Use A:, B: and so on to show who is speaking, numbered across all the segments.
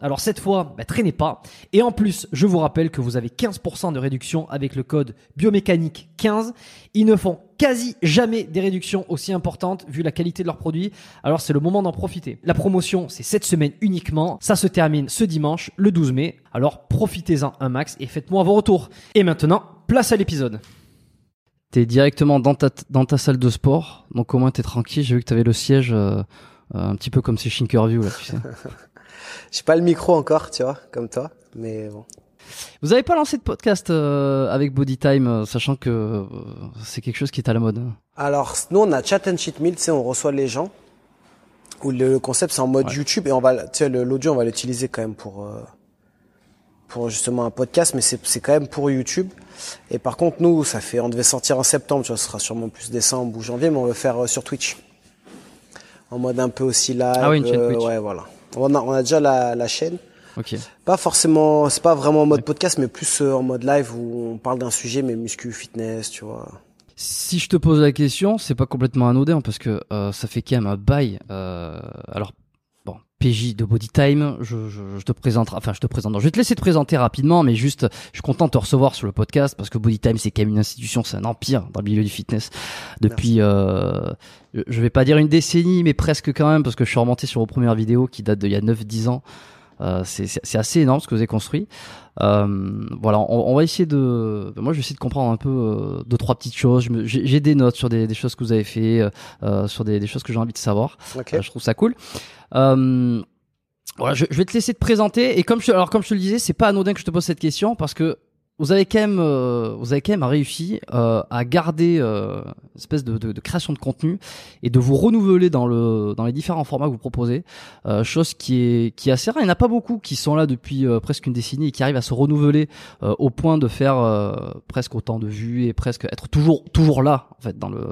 A: Alors cette fois, bah, traînez pas. Et en plus, je vous rappelle que vous avez 15% de réduction avec le code biomécanique 15. Ils ne font quasi jamais des réductions aussi importantes vu la qualité de leurs produits. Alors c'est le moment d'en profiter. La promotion, c'est cette semaine uniquement. Ça se termine ce dimanche, le 12 mai. Alors profitez-en un max et faites-moi vos retours. Et maintenant, place à l'épisode. T'es directement dans ta, dans ta salle de sport, donc au moins t'es tranquille. J'ai vu que t'avais le siège euh, un petit peu comme ces Shinkerview là, tu sais.
B: J'ai pas le micro encore, tu vois, comme toi, mais bon.
A: Vous avez pas lancé de podcast euh, avec Bodytime, euh, sachant que euh, c'est quelque chose qui est à la mode. hein
B: Alors, nous, on a Chat and Cheat Meal, tu sais, on reçoit les gens. Où le concept, c'est en mode
A: Ouais.
B: YouTube et on va, tu sais, l'audio, on va l'utiliser quand même pour, euh, pour justement un podcast, mais c'est, c'est quand même pour YouTube. Et par contre, nous, ça fait, on devait sortir en septembre, tu vois, ce sera sûrement plus décembre ou janvier, mais on le faire euh, sur Twitch. En mode un peu aussi live.
A: Ah oui, une chaîne
B: euh,
A: Twitch.
B: Ouais, voilà. On a, on a déjà la, la chaîne.
A: Ok.
B: Pas forcément, c'est pas vraiment en mode podcast, mais plus euh, en mode live où on parle d'un sujet, mais muscu, fitness, tu vois.
A: Si je te pose la question, c'est pas complètement anodin parce que euh, ça fait quand même un bail. euh, alors PJ de Bodytime, je, je, je te présente, enfin je te présente. non, je vais te laisser te présenter rapidement, mais juste, je suis content de te recevoir sur le podcast parce que Bodytime c'est quand même une institution, c'est un empire dans le milieu du fitness depuis, euh, je- je vais pas dire une décennie, mais presque quand même parce que je suis remonté sur vos premières vidéos qui datent d'il y a 9-10 ans. Euh, c'est assez énorme ce que vous avez construit. Euh, voilà, on, on va essayer de. Moi, je vais essayer de comprendre un peu euh, deux trois petites choses. J'ai des notes sur des, des choses que vous avez fait, euh, euh, sur des, des choses que j'ai envie de savoir.
B: Ok.
A: Euh, je trouve ça cool. Euh, voilà, je, je vais te laisser te présenter. Et comme je, alors comme je te le disais, c'est pas anodin que je te pose cette question parce que vous avez quand même, euh, vous avez quand même réussi euh, à garder euh, une espèce de, de, de création de contenu et de vous renouveler dans le dans les différents formats que vous proposez. Euh, chose qui est qui est assez rare. Il n'y en a pas beaucoup qui sont là depuis euh, presque une décennie et qui arrivent à se renouveler euh, au point de faire euh, presque autant de vues et presque être toujours toujours là en fait dans le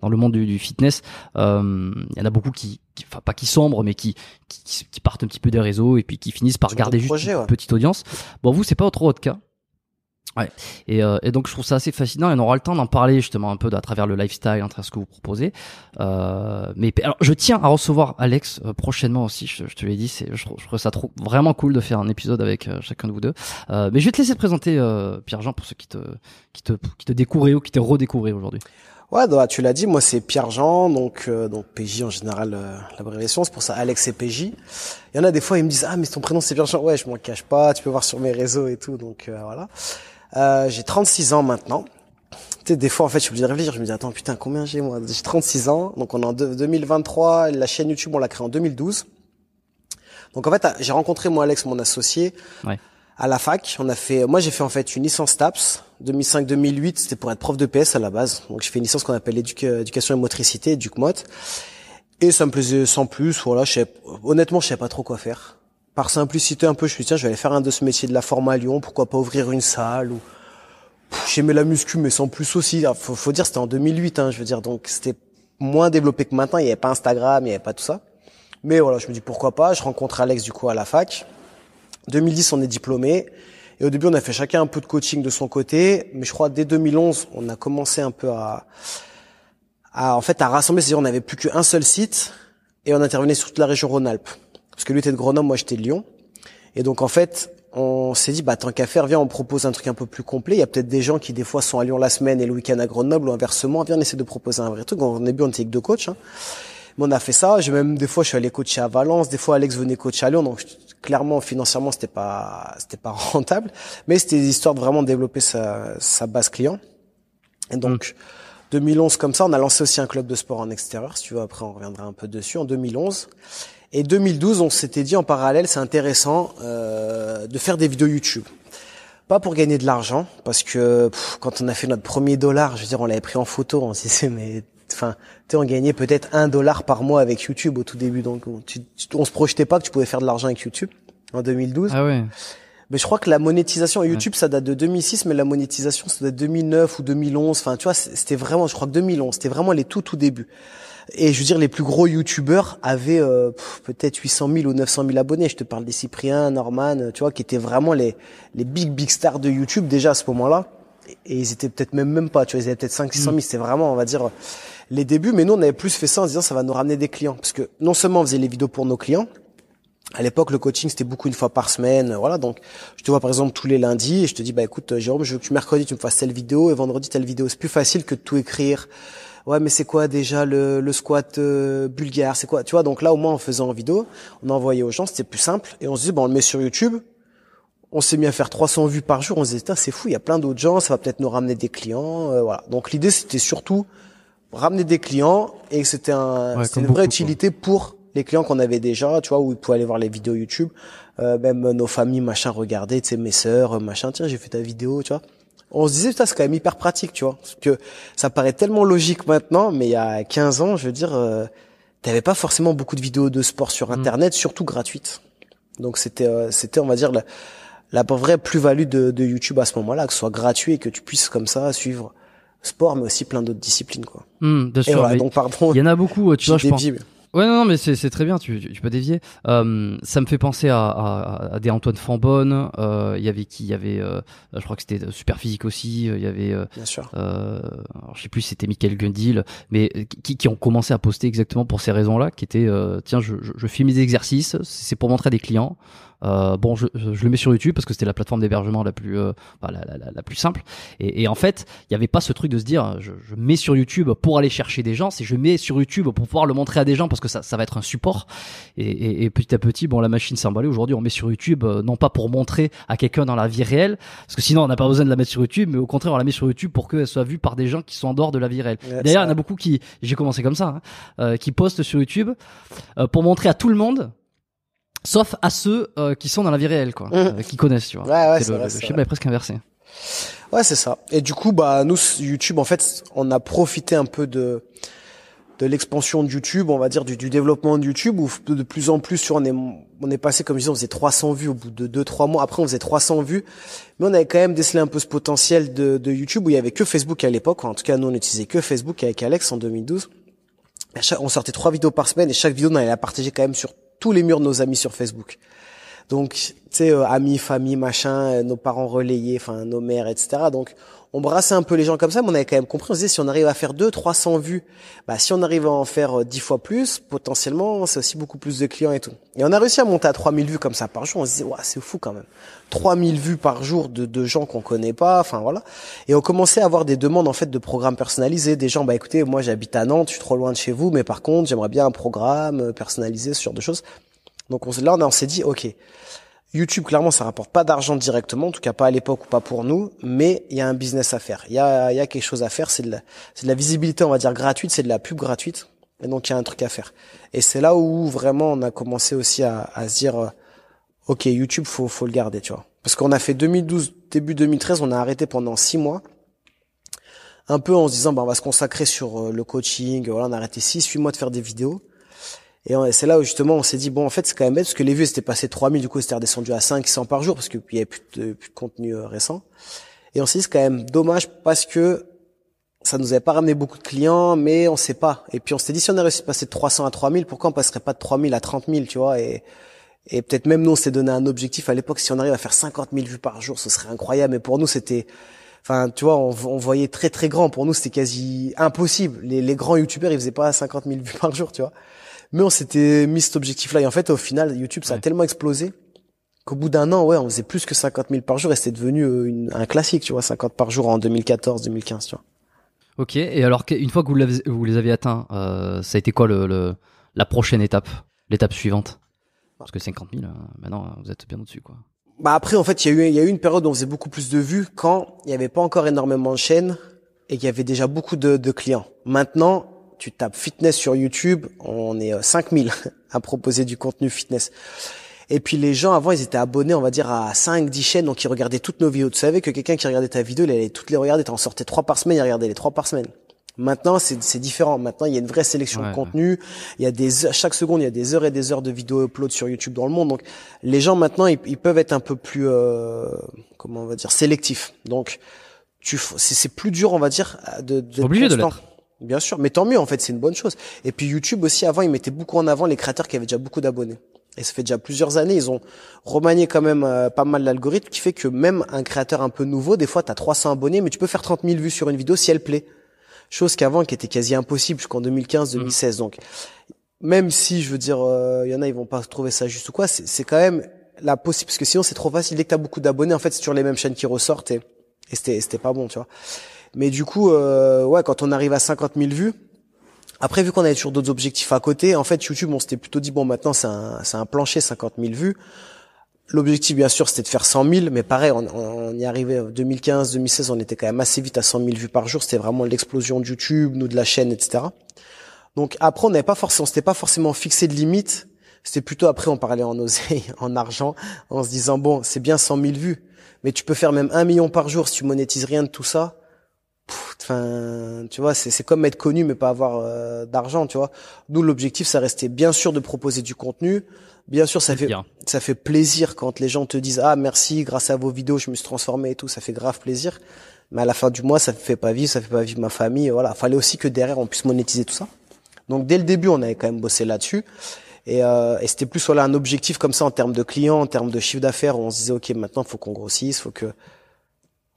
A: dans le monde du, du fitness. Euh, Il y en a beaucoup qui, enfin pas qui sombrent mais qui, qui qui partent un petit peu des réseaux et puis qui finissent par garder juste une
B: ouais.
A: petite audience. Bon vous c'est pas trop votre cas. Ouais. Et, euh, et, donc je trouve ça assez fascinant et on aura le temps d'en parler justement un peu à travers le lifestyle, à travers ce que vous proposez. Euh, mais alors je tiens à recevoir Alex euh, prochainement aussi. Je, te l'ai dit, c'est je, trouve ça trop, vraiment cool de faire un épisode avec euh, chacun de vous deux. Euh, mais je vais te laisser te présenter Pierre-Jean pour ceux qui te qui te qui te découvrent ou qui te redécouvrent aujourd'hui.
B: Ouais, bah, tu l'as dit, moi c'est Pierre-Jean, donc donc PJ en général l'abréviation, c'est pour ça Alex et PJ. Il y en a des fois ils me disent ah mais ton prénom c'est Pierre-Jean, ouais je m'en cache pas, tu peux voir sur mes réseaux et tout, donc voilà. Euh, j'ai 36 ans maintenant. Tu sais, des fois, en fait, je suis obligé de réfléchir. Je me dis, attends, putain, combien j'ai moi? J'ai 36 ans. Donc, on est en 2023. La chaîne YouTube, on l'a créée en 2012. Donc, en fait, j'ai rencontré moi, Alex, mon associé,
A: ouais.
B: à la fac. On a fait, moi, j'ai fait en fait une licence TAPS 2005-2008. C'était pour être prof de PS à la base. Donc, j'ai fait une licence qu'on appelle éducation et motricité, DucMot. Et ça me plaisait sans plus. Voilà, je sais, honnêtement, je savais pas trop quoi faire par simplicité un peu, je me suis dit, tiens, je vais aller faire un de ce métier de la forme à Lyon, pourquoi pas ouvrir une salle ou j'aimais la muscu mais sans plus aussi. Ah, faut, faut dire c'était en 2008 hein, je veux dire donc c'était moins développé que maintenant, il n'y avait pas Instagram, il n'y avait pas tout ça. Mais voilà, je me dis pourquoi pas, je rencontre Alex du coup à la fac. 2010, on est diplômé et au début, on a fait chacun un peu de coaching de son côté, mais je crois dès 2011, on a commencé un peu à à en fait à rassembler, c'est-à-dire on n'avait plus qu'un seul site et on intervenait sur toute la région Rhône-Alpes parce que lui était de Grenoble, moi j'étais de Lyon. Et donc en fait, on s'est dit, bah tant qu'à faire, viens, on propose un truc un peu plus complet. Il y a peut-être des gens qui des fois sont à Lyon la semaine et le week-end à Grenoble ou inversement. Viens, on essaie de proposer un vrai truc. On est bien, on était avec deux coachs. Hein. Mais on a fait ça. J'ai même des fois, je suis allé coacher à Valence. Des fois, Alex venait coacher à Lyon. Donc clairement, financièrement, c'était pas, c'était pas rentable. Mais c'était histoire de vraiment développer sa, sa base client. Et donc. 2011 comme ça, on a lancé aussi un club de sport en extérieur, si tu veux, après on reviendra un peu dessus, en 2011. Et 2012, on s'était dit en parallèle, c'est intéressant euh, de faire des vidéos YouTube. Pas pour gagner de l'argent, parce que quand on a fait notre premier dollar, je veux dire, on l'avait pris en photo, on s'est dit, mais enfin, tu on gagnait peut-être un dollar par mois avec YouTube au tout début, donc on, on se projetait pas que tu pouvais faire de l'argent avec YouTube en 2012.
A: Ah ouais.
B: Mais je crois que la monétisation YouTube, ça date de 2006, mais la monétisation, ça date de 2009 ou 2011. Enfin, tu vois, c'était vraiment, je crois que 2011, c'était vraiment les tout tout débuts. Et je veux dire, les plus gros youtubeurs avaient euh, peut-être 800 000 ou 900 000 abonnés. Je te parle des Cyprien, Norman, tu vois, qui étaient vraiment les, les big, big stars de YouTube déjà à ce moment-là. Et, ils étaient peut-être même, même pas, tu vois, ils avaient peut-être 5 600 000. C'était vraiment, on va dire, les débuts. Mais nous, on avait plus fait ça en se disant, ça va nous ramener des clients. Parce que non seulement on faisait les vidéos pour nos clients, à l'époque, le coaching c'était beaucoup une fois par semaine, voilà. Donc, je te vois par exemple tous les lundis et je te dis bah écoute Jérôme, je veux que tu mercredi tu me fasses telle vidéo et vendredi telle vidéo. C'est plus facile que de tout écrire, ouais mais c'est quoi déjà le, le squat euh, bulgare, c'est quoi, tu vois Donc là au moins en faisant en vidéo, on envoyait aux gens, c'était plus simple et on se dit bon on le met sur YouTube. On s'est mis à faire 300 vues par jour, on se disait c'est fou, il y a plein d'autres gens, ça va peut-être nous ramener des clients, euh, voilà. Donc l'idée c'était surtout ramener des clients et c'était un, une vraie utilité pour les clients qu'on avait déjà, tu vois, où ils pouvaient aller voir les vidéos YouTube, euh, même nos familles, machin, regarder, tu sais, mes sœurs, machin, tiens, j'ai fait ta vidéo, tu vois on se disait, ça c'est quand même hyper pratique, tu vois. Parce que ça paraît tellement logique maintenant, mais il y a 15 ans, je veux dire, euh, t'avais pas forcément beaucoup de vidéos de sport sur mm. Internet, surtout gratuites. Donc c'était, euh, c'était, on va dire, la, la vraie plus-value de, de, YouTube à ce moment-là, que ce soit gratuit et que tu puisses comme ça suivre sport, mais aussi plein d'autres disciplines, quoi.
A: Mm,
B: et voilà, donc pardon.
A: Il y en a beaucoup, tu vois, je pense. Ouais, non, non mais c'est très bien, tu, tu, peux dévier. Euh, ça me fait penser à, à, à des Antoine Fambonne, euh, il y avait qui Il y avait, euh, je crois que c'était Super Physique aussi, il y avait... Euh,
B: bien sûr.
A: Euh, alors, je sais plus si c'était Michael Gundil, mais qui, qui ont commencé à poster exactement pour ces raisons-là, qui étaient, tiens, je, je, je filme mes exercices, c'est pour montrer à des clients, euh, bon, je, je, le mets sur YouTube parce que c'était la plateforme d'hébergement la plus, euh, bah, la, la, la, plus simple. Et, et en fait, il n'y avait pas ce truc de se dire, je, je, mets sur YouTube pour aller chercher des gens. C'est je mets sur YouTube pour pouvoir le montrer à des gens parce que ça, ça va être un support. Et, et, et petit à petit, bon, la machine s'est emballée. Aujourd'hui, on met sur YouTube euh, non pas pour montrer à quelqu'un dans la vie réelle, parce que sinon on n'a pas besoin de la mettre sur YouTube, mais au contraire, on la met sur YouTube pour qu'elle soit vue par des gens qui sont en dehors de la vie réelle. D'ailleurs, il y en a beaucoup qui, j'ai commencé comme ça, hein, euh, qui postent sur YouTube pour montrer à tout le monde sauf à ceux euh, qui sont dans la vie réelle, quoi, mmh. euh, qui connaissent, tu vois.
B: Ouais, ouais,
A: le, le schéma est presque inversé.
B: Ouais, c'est ça. Et du coup, bah nous YouTube, en fait, on a profité un peu de de l'expansion de YouTube, on va dire du, du, développement de YouTube, où de, plus en plus, sur on est on est passé comme je disais, on faisait 300 vues au bout de 2-3 mois. Après, on faisait 300 vues, mais on avait quand même décelé un peu ce potentiel de, de YouTube où il y avait que Facebook à l'époque. En tout cas, nous on utilisait que Facebook avec Alex en 2012. on sortait trois vidéos par semaine et chaque vidéo on allait la partager quand même sur tous les murs de nos amis sur Facebook. Donc, tu sais, euh, amis, famille, machin, euh, nos parents relayés, enfin nos mères, etc. Donc, on brassait un peu les gens comme ça, mais on avait quand même compris, on se disait, si on arrive à faire 2 300 vues, bah, si on arrive à en faire 10 fois plus, potentiellement, c'est aussi beaucoup plus de clients et tout. Et on a réussi à monter à 3000 vues comme ça par jour, on se disait, ouais, c'est fou quand même. 3000 vues par jour de, de gens qu'on connaît pas, enfin voilà. Et on commençait à avoir des demandes en fait de programmes personnalisés, des gens, bah écoutez, moi j'habite à Nantes, je suis trop loin de chez vous, mais par contre, j'aimerais bien un programme personnalisé, ce genre de choses. Donc on, là, on s'est dit, ok, YouTube, clairement, ça rapporte pas d'argent directement, en tout cas pas à l'époque ou pas pour nous, mais il y a un business à faire. Il y a, y a quelque chose à faire, c'est de, la, de la visibilité, on va dire, gratuite, c'est de la pub gratuite, et donc il y a un truc à faire. Et c'est là où vraiment on a commencé aussi à, à se dire, euh, ok, YouTube, faut, faut le garder, tu vois. Parce qu'on a fait 2012, début 2013, on a arrêté pendant six mois, un peu en se disant, bah, on va se consacrer sur euh, le coaching, voilà, on a arrêté six, huit mois de faire des vidéos. Et c'est là où justement on s'est dit bon en fait c'est quand même bête parce que les vues c'était passé 3000 du coup c'était redescendu à 500 par jour parce qu'il y avait plus de, plus de contenu euh, récent. Et on s'est dit c'est quand même dommage parce que ça nous avait pas ramené beaucoup de clients mais on sait pas. Et puis on s'est dit si on a réussi à passer de 300 à 3000 pourquoi on passerait pas de 3000 à 30 000 tu vois et et peut-être même nous on s'est donné un objectif à l'époque si on arrive à faire 50 000 vues par jour ce serait incroyable mais pour nous c'était Enfin, tu vois, on, on, voyait très très grand. Pour nous, c'était quasi impossible. Les, les grands youtubeurs, ils faisaient pas 50 000 vues par jour, tu vois. Mais on s'était mis cet objectif-là. Et en fait, au final, YouTube, ça a tellement explosé qu'au bout d'un an, ouais, on faisait plus que 50 000 par jour et c'était devenu euh, une, un classique, tu vois, 50 par jour en 2014, 2015, tu vois.
A: Ok. Et alors, une fois que vous, vous les avez atteints, euh, ça a été quoi le, le la prochaine étape, l'étape suivante? Parce que 50 000, euh, maintenant, vous êtes bien au-dessus, quoi.
B: Bah après, en fait, il y a eu, y a eu une période où on faisait beaucoup plus de vues quand il n'y avait pas encore énormément de chaînes et qu'il y avait déjà beaucoup de, de clients. Maintenant, tu tapes fitness sur YouTube, on est 5000 euh, à proposer du contenu fitness. Et puis les gens avant, ils étaient abonnés, on va dire à 5 10 chaînes donc ils regardaient toutes nos vidéos. Tu savais que quelqu'un qui regardait ta vidéo, il allait toutes les regarder, tu en sortais trois par semaine, il regardait les trois par semaine. Maintenant, c'est différent. Maintenant, il y a une vraie sélection de contenu. Il y a des chaque seconde, il y a des heures et des heures de vidéos upload sur YouTube dans le monde. Donc, les gens maintenant, ils, peuvent être un peu plus, euh, comment on va dire, sélectifs. Donc, tu, c'est plus dur, on va dire, de, de
A: obligé de l'être.
B: Bien sûr, mais tant mieux en fait, c'est une bonne chose. Et puis YouTube aussi, avant, ils mettaient beaucoup en avant les créateurs qui avaient déjà beaucoup d'abonnés. Et ça fait déjà plusieurs années, ils ont remanié quand même euh, pas mal l'algorithme qui fait que même un créateur un peu nouveau, des fois, tu as 300 abonnés, mais tu peux faire 30 000 vues sur une vidéo si elle plaît. Chose qu'avant, qui était quasi impossible jusqu'en 2015-2016. Mm. Donc, même si, je veux dire, il euh, y en a, ils vont pas trouver ça juste ou quoi, c'est quand même la possible, parce que sinon, c'est trop facile. Dès que tu as beaucoup d'abonnés, en fait, c'est sur les mêmes chaînes qui ressortent et, et c'était pas bon, tu vois. Mais du coup, euh, ouais, quand on arrive à 50 000 vues, après vu qu'on avait toujours d'autres objectifs à côté, en fait YouTube, on s'était plutôt dit bon maintenant c'est un, plancher 50 000 vues. L'objectif bien sûr c'était de faire 100 000, mais pareil on, on y arrivait 2015, 2016, on était quand même assez vite à 100 000 vues par jour. C'était vraiment l'explosion de YouTube, nous de la chaîne, etc. Donc après on n'avait pas forcément, on s'était pas forcément fixé de limite. C'était plutôt après on parlait en oseille, en argent, en se disant bon c'est bien 100 000 vues, mais tu peux faire même un million par jour si tu monétises rien de tout ça Enfin, tu vois, c'est comme être connu mais pas avoir euh, d'argent, tu vois. Nous, l'objectif, ça restait bien sûr de proposer du contenu. Bien sûr, ça fait ça fait plaisir quand les gens te disent ah merci, grâce à vos vidéos, je me suis transformé et tout, ça fait grave plaisir. Mais à la fin du mois, ça fait pas vivre, ça fait pas vivre ma famille. Voilà, fallait aussi que derrière on puisse monétiser tout ça. Donc dès le début, on avait quand même bossé là-dessus. Et, euh, et c'était plus voilà un objectif comme ça en termes de clients, en termes de chiffre d'affaires. On se disait ok, maintenant faut qu'on grossisse, faut que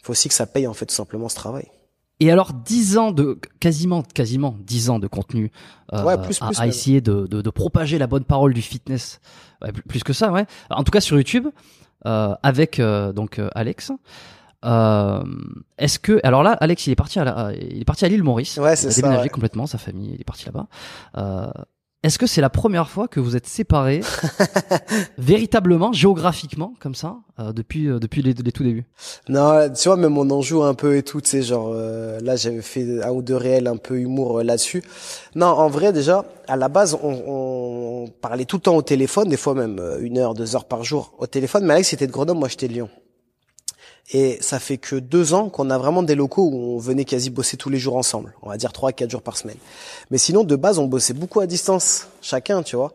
B: faut aussi que ça paye en fait tout simplement ce travail.
A: Et alors, 10 ans de, quasiment, quasiment 10 ans de contenu euh, à, essayer de, de, de, propager la bonne parole du fitness. plus que ça, ouais. En tout cas, sur YouTube, euh, avec euh, donc euh, Alex. Euh, est-ce que alors là Alex il est parti à la, il est parti à l'île Maurice
B: ouais, c'est il a déménagé
A: complètement sa famille il est parti là-bas euh, est-ce que c'est la première fois que vous êtes séparés véritablement, géographiquement, comme ça, euh, depuis euh, depuis les, tout débuts?
B: Non, tu vois, même on en joue un peu et tout, tu sais, genre euh, là j'avais fait un ou deux réels un peu humour là-dessus. Non, en vrai déjà, à la base, on, on, parlait tout le temps au téléphone, des fois même une heure, deux heures par jour au téléphone. Mais Alex c'était de Grenoble, moi j'étais de Lyon. Et ça fait que deux ans qu'on a vraiment des locaux où on venait quasi bosser tous les jours ensemble. On va dire trois, quatre jours par semaine. Mais sinon, de base, on bossait beaucoup à distance, chacun, tu vois.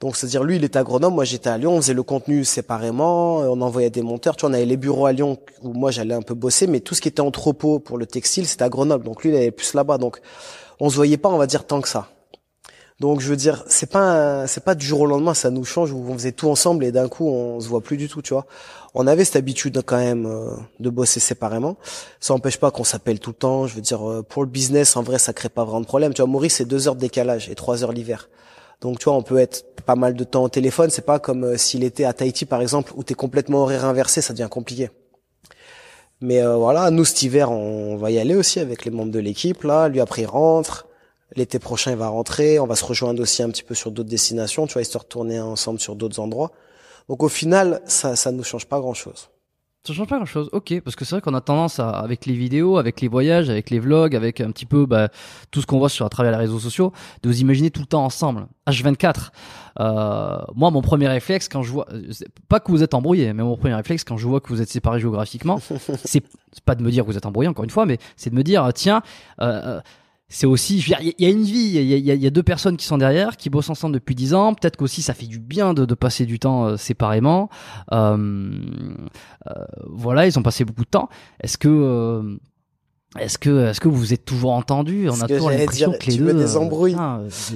B: Donc, c'est-à-dire, lui, il était à Grenoble, moi, j'étais à Lyon, on faisait le contenu séparément, on envoyait des monteurs. Tu vois, on avait les bureaux à Lyon où moi, j'allais un peu bosser, mais tout ce qui était entrepôt pour le textile, c'était à Grenoble. Donc, lui, il allait plus là-bas. Donc, on se voyait pas, on va dire, tant que ça. Donc je veux dire, c'est pas c'est pas du jour au lendemain, ça nous change où on faisait tout ensemble et d'un coup on se voit plus du tout, tu vois. On avait cette habitude quand même euh, de bosser séparément. Ça n'empêche pas qu'on s'appelle tout le temps. Je veux dire, euh, pour le business, en vrai, ça crée pas vraiment de problème. Tu vois, Maurice, c'est deux heures de décalage et trois heures l'hiver. Donc tu vois, on peut être pas mal de temps au téléphone. C'est pas comme euh, s'il était à Tahiti par exemple, où t'es complètement horaire inversé, ça devient compliqué. Mais voilà, nous cet hiver, on va y aller aussi avec les membres de l'équipe. Là, lui après il rentre. L'été prochain, il va rentrer. On va se rejoindre aussi un petit peu sur d'autres destinations, tu vois, histoire de tourner ensemble sur d'autres endroits. Donc au final, ça, ça nous change pas grand-chose.
A: Ça change pas grand chose, ok, parce que c'est vrai qu'on a tendance à, avec les vidéos, avec les voyages, avec les vlogs, avec un petit peu bah, tout ce qu'on voit sur à travers les réseaux sociaux, de vous imaginer tout le temps ensemble. H24. Euh, moi, mon premier réflexe quand je vois, pas que vous êtes embrouillé, mais mon premier réflexe quand je vois que vous êtes séparés géographiquement, c'est pas de me dire que vous êtes embrouillé encore une fois, mais c'est de me dire tiens, euh, c'est aussi, il y, a une vie, il y a, deux personnes qui sont derrière, qui bossent ensemble depuis dix ans. Peut-être qu'aussi ça fait du bien de, passer du temps euh, séparément. Euh, euh, voilà, ils ont passé beaucoup de temps. Est-ce que est-ce que est-ce que vous êtes toujours entendus On a toujours l'impression que les deux
B: des embrouilles.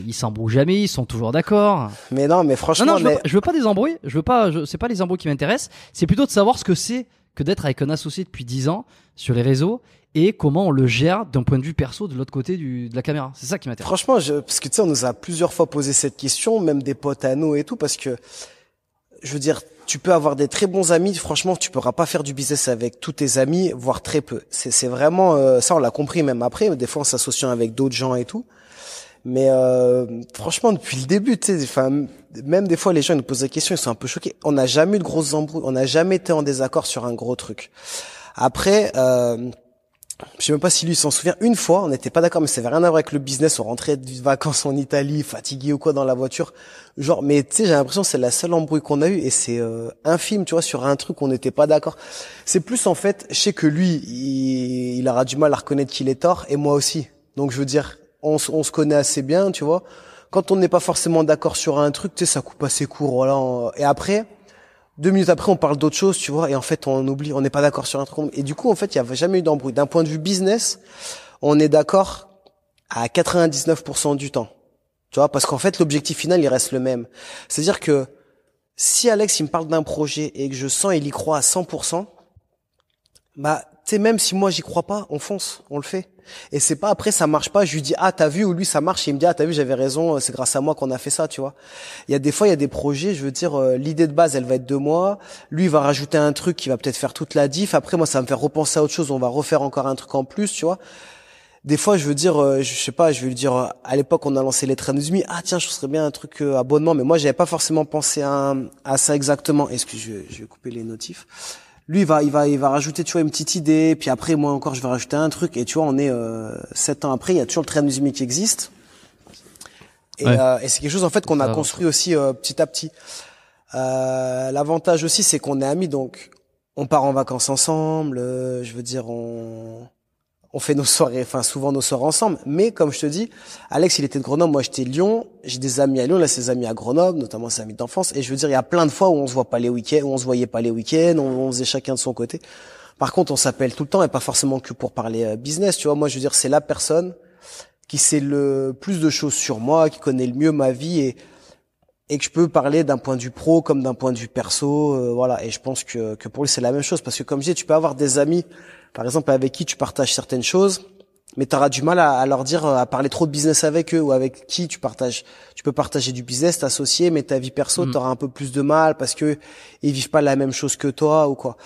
A: ils s'embrouillent jamais, ils sont toujours d'accord.
B: Mais non, mais franchement,
A: non, je, Veux, je, veux, pas des embrouilles. Je veux pas. C'est pas les embrouilles qui m'intéressent. C'est plutôt de savoir ce que c'est que d'être avec un associé depuis dix ans sur les réseaux et comment on le gère d'un point de vue perso de l'autre côté du, de la caméra. C'est ça qui m'intéresse.
B: Franchement, je, parce que tu sais, on nous a plusieurs fois posé cette question, même des potes à nous et tout, parce que je veux dire, tu peux avoir des très bons amis. Franchement, tu pourras pas faire du business avec tous tes amis, voire très peu. C'est vraiment euh, ça, on l'a compris même après. Des fois, en s'associant avec d'autres gens et tout. Mais euh, franchement, depuis le début, tu sais, même des fois, les gens ils nous posent des questions, ils sont un peu choqués. On n'a jamais eu de grosses embrouilles, on n'a jamais été en désaccord sur un gros truc. Après, euh, je sais même pas si lui s'en souvient. Une fois, on n'était pas d'accord, mais ça avait rien à voir avec le business. On rentrait de vacances en Italie, fatigué ou quoi dans la voiture. Genre, mais tu sais, j'ai l'impression que c'est la seule embrouille qu'on a eue et c'est euh, infime, tu vois, sur un truc où on n'était pas d'accord. C'est plus en fait, je sais que lui, il, il, aura du mal à reconnaître qu'il est tort et moi aussi. Donc je veux dire, on, on se connaît assez bien, tu vois. Quand on n'est pas forcément d'accord sur un truc, tu sais, ça coupe assez court, voilà. Et après, deux minutes après, on parle d'autre chose, tu vois, et en fait, on oublie, on n'est pas d'accord sur un truc. Et du coup, en fait, il n'y a jamais eu d'embrouille. D'un point de vue business, on est d'accord à 99% du temps. Tu vois, parce qu'en fait, l'objectif final, il reste le même. C'est-à-dire que si Alex, il me parle d'un projet et que je sens il y croit à 100%, bah, tu sais, même si moi j'y crois pas, on fonce, on le fait. Et c'est pas après ça marche pas, je lui dis ah t'as vu ou lui ça marche, et il me dit ah t'as vu j'avais raison, c'est grâce à moi qu'on a fait ça, tu vois. Il y a des fois il y a des projets, je veux dire euh, l'idée de base elle va être de moi, lui il va rajouter un truc qui va peut-être faire toute la diff, après moi ça va me faire repenser à autre chose, on va refaire encore un truc en plus, tu vois. Des fois je veux dire euh, je sais pas, je vais lui dire euh, à l'époque on a lancé les trains ah tiens je serais bien un truc abonnement, mais moi j'avais pas forcément pensé à, à ça exactement. Excuse, je, je vais couper les notifs? Lui il va il va il va rajouter tu vois une petite idée puis après moi encore je vais rajouter un truc et tu vois on est euh, sept ans après il y a toujours le train de qui existe. Et, euh, et c'est quelque chose en fait qu'on a construit aussi euh, petit à petit. Euh, l'avantage aussi c'est qu'on est amis donc on part en vacances ensemble je veux dire on on fait nos soirées, enfin souvent nos soirées ensemble. Mais comme je te dis, Alex, il était de Grenoble, moi j'étais de Lyon. J'ai des amis à Lyon, là ses amis à Grenoble, notamment ses amis d'enfance. Et je veux dire, il y a plein de fois où on se voit pas les week-ends, où on se voyait pas les week-ends, on, faisait chacun de son côté. Par contre, on s'appelle tout le temps et pas forcément que pour parler euh, business. Tu vois, moi je veux dire, c'est la personne qui sait le plus de choses sur moi, qui connaît le mieux ma vie et et que je peux parler d'un point de vue pro comme d'un point de vue perso, euh, voilà. Et je pense que, que pour lui c'est la même chose parce que comme je dis, tu peux avoir des amis par exemple, avec qui tu partages certaines choses, mais tu auras du mal à, leur dire, à parler trop de business avec eux ou avec qui tu partages. Tu peux partager du business, t'associer, mais ta vie perso, mm. tu auras un peu plus de mal parce que ils vivent pas la même chose que toi ou quoi.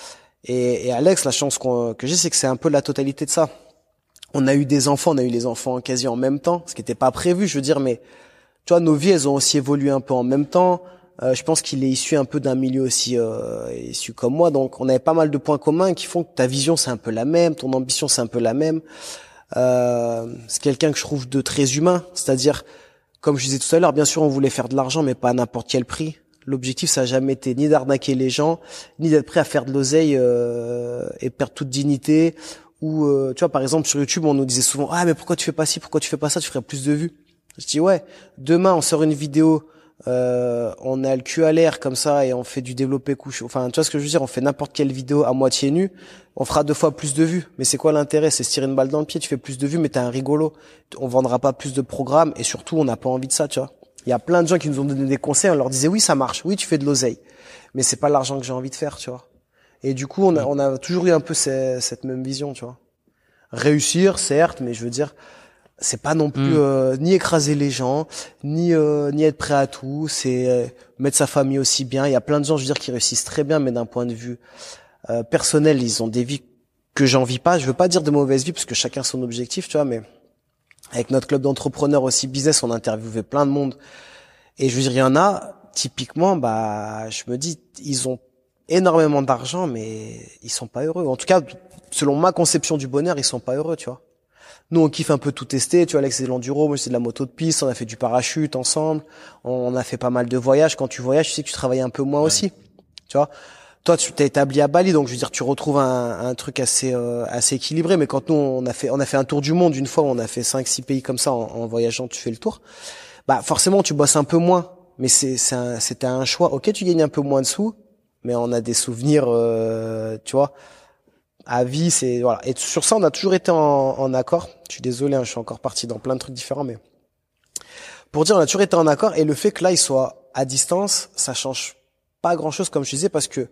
B: Et, et Alex, la chance que j'ai, c'est que c'est un peu la totalité de ça. On a eu des enfants, on a eu les enfants quasi en même temps, ce qui n'était pas prévu, je veux dire, mais tu vois, nos vies, elles ont aussi évolué un peu en même temps. Euh, je pense qu'il est issu un peu d'un milieu aussi euh, issu comme moi, donc on avait pas mal de points communs qui font que ta vision c'est un peu la même, ton ambition c'est un peu la même. Euh, c'est quelqu'un que je trouve de très humain, c'est-à-dire comme je disais tout à l'heure, bien sûr on voulait faire de l'argent, mais pas à n'importe quel prix. L'objectif ça a jamais été ni d'arnaquer les gens, ni d'être prêt à faire de l'oseille euh, et perdre toute dignité. Ou euh, tu vois par exemple sur YouTube on nous disait souvent ah mais pourquoi tu fais pas ci, pourquoi tu fais pas ça, tu ferais plus de vues? Je dis ouais, demain on sort une vidéo euh, on a le cul à l'air comme ça et on fait du développé couche. Enfin, tu vois ce que je veux dire On fait n'importe quelle vidéo à moitié nue, on fera deux fois plus de vues. Mais c'est quoi l'intérêt? C'est se tirer une balle dans le pied. Tu fais plus de vues, mais t'es un rigolo. On vendra pas plus de programmes et surtout, on n'a pas envie de ça, tu vois. Il y a plein de gens qui nous ont donné des conseils. On leur disait oui, ça marche. Oui, tu fais de l'oseille, mais c'est pas l'argent que j'ai envie de faire, tu vois. Et du coup, on a, on a toujours eu un peu cette même vision, tu vois. Réussir, certes, mais je veux dire, c'est pas non plus mm. euh, ni écraser les gens, ni euh, ni être prêt à tout. C'est euh, mettre sa famille aussi bien. Il y a plein de gens, je veux dire, qui réussissent très bien, mais d'un point de vue personnel, ils ont des vies que j'envie pas. Je veux pas dire de mauvaises vies parce que chacun son objectif, tu vois. Mais avec notre club d'entrepreneurs aussi business, on a interviewé plein de monde. Et je veux dire, il y en a typiquement, bah, je me dis, ils ont énormément d'argent, mais ils sont pas heureux. En tout cas, selon ma conception du bonheur, ils sont pas heureux, tu vois. Nous, on kiffe un peu tout tester. Tu vois, Alex, c'est de l'enduro, moi, c'est de la moto de piste. On a fait du parachute ensemble. On a fait pas mal de voyages. Quand tu voyages, tu sais que tu travailles un peu moins aussi. Tu vois? Toi, tu t'es établi à Bali, donc je veux dire, tu retrouves un, un truc assez euh, assez équilibré. Mais quand nous, on a fait on a fait un tour du monde une fois, on a fait cinq six pays comme ça en, en voyageant, tu fais le tour. Bah forcément, tu bosses un peu moins. Mais c'est c'était un, un choix. Ok, tu gagnes un peu moins de sous, mais on a des souvenirs, euh, tu vois? À vie, c'est voilà. Et sur ça, on a toujours été en, en accord. Je suis désolé, hein, je suis encore parti dans plein de trucs différents, mais pour dire, on a toujours été en accord. Et le fait que là, il soit à distance, ça change pas grand chose, comme je disais, parce que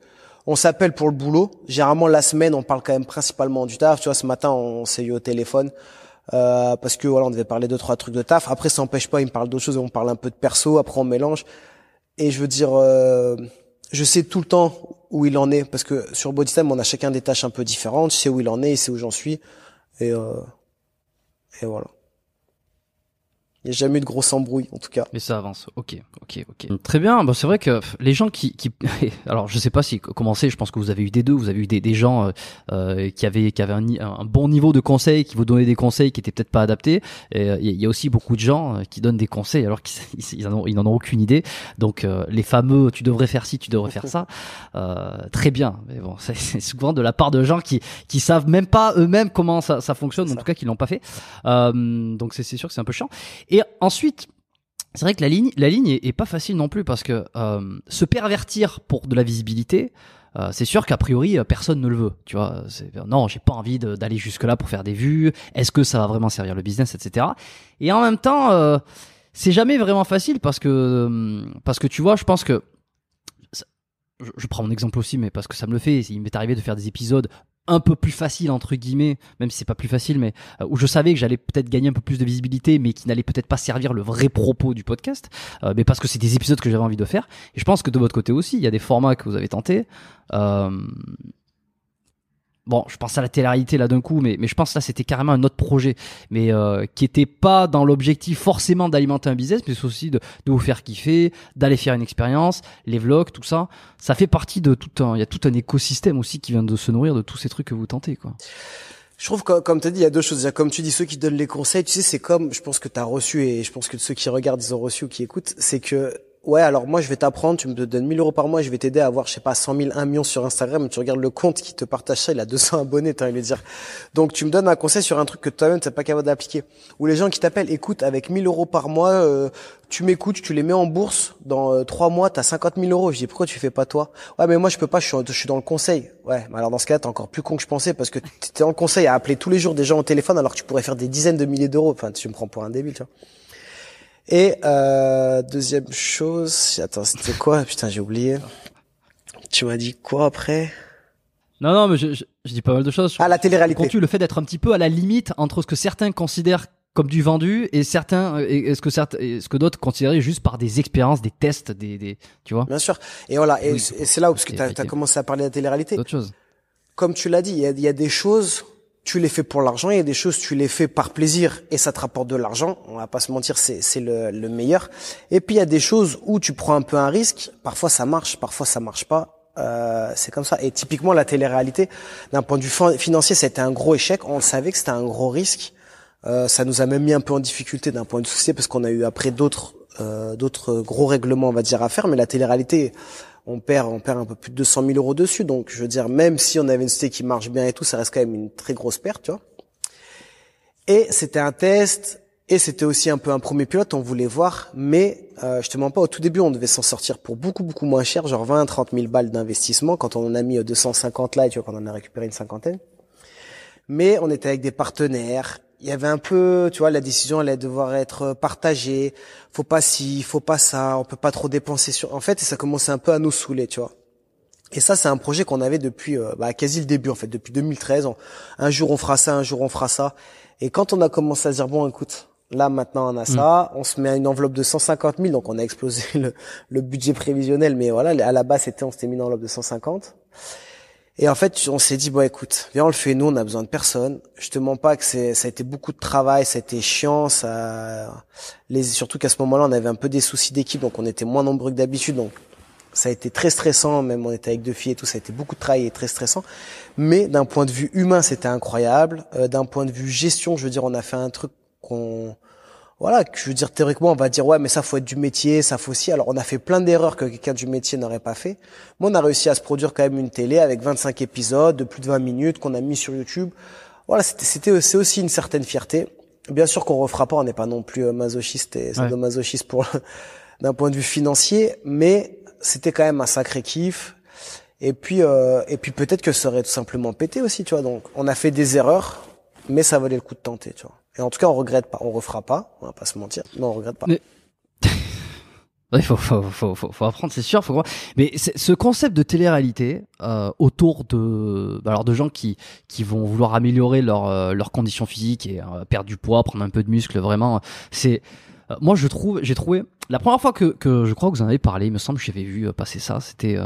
B: on s'appelle pour le boulot. Généralement, la semaine, on parle quand même principalement du taf. Tu vois, ce matin, on s'est eu au téléphone. Euh, parce que voilà, on devait parler de trois trucs de taf. Après, ça n'empêche pas, il me parle d'autres choses, on parle un peu de perso. Après, on mélange. Et je veux dire, euh, je sais tout le temps où il en est parce que sur Bodytime on a chacun des tâches un peu différentes. Je sais où il en est, il sait où j'en suis et euh, et voilà. Il n'y a jamais eu de grosse embrouille, en tout cas.
A: Mais ça avance. Ok, ok, ok. Très bien. Bah, c'est vrai que les gens qui, qui, alors je sais pas si comment c'est. Je pense que vous avez eu des deux. Vous avez eu des, des gens euh, euh qui avaient qui avaient un, un, bon niveau de conseil, qui vous donnaient des conseils qui étaient peut-être pas adaptés. Et euh, il y a aussi beaucoup de gens euh, qui donnent des conseils alors qu'ils ils, ils n'en ont aucune idée. Donc les fameux, tu devrais faire ci, tu devrais faire ça. très bien. Mais bon, c'est souvent de la part de gens qui qui savent même pas eux-mêmes comment ça, ça fonctionne. En tout cas, qui l'ont pas fait. donc c'est sûr que c'est un peu chiant. Et ensuite, c'est vrai que la ligne, la ligne est, pas facile non plus parce que euh, se pervertir pour de la visibilité, euh, c'est sûr qu'a priori euh, personne ne le veut. Tu vois, non, j'ai pas envie d'aller jusque là pour faire des vues. Est-ce que ça va vraiment servir le business, etc. Et en même temps, c'est jamais vraiment facile parce que parce que tu vois, je pense que je, prends mon exemple aussi, mais parce que ça me le fait. Il m'est arrivé de faire des épisodes un peu plus facile entre guillemets, même si c'est pas plus facile, mais euh, où je savais que j'allais peut-être gagner un peu plus de visibilité, mais qui n'allait peut-être pas servir le vrai propos du podcast, euh, mais parce que c'est des épisodes que j'avais envie de faire. Et je pense que de votre côté aussi, il y a des formats que vous avez tentés. Euh, bon, je pense à la télé-réalité là d'un coup, mais, mais je pense là c'était carrément un autre projet, mais euh, qui était pas dans l'objectif forcément d'alimenter un business, mais aussi de, de vous faire kiffer, d'aller faire une expérience, les vlogs, tout ça. Ça fait partie de tout un, il y a tout un écosystème aussi qui vient de se nourrir de tous ces trucs que vous tentez, quoi.
B: Je trouve que, comme tu as dit, il y a deux choses. Comme tu dis, ceux qui donnent les conseils, tu sais, c'est comme, je pense que tu as reçu, et je pense que ceux qui regardent, ils ont reçu ou qui écoutent, c'est que ouais, alors moi je vais t'apprendre, tu me donnes 1000 euros par mois, je vais t'aider à avoir, je sais pas, 100 000, 1 million sur Instagram, tu regardes le compte qui te partage ça, il a 200 abonnés, t'as envie de dire. Donc tu me donnes un conseil sur un truc que toi-même t'es pas capable d'appliquer. Ou les gens qui t'appellent, écoute, avec 1000 euros par mois, euh, tu m'écoutes, tu les mets en bourse, dans euh, trois mois, t'as 50 000 euros. Je dis, pourquoi tu fais pas toi? Ouais, mais moi je peux pas, je suis, dans le conseil. Ouais, mais alors dans ce cas-là, t'es encore plus con que je pensais, parce que t'es dans conseil à appeler tous les jours des gens au téléphone, alors que tu pourrais faire des dizaines de milliers d'euros. Enfin, tu me prends pour un débile, tu vois. Et euh, deuxième chose, attends, c'était quoi? Putain, j'ai oublié. Tu m'as dit quoi après?
A: Non, non, mais je, je, dis pas mal de choses.
B: Ah, la télé-réalité.
A: le fait d'être un petit peu à la limite entre ce que certains considèrent comme du vendu et certains et ce que certains ce que d'autres considéraient juste par des expériences des tests des, des tu vois?
B: Bien sûr. Et voilà. Et, c'est là où parce que tu as, commencé à parler de la télé-réalité.
A: D'autres choses.
B: Comme tu l'as dit il y a, y a des choses tu les fais pour l'argent, il y a des choses tu les fais par plaisir et ça te rapporte de l'argent. On va pas se mentir, c'est c'est le, le meilleur. Et puis il y a des choses où tu prends un peu un risque. Parfois ça marche, parfois ça marche pas. Euh, c'est comme ça. Et typiquement la télé-réalité, d'un point de vue financier, été un gros échec. On le savait que c'était un gros risque. Euh, ça nous a même mis un peu en difficulté d'un point de vue société parce qu'on a eu après d'autres euh, d'autres gros règlements, on va dire, à faire. Mais la télé-réalité, on perd, on perd un peu plus de 200 000 euros dessus. Donc, je veux dire, même si on avait une société qui marche bien et tout, ça reste quand même une très grosse perte, tu vois. Et c'était un test Et c'était aussi un peu un premier pilote, on voulait voir, mais euh, je te mens pas, au tout début, on devait s'en sortir pour beaucoup, beaucoup moins cher, genre 20, 30 000 balles d'investissement, quand on en a mis 250 là, et tu vois, quand on en a récupéré une cinquantaine. Mais on était avec des partenaires, il y avait un peu, tu vois, la décision allait devoir être partagée, faut pas ci, faut pas ça, on peut pas trop dépenser sur... En fait, ça commençait un peu à nous saouler, tu vois. Et ça, c'est un projet qu'on avait depuis euh, bah, quasi le début, en fait, depuis 2013. un jour on fera ça, un jour on fera ça. Et quand on a commencé à dire, bon, écoute, Là maintenant on a ça, mm. on se met à une enveloppe de 150 000, donc on a explosé le, budget prévisionnel, mais voilà, à la base c'était on s'était mis une enveloppe de 150. Et en fait on s'est dit bon écoute, viens on le fait nous, on a besoin de personne. Je te mens pas que c'est ça a été beaucoup de travail, ça a été chiant, ça, les surtout qu'à ce moment-là on avait un peu des soucis d'équipe, donc on était moins nombreux que d'habitude, donc ça a été très stressant, même on était avec deux filles et tout, ça a été beaucoup de travail et très stressant. Mais d'un point de vue humain, c'était incroyable. Euh, d'un point de vue gestion, je veux dire, on a fait un truc qu'on voilà, je veux dire théoriquement, on va dire ouais, mais ça faut être du métier, ça faut aussi. Alors on a fait plein d'erreurs que quelqu'un du métier n'aurait pas fait. Mais on a réussi à se produire quand même une télé avec 25 épisodes de plus de 20 minutes qu'on a mis sur YouTube. Voilà, c'était c'est aussi une certaine fierté. Bien sûr qu'on refera pas, on n'est pas non plus euh, masochiste et sadomasochiste pour d'un point de vue financier, mais c'était quand même un sacré kiff. Et puis euh, et puis peut-être que ça aurait tout simplement pété aussi, tu vois. Donc on a fait des erreurs, mais ça valait le coup de tenter, tu vois. Et en tout cas, on regrette pas. On refera pas. On va pas se mentir. Non, on regrette pas.
A: Mais... Il faut, faut, faut, faut, apprendre, c'est sûr. Faut Mais ce concept de télé-réalité euh, autour de, bah, alors de gens qui qui vont vouloir améliorer leur euh, leurs conditions physiques et euh, perdre du poids, prendre un peu de muscle, vraiment, c'est euh, moi je trouve, j'ai trouvé la première fois que que je crois que vous en avez parlé, il me semble, que j'avais vu passer ça, c'était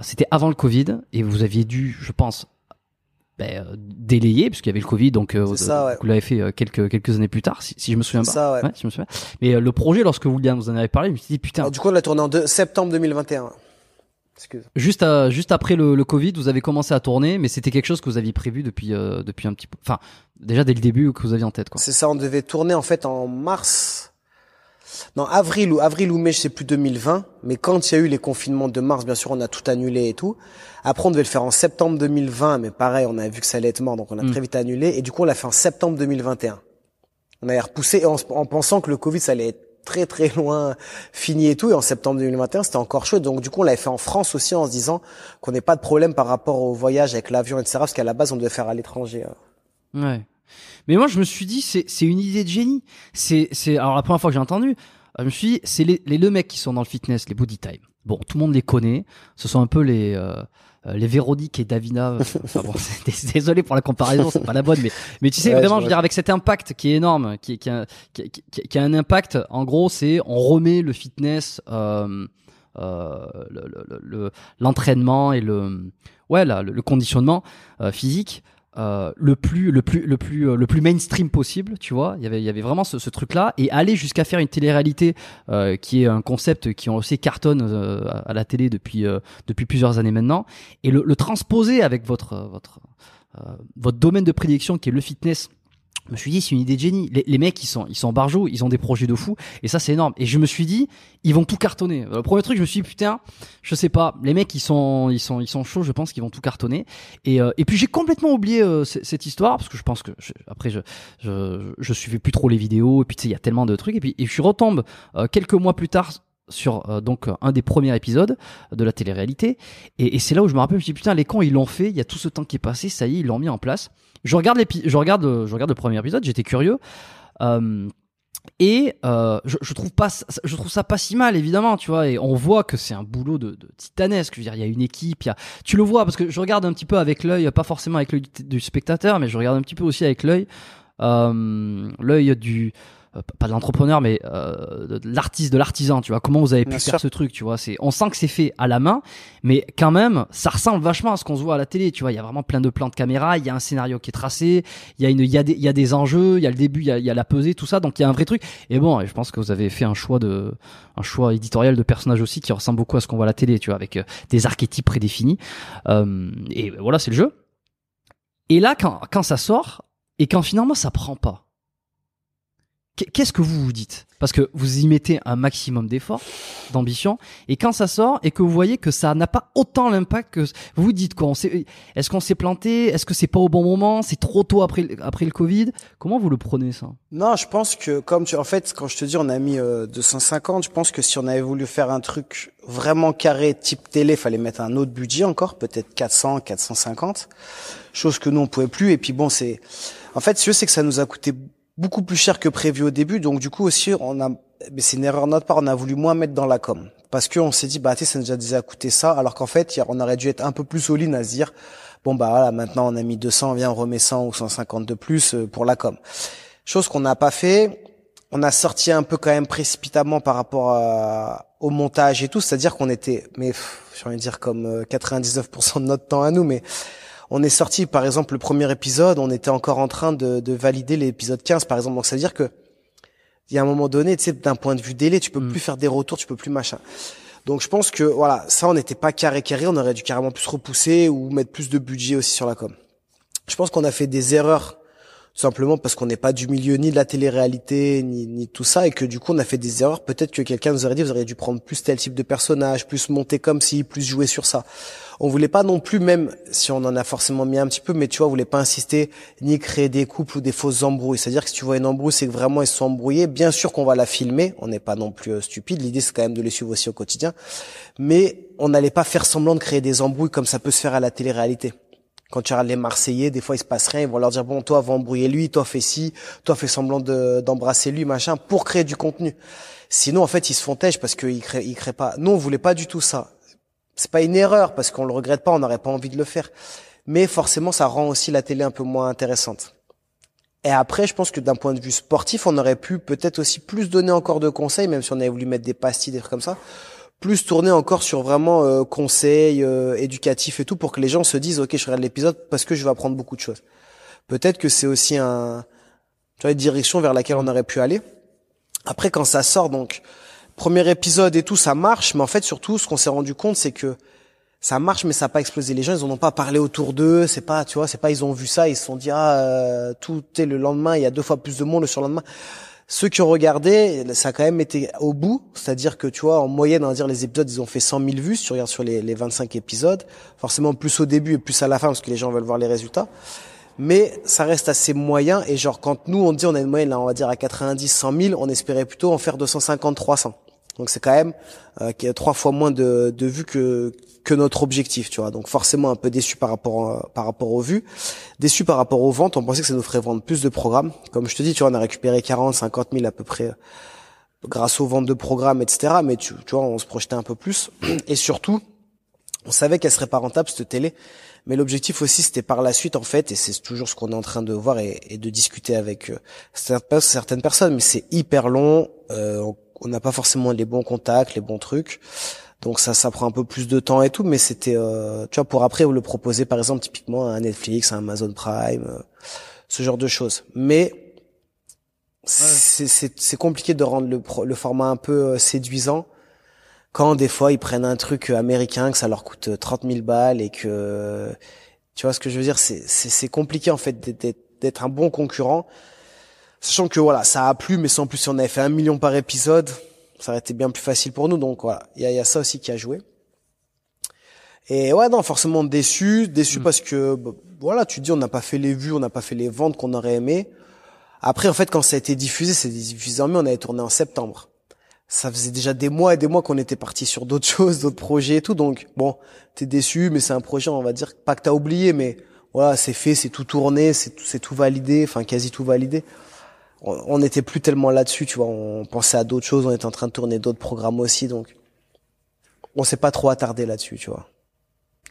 A: c'était avant le Covid et vous aviez dû, je pense, ben, euh, délayé puisqu'il y avait le Covid donc euh, vous l'avez fait euh, quelques quelques années plus tard si, je me souviens pas
B: ça, ouais.
A: si je me souviens. mais le projet lorsque vous, vous en avez parlé je me suis dit putain
B: du coup on l'a tourné en septembre 2021
A: Excuse. Juste, juste après le, le, Covid, vous avez commencé à tourner, mais c'était quelque chose que vous aviez prévu depuis, depuis un petit peu. Enfin, déjà dès le début que vous aviez en tête, quoi.
B: C'est ça, on devait tourner en fait en mars non, avril ou avril ou mai, je sais plus 2020, mais quand il y a eu les confinements de mars, bien sûr, on a tout annulé et tout. Après, on devait le faire en septembre 2020, mais pareil, on a vu que ça allait être mort, donc on a mm. très vite annulé. Et du coup, on l'a fait en septembre 2021. On a repoussé en, en pensant que le Covid, ça allait être très très loin fini et tout. Et en septembre 2021, c'était encore chaud. Donc du coup, on l'avait fait en France aussi en se disant qu'on n'ait pas de problème par rapport au voyage avec l'avion, etc. Parce qu'à la base, on devait faire à l'étranger.
A: Hein. Ouais. Mais moi, je me suis dit, c'est, une idée de génie. C'est, alors la première fois que j'ai entendu, euh, je me suis dit, c'est les, les deux mecs qui sont dans le fitness, les body time. Bon, tout le monde les connaît. Ce sont un peu les, euh, euh les Véronique et Davina. Enfin bon, désolé pour la comparaison, c'est pas la bonne, mais, mais tu sais, vraiment, je veux dire, avec cet impact qui est énorme, qui, qui, a, qui, qui, qui a un impact, en gros, c'est on remet le fitness, euh, euh, l'entraînement le, le, et le, ouais, là, le, conditionnement euh, physique euh, le plus le plus le plus euh, le plus mainstream possible tu vois. Il y avait il y avait vraiment ce, ce truc là et aller jusqu'à faire une télé-réalité euh, qui est un concept qui on aussi cartonne euh, à la télé depuis depuis plusieurs années maintenant. Et le, le transposer avec votre votre votre domaine de prédiction qui est le fitness je me suis dit c'est une idée de génie. Les, les, mecs ils sont ils sont barjots ils ont des projets de fou et ça c'est énorme. Et je me suis dit ils vont tout cartonner. Le premier truc je me suis dit putain je sais pas. Les mecs ils sont ils sont ils sont chauds je pense qu'ils vont tout cartonner. Et euh, et puis j'ai complètement oublié euh, cette histoire parce que je pense que après je, je je suivais plus trop les vidéos et puis tu sais il y a tellement de trucs et puis et je retombe euh, quelques mois plus tard sur donc un des premiers épisodes de la télé-réalité et, c'est là où je me rappelle je me dit putain les cons ils l'ont fait il y a tout ce temps qui est passé ça y est ils l'ont mis en place je regarde je regarde, je regarde le premier épisode. J'étais curieux. Euh, et euh, je, trouve pas, je trouve ça pas si mal évidemment, tu vois. Et on voit que c'est un boulot de, de, titanesque. Je veux dire, il y a une équipe, y a, tu le vois parce que je regarde un petit peu avec l'œil, pas forcément avec l'œil du, spectateur, mais je regarde un petit peu aussi avec l'œil, euh, l'œil du euh, pas de l'entrepreneur mais euh, de l'artiste de l'artisan tu vois. Comment vous avez pu faire ce truc tu vois? C'est on sent que c'est fait à la main mais quand même ça ressemble vachement à ce qu'on se voit à la télé tu vois. Il y a vraiment plein de plans de caméra il y a un scénario qui est tracé il y a une il y a des il y a des enjeux il y a le début il y a, il y a la pesée tout ça. Donc il y a un vrai truc. Et bon je pense que vous avez fait un choix de un choix éditorial de personnage aussi qui ressemble beaucoup à ce qu'on voit à la télé tu vois avec euh, des archétypes prédéfinis. Euh, et voilà c'est le jeu. Et là quand quand ça sort et quand finalement ça prend pas qu'est-ce que vous vous dites? Parce que vous y mettez un maximum d'efforts, d'ambition, et quand ça sort et que vous voyez que ça n'a pas autant l'impact que vous vous dites quoi Est-ce qu'on s'est planté? Est-ce que c'est pas au bon moment? C'est trop tôt après après le Covid? Comment vous le prenez ça?
B: Non, je pense que comme tu en fait quand je te dis on a mis 250, euh, je pense que si on avait voulu faire un truc vraiment carré type télé, fallait mettre un autre budget encore, peut-être 400, 450, chose que nous on pouvait plus. Et puis bon, c'est en fait, ce c'est que ça nous a coûté beaucoup plus cher que prévu au début. Donc du coup aussi, on a, c'est une erreur de notre part, on a voulu moins mettre dans la com. Parce qu'on s'est dit, bah tu sais, ça nous a déjà coûté ça, alors qu'en fait, on aurait dû être un peu plus solide à se dire, bon bah voilà, maintenant on a mis 200, viens on remet 100 ou 150 de plus euh, pour la com. Chose qu'on n'a pas fait. On a sorti un peu quand même précipitamment par rapport au montage et tout, c'est-à-dire qu'on était, mais j'ai envie de dire comme 99% euh, de notre temps à nous, mais on est sorti, par exemple, le premier épisode, on était encore en train de, de valider l'épisode 15, par exemple. Donc, ça veut dire que il y a un moment donné, tu sais, d'un point de vue délai, tu peux mm. plus faire des retours, tu peux plus machin. Donc, je pense que, voilà, ça, on n'était pas carré carré, on aurait dû carrément plus repousser ou mettre plus de budget aussi sur la com. Je pense qu'on a fait des erreurs simplement parce qu'on n'est pas du milieu ni de la télé-réalité ni, ni tout ça et que du coup on a fait des erreurs. Peut-être que quelqu'un nous aurait dit vous auriez dû prendre plus tel type de personnage plus monter comme si plus jouer sur ça. On voulait pas non plus même si on en a forcément mis un petit peu mais tu vois on voulait pas insister ni créer des couples ou des fausses embrouilles. C'est-à-dire que si tu vois une embrouille c'est que vraiment ils sont embrouillés bien sûr qu'on va la filmer. On n'est pas non plus euh, stupide. L'idée c'est quand même de les suivre aussi au quotidien. Mais on n'allait pas faire semblant de créer des embrouilles comme ça peut se faire à la télé-réalité quand tu regardes les Marseillais, des fois il se passe rien, ils vont leur dire bon toi va embrouiller lui, toi fais ci, toi fais semblant d'embrasser lui machin pour créer du contenu. Sinon en fait ils se font têche parce qu'ils créent ils créent pas. Nous on voulait pas du tout ça. C'est pas une erreur parce qu'on le regrette pas, on n'aurait pas envie de le faire. Mais forcément ça rend aussi la télé un peu moins intéressante. Et après, je pense que d'un point de vue sportif, on aurait pu peut-être aussi plus donner encore de conseils, même si on avait voulu mettre des pastilles, des trucs comme ça, plus tourner encore sur vraiment euh, conseils euh, éducatifs et tout pour que les gens se disent ok je regarde l'épisode parce que je vais apprendre beaucoup de choses. Peut-être que c'est aussi un tu vois, une direction vers laquelle on aurait pu aller. Après quand ça sort donc premier épisode et tout ça marche mais en fait surtout ce qu'on s'est rendu compte c'est que ça marche mais ça n'a pas explosé les gens ils en ont pas parlé autour d'eux c'est pas tu vois c'est pas ils ont vu ça ils se sont dit ah euh, tout est le lendemain il y a deux fois plus de monde le surlendemain ceux qui ont regardé, ça a quand même été au bout, c'est-à-dire que tu vois, en moyenne, on va dire les épisodes, ils ont fait 100 000 vues. Si tu regardes sur les, les 25 épisodes, forcément plus au début et plus à la fin parce que les gens veulent voir les résultats. Mais ça reste assez moyen et genre quand nous on dit on a une moyenne là, on va dire à 90, 100 000, on espérait plutôt en faire 250, 300. Donc c'est quand même euh, trois fois moins de, de vues que que notre objectif, tu vois. Donc forcément un peu déçu par rapport euh, par rapport aux vues, déçu par rapport aux ventes. On pensait que ça nous ferait vendre plus de programmes. Comme je te dis, tu vois, on a récupéré 40, 50 000 à peu près euh, grâce aux ventes de programmes, etc. Mais tu, tu vois, on se projetait un peu plus. Et surtout, on savait qu'elle serait pas rentable cette télé. Mais l'objectif aussi, c'était par la suite, en fait, et c'est toujours ce qu'on est en train de voir et, de discuter avec euh, certaines personnes, mais c'est hyper long. On n'a pas forcément les bons contacts, les bons trucs. Donc ça, ça prend un peu plus de temps et tout, mais c'était, euh, tu vois, pour après vous le proposer par exemple typiquement à Netflix, à Amazon Prime, euh, ce genre de choses. Mais c'est compliqué de rendre le, le format un peu euh, séduisant quand des fois ils prennent un truc américain que ça leur coûte 30 000 balles et que tu vois ce que je veux dire, c'est compliqué en fait d'être un bon concurrent, sachant que voilà ça a plu, mais sans plus si on avait fait un million par épisode ça aurait été bien plus facile pour nous. Donc voilà, il y a, y a, ça aussi qui a joué. Et ouais, non, forcément déçu, déçu mm. parce que bah, voilà, tu dis on n'a pas fait les vues, on n'a pas fait les ventes qu'on aurait aimé. Après, en fait, quand ça a été diffusé, c'est diffusé en mai, on avait tourné en septembre. Ça faisait déjà des mois et des mois qu'on était parti sur d'autres choses, d'autres projets et tout. Donc bon, t'es déçu, mais c'est un projet, on va dire pas que t'as oublié, mais voilà, c'est fait, c'est tout tourné, c'est tout, c'est tout validé, enfin quasi tout validé on n'était plus tellement là-dessus, tu vois. On pensait à d'autres choses, on était en train de tourner d'autres programmes aussi, donc on s'est pas trop attardé là-dessus, tu vois.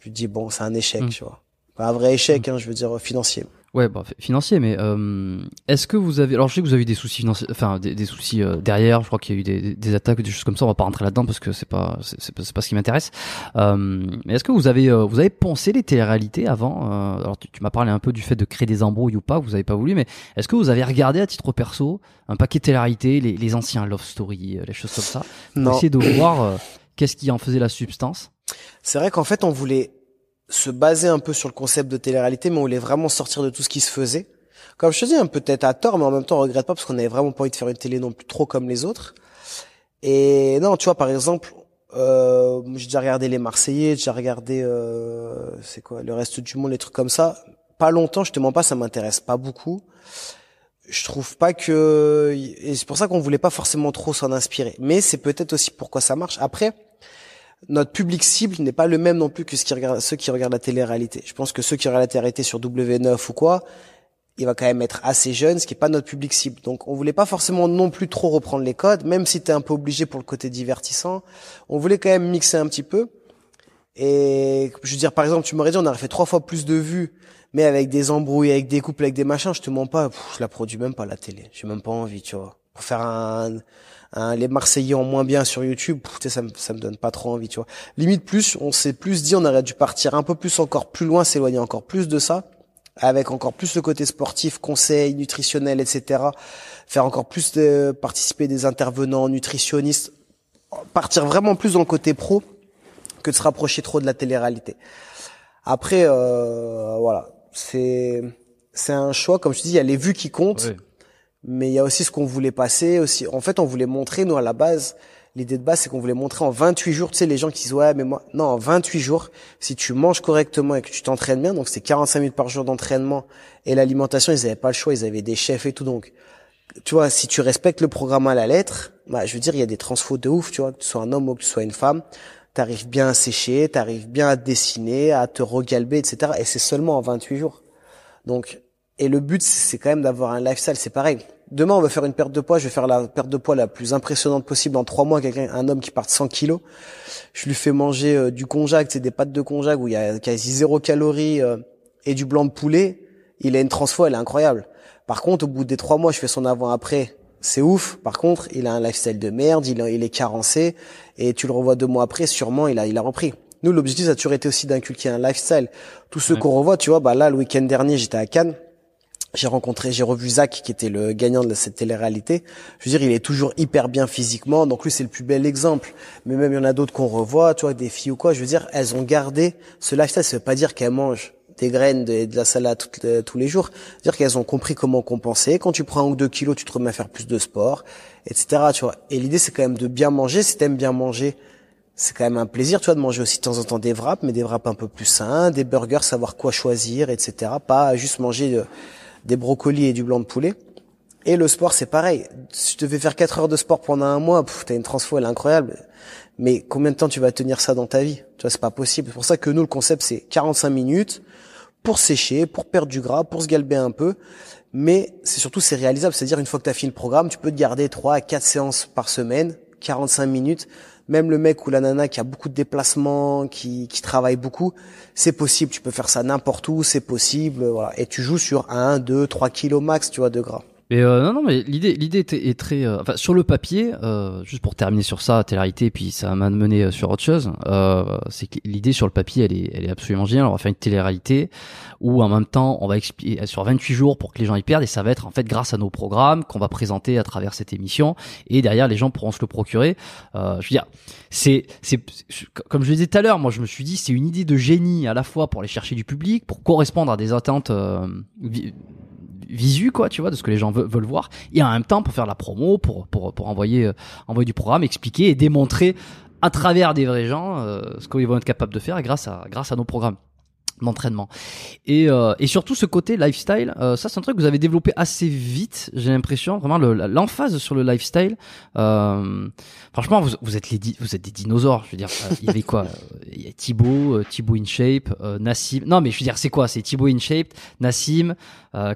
B: Je dis bon, c'est un échec, hmm. tu vois. Pas un vrai échec, hmm. hein, je veux dire financier.
A: Ouais, bah, financier, mais euh, est-ce que vous avez, alors je sais que vous avez eu des soucis financiers, enfin des, des soucis euh, derrière. Je crois qu'il y a eu des, des, attaques, des choses comme ça. On va pas rentrer là-dedans parce que c'est pas, c'est pas, pas ce qui m'intéresse. Euh, mais est-ce que vous avez, euh, vous avez pensé les téléréalités avant euh, Alors tu, tu m'as parlé un peu du fait de créer des embrouilles ou pas. Vous avez pas voulu, mais est-ce que vous avez regardé à titre perso un paquet de téléréalités, les, les anciens love story, les choses comme ça, pour essayer de voir qu'est-ce qui en faisait la substance?
B: C'est vrai qu'en fait on voulait se baser un peu sur le concept de télé-réalité, mais on voulait vraiment sortir de tout ce qui se faisait. Comme je te dis, hein, peut-être à tort, mais en même temps, on regrette pas parce qu'on avait vraiment pas envie de faire une télé non plus trop comme les autres. Et non, tu vois, par exemple, euh, j'ai déjà regardé les Marseillais, j'ai déjà regardé, euh, c'est quoi, le reste du monde, les trucs comme ça. Pas longtemps, je te mens pas, ça m'intéresse pas beaucoup. Je trouve pas que, et c'est pour ça qu'on voulait pas forcément trop s'en inspirer. Mais c'est peut-être aussi pourquoi ça marche. Après, notre public cible n'est pas le même non plus que ceux qui regardent, la télé-réalité. Je pense que ceux qui regardent la télé-réalité sur W9 ou quoi, il va quand même être assez jeune, ce qui est pas notre public cible. Donc on voulait pas forcément non plus trop reprendre les codes, même si t'es un peu obligé pour le côté divertissant. On voulait quand même mixer un petit peu. Et je veux dire, par exemple, tu m'aurais dit on aurait fait trois fois plus de vues, mais avec des embrouilles, avec des couples, avec des machins, je te mens pas, je la produis même pas la télé. J'ai même pas envie, tu vois. Pour faire un, un les Marseillais en moins bien sur YouTube, ça me, ça me donne pas trop envie, tu vois. Limite plus, on s'est plus dit, on aurait dû partir un peu plus, encore plus loin, s'éloigner encore plus de ça avec encore plus le côté sportif, conseil, nutritionnel, etc. Faire encore plus de participer des intervenants nutritionnistes, partir vraiment plus dans le côté pro que de se rapprocher trop de la télé-réalité. Après, euh, voilà, c'est c'est un choix, comme je te dis, il y a les vues qui comptent, mais il y a aussi ce qu'on voulait passer. Aussi, en fait, on voulait montrer nous à la base l'idée de base, c'est qu'on voulait montrer en 28 jours, tu sais, les gens qui disent, ouais, mais moi, non, en 28 jours, si tu manges correctement et que tu t'entraînes bien, donc c'est 45 minutes par jour d'entraînement, et l'alimentation, ils avaient pas le choix, ils avaient des chefs et tout, donc, tu vois, si tu respectes le programme à la lettre, bah, je veux dire, il y a des transfos de ouf, tu vois, que tu sois un homme ou que tu sois une femme, t'arrives bien à sécher, t'arrives bien à dessiner, à te regalber, etc., et c'est seulement en 28 jours. Donc, et le but, c'est quand même d'avoir un lifestyle, c'est pareil demain on va faire une perte de poids, je vais faire la perte de poids la plus impressionnante possible en trois mois. Quelqu'un, un homme qui part 100 kilos, je lui fais manger euh, du konjac, c'est des pâtes de konjac où il y a quasi zéro calorie euh, et du blanc de poulet. Il a une transfo, elle est incroyable. Par contre, au bout des trois mois, je fais son avant-après, c'est ouf. Par contre, il a un lifestyle de merde, il, il est carencé et tu le revois deux mois après, sûrement il a, il a repris. Nous, l'objectif, ça a toujours été aussi d'inculquer un lifestyle. Tous ceux qu'on revoit, tu vois, bah là, le week-end dernier, j'étais à Cannes j'ai rencontré, j'ai revu Zach qui était le gagnant de cette télé-réalité. Je veux dire, il est toujours hyper bien physiquement, donc lui c'est le plus bel exemple. Mais même il y en a d'autres qu'on revoit, tu vois, des filles ou quoi. Je veux dire, elles ont gardé ce lifestyle. Ça veut pas dire qu'elles mangent des graines et de, la salade tous les jours. dire qu'elles ont compris comment compenser. Quand tu prends un ou deux kilos, tu te remets à faire plus de sport, etc. Tu vois. Et l'idée c'est quand même de bien manger. Si t'aimes bien manger, c'est quand même un plaisir, tu vois, de manger aussi de temps en temps des wraps, mais des wraps un peu plus sains, des burgers, savoir quoi choisir, etc. Pas juste manger de, des brocolis et du blanc de poulet. Et le sport, c'est pareil. Si tu devais faire 4 heures de sport pendant un mois, t'as une transfo, elle est incroyable. Mais combien de temps tu vas tenir ça dans ta vie? Tu vois, c'est pas possible. C'est pour ça que nous, le concept, c'est 45 minutes pour sécher, pour perdre du gras, pour se galber un peu. Mais c'est surtout, c'est réalisable. C'est-à-dire, une fois que tu as fini le programme, tu peux te garder 3 à 4 séances par semaine, 45 minutes même le mec ou la nana qui a beaucoup de déplacements, qui, qui travaille beaucoup, c'est possible. Tu peux faire ça n'importe où, c'est possible. Voilà. Et tu joues sur 1, 2, 3 kilos max, tu vois, de gras.
A: Mais euh, non, non, mais l'idée, l'idée est, très, euh, enfin, sur le papier, euh, juste pour terminer sur ça, télé puis ça m'a mené euh, sur autre chose. Euh, c'est que l'idée sur le papier, elle est, elle est absolument géniale. On va faire une télé-réalité où en même temps, on va expliquer sur 28 jours pour que les gens y perdent, et ça va être en fait grâce à nos programmes qu'on va présenter à travers cette émission, et derrière les gens pourront se le procurer. je veux dire, c'est, c'est, comme je le disais tout à l'heure, moi je me suis dit, c'est une idée de génie à la fois pour aller chercher du public, pour correspondre à des attentes visu quoi tu vois de ce que les gens veulent, voir et en même temps pour faire la promo pour pour pour envoyer euh, envoyer du programme expliquer et démontrer à travers des vrais gens euh, ce qu'ils vont être capables de faire grâce à grâce à nos programmes d'entraînement. Et, euh, et surtout ce côté lifestyle euh, ça c'est un truc que vous avez développé assez vite j'ai l'impression. Vraiment l'emphase sur le lifestyle euh, franchement vous, vous êtes les vous êtes des dinosaures je veux dire. Euh, il y avait quoi il y a Thibaut euh, Thibaut InShape Nassim. Non mais je veux dire c'est quoi? C'est Thibaut InShape Nassim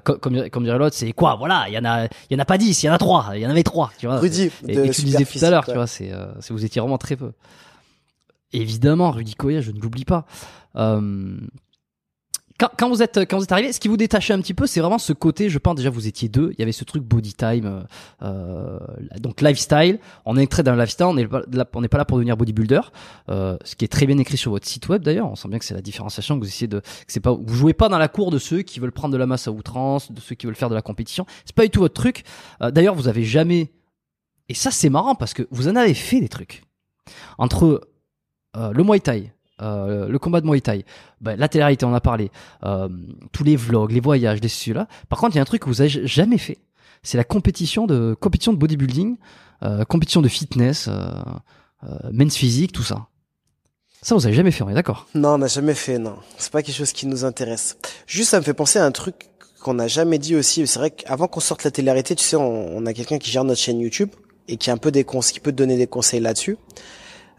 A: comme comme dirait l'autre c'est quoi? Voilà il y en a il y en a pas dix il y en a trois il y en avait trois tu vois.
B: Rudy
A: et, tu disais tout à l'heure tu vois c'est vous étiez vraiment très peu. Évidemment Rudy Koya je ne l'oublie pas. Euh, quand, quand, vous êtes quand vous êtes arrivé, ce qui vous détachait un petit peu, c'est vraiment ce côté. Je pense déjà vous étiez deux. Il y avait ce truc body time, euh, euh donc lifestyle. On est très dans le lifestyle. On n'est pas, on n'est pas là pour devenir bodybuilder. Euh, ce qui est très bien écrit sur votre site web d'ailleurs. On sent bien que c'est la différenciation que vous essayez de. C'est pas vous jouez pas dans la cour de ceux qui veulent prendre de la masse à outrance, de ceux qui veulent faire de la compétition. C'est pas du tout votre truc. Euh, d'ailleurs, vous avez jamais. Et ça c'est marrant parce que vous en avez fait des trucs entre euh, le Muay Thai, euh, le combat de Muay Thai, bah, la télé-réalité, on en a parlé, euh, tous les vlogs, les voyages, les ceux-là. Par contre, il y a un truc que vous avez jamais fait, c'est la compétition de compétition de bodybuilding, euh, compétition de fitness, euh, euh, men's physique, tout ça. Ça, vous avez jamais fait, on est d'accord?
B: Non, on n'a jamais fait, non. C'est pas quelque chose qui nous intéresse. Juste, ça me fait penser à un truc qu'on n'a jamais dit aussi. C'est vrai qu'avant qu'on sorte la télé-réalité, tu sais, on, on a quelqu'un qui gère notre chaîne YouTube et qui a un peu des qui peut te donner des conseils là-dessus.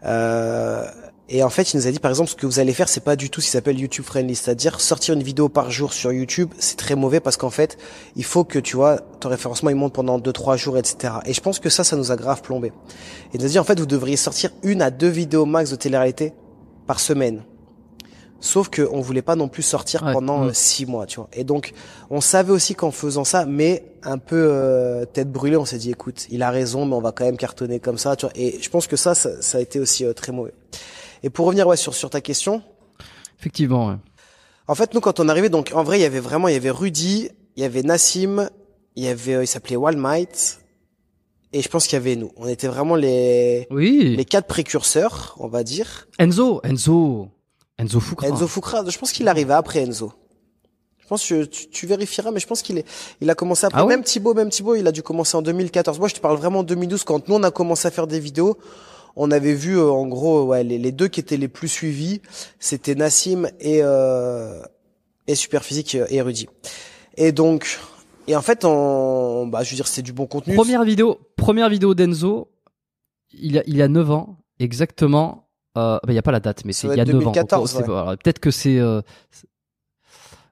B: Euh, et en fait, il nous a dit par exemple ce que vous allez faire, c'est pas du tout ce qui s'appelle YouTube friendly, c'est-à-dire sortir une vidéo par jour sur YouTube, c'est très mauvais parce qu'en fait, il faut que tu vois ton référencement il monte pendant 2-3 jours, etc. Et je pense que ça, ça nous a grave plombé. Et il nous a dit en fait, vous devriez sortir une à deux vidéos max de télé-réalité par semaine. Sauf que on voulait pas non plus sortir
A: Ouais.
B: pendant
A: Mm.
B: euh, six mois, tu vois. Et donc, on savait aussi qu'en faisant ça, mais un peu euh, tête brûlée, on s'est dit, écoute, il a raison, mais on va quand même cartonner comme ça, tu vois. Et je pense que ça, ça, ça a été aussi euh, très mauvais. Et pour revenir ouais sur sur ta question,
A: Effectivement. ouais.
B: en fait, nous quand on arrivait, donc en vrai, il y avait vraiment, il y avait Rudy, il y avait Nassim, il y avait, euh, il s'appelait Walmite, et je pense qu'il y avait nous. On était vraiment les
A: Oui.
B: les quatre précurseurs, on va dire.
A: Enzo, Enzo, Enzo Fukra.
B: Enzo Fukra, je pense qu'il arrivait après Enzo. Je pense que tu, tu vérifieras, mais je pense qu'il est, il a commencé après.
A: Ah ouais
B: même Thibaut, même Thibaut, il a dû commencer en 2014. Moi, je te parle vraiment en 2012 quand nous on a commencé à faire des vidéos. On avait vu euh, en gros, ouais, les, les deux qui étaient les plus suivis, c'était Nassim et euh, et Superphysique et Rudy. Et donc, et en fait, on, bah, je veux dire, c'est du bon contenu.
A: Première vidéo, première vidéo d'Enzo, il y a, il a 9 ans, exactement. Euh, bah, il y a pas la date, mais c'est il y a
B: être
A: 9 ans.
B: 2014, ouais.
A: Peut-être que c'est. euh, c'est-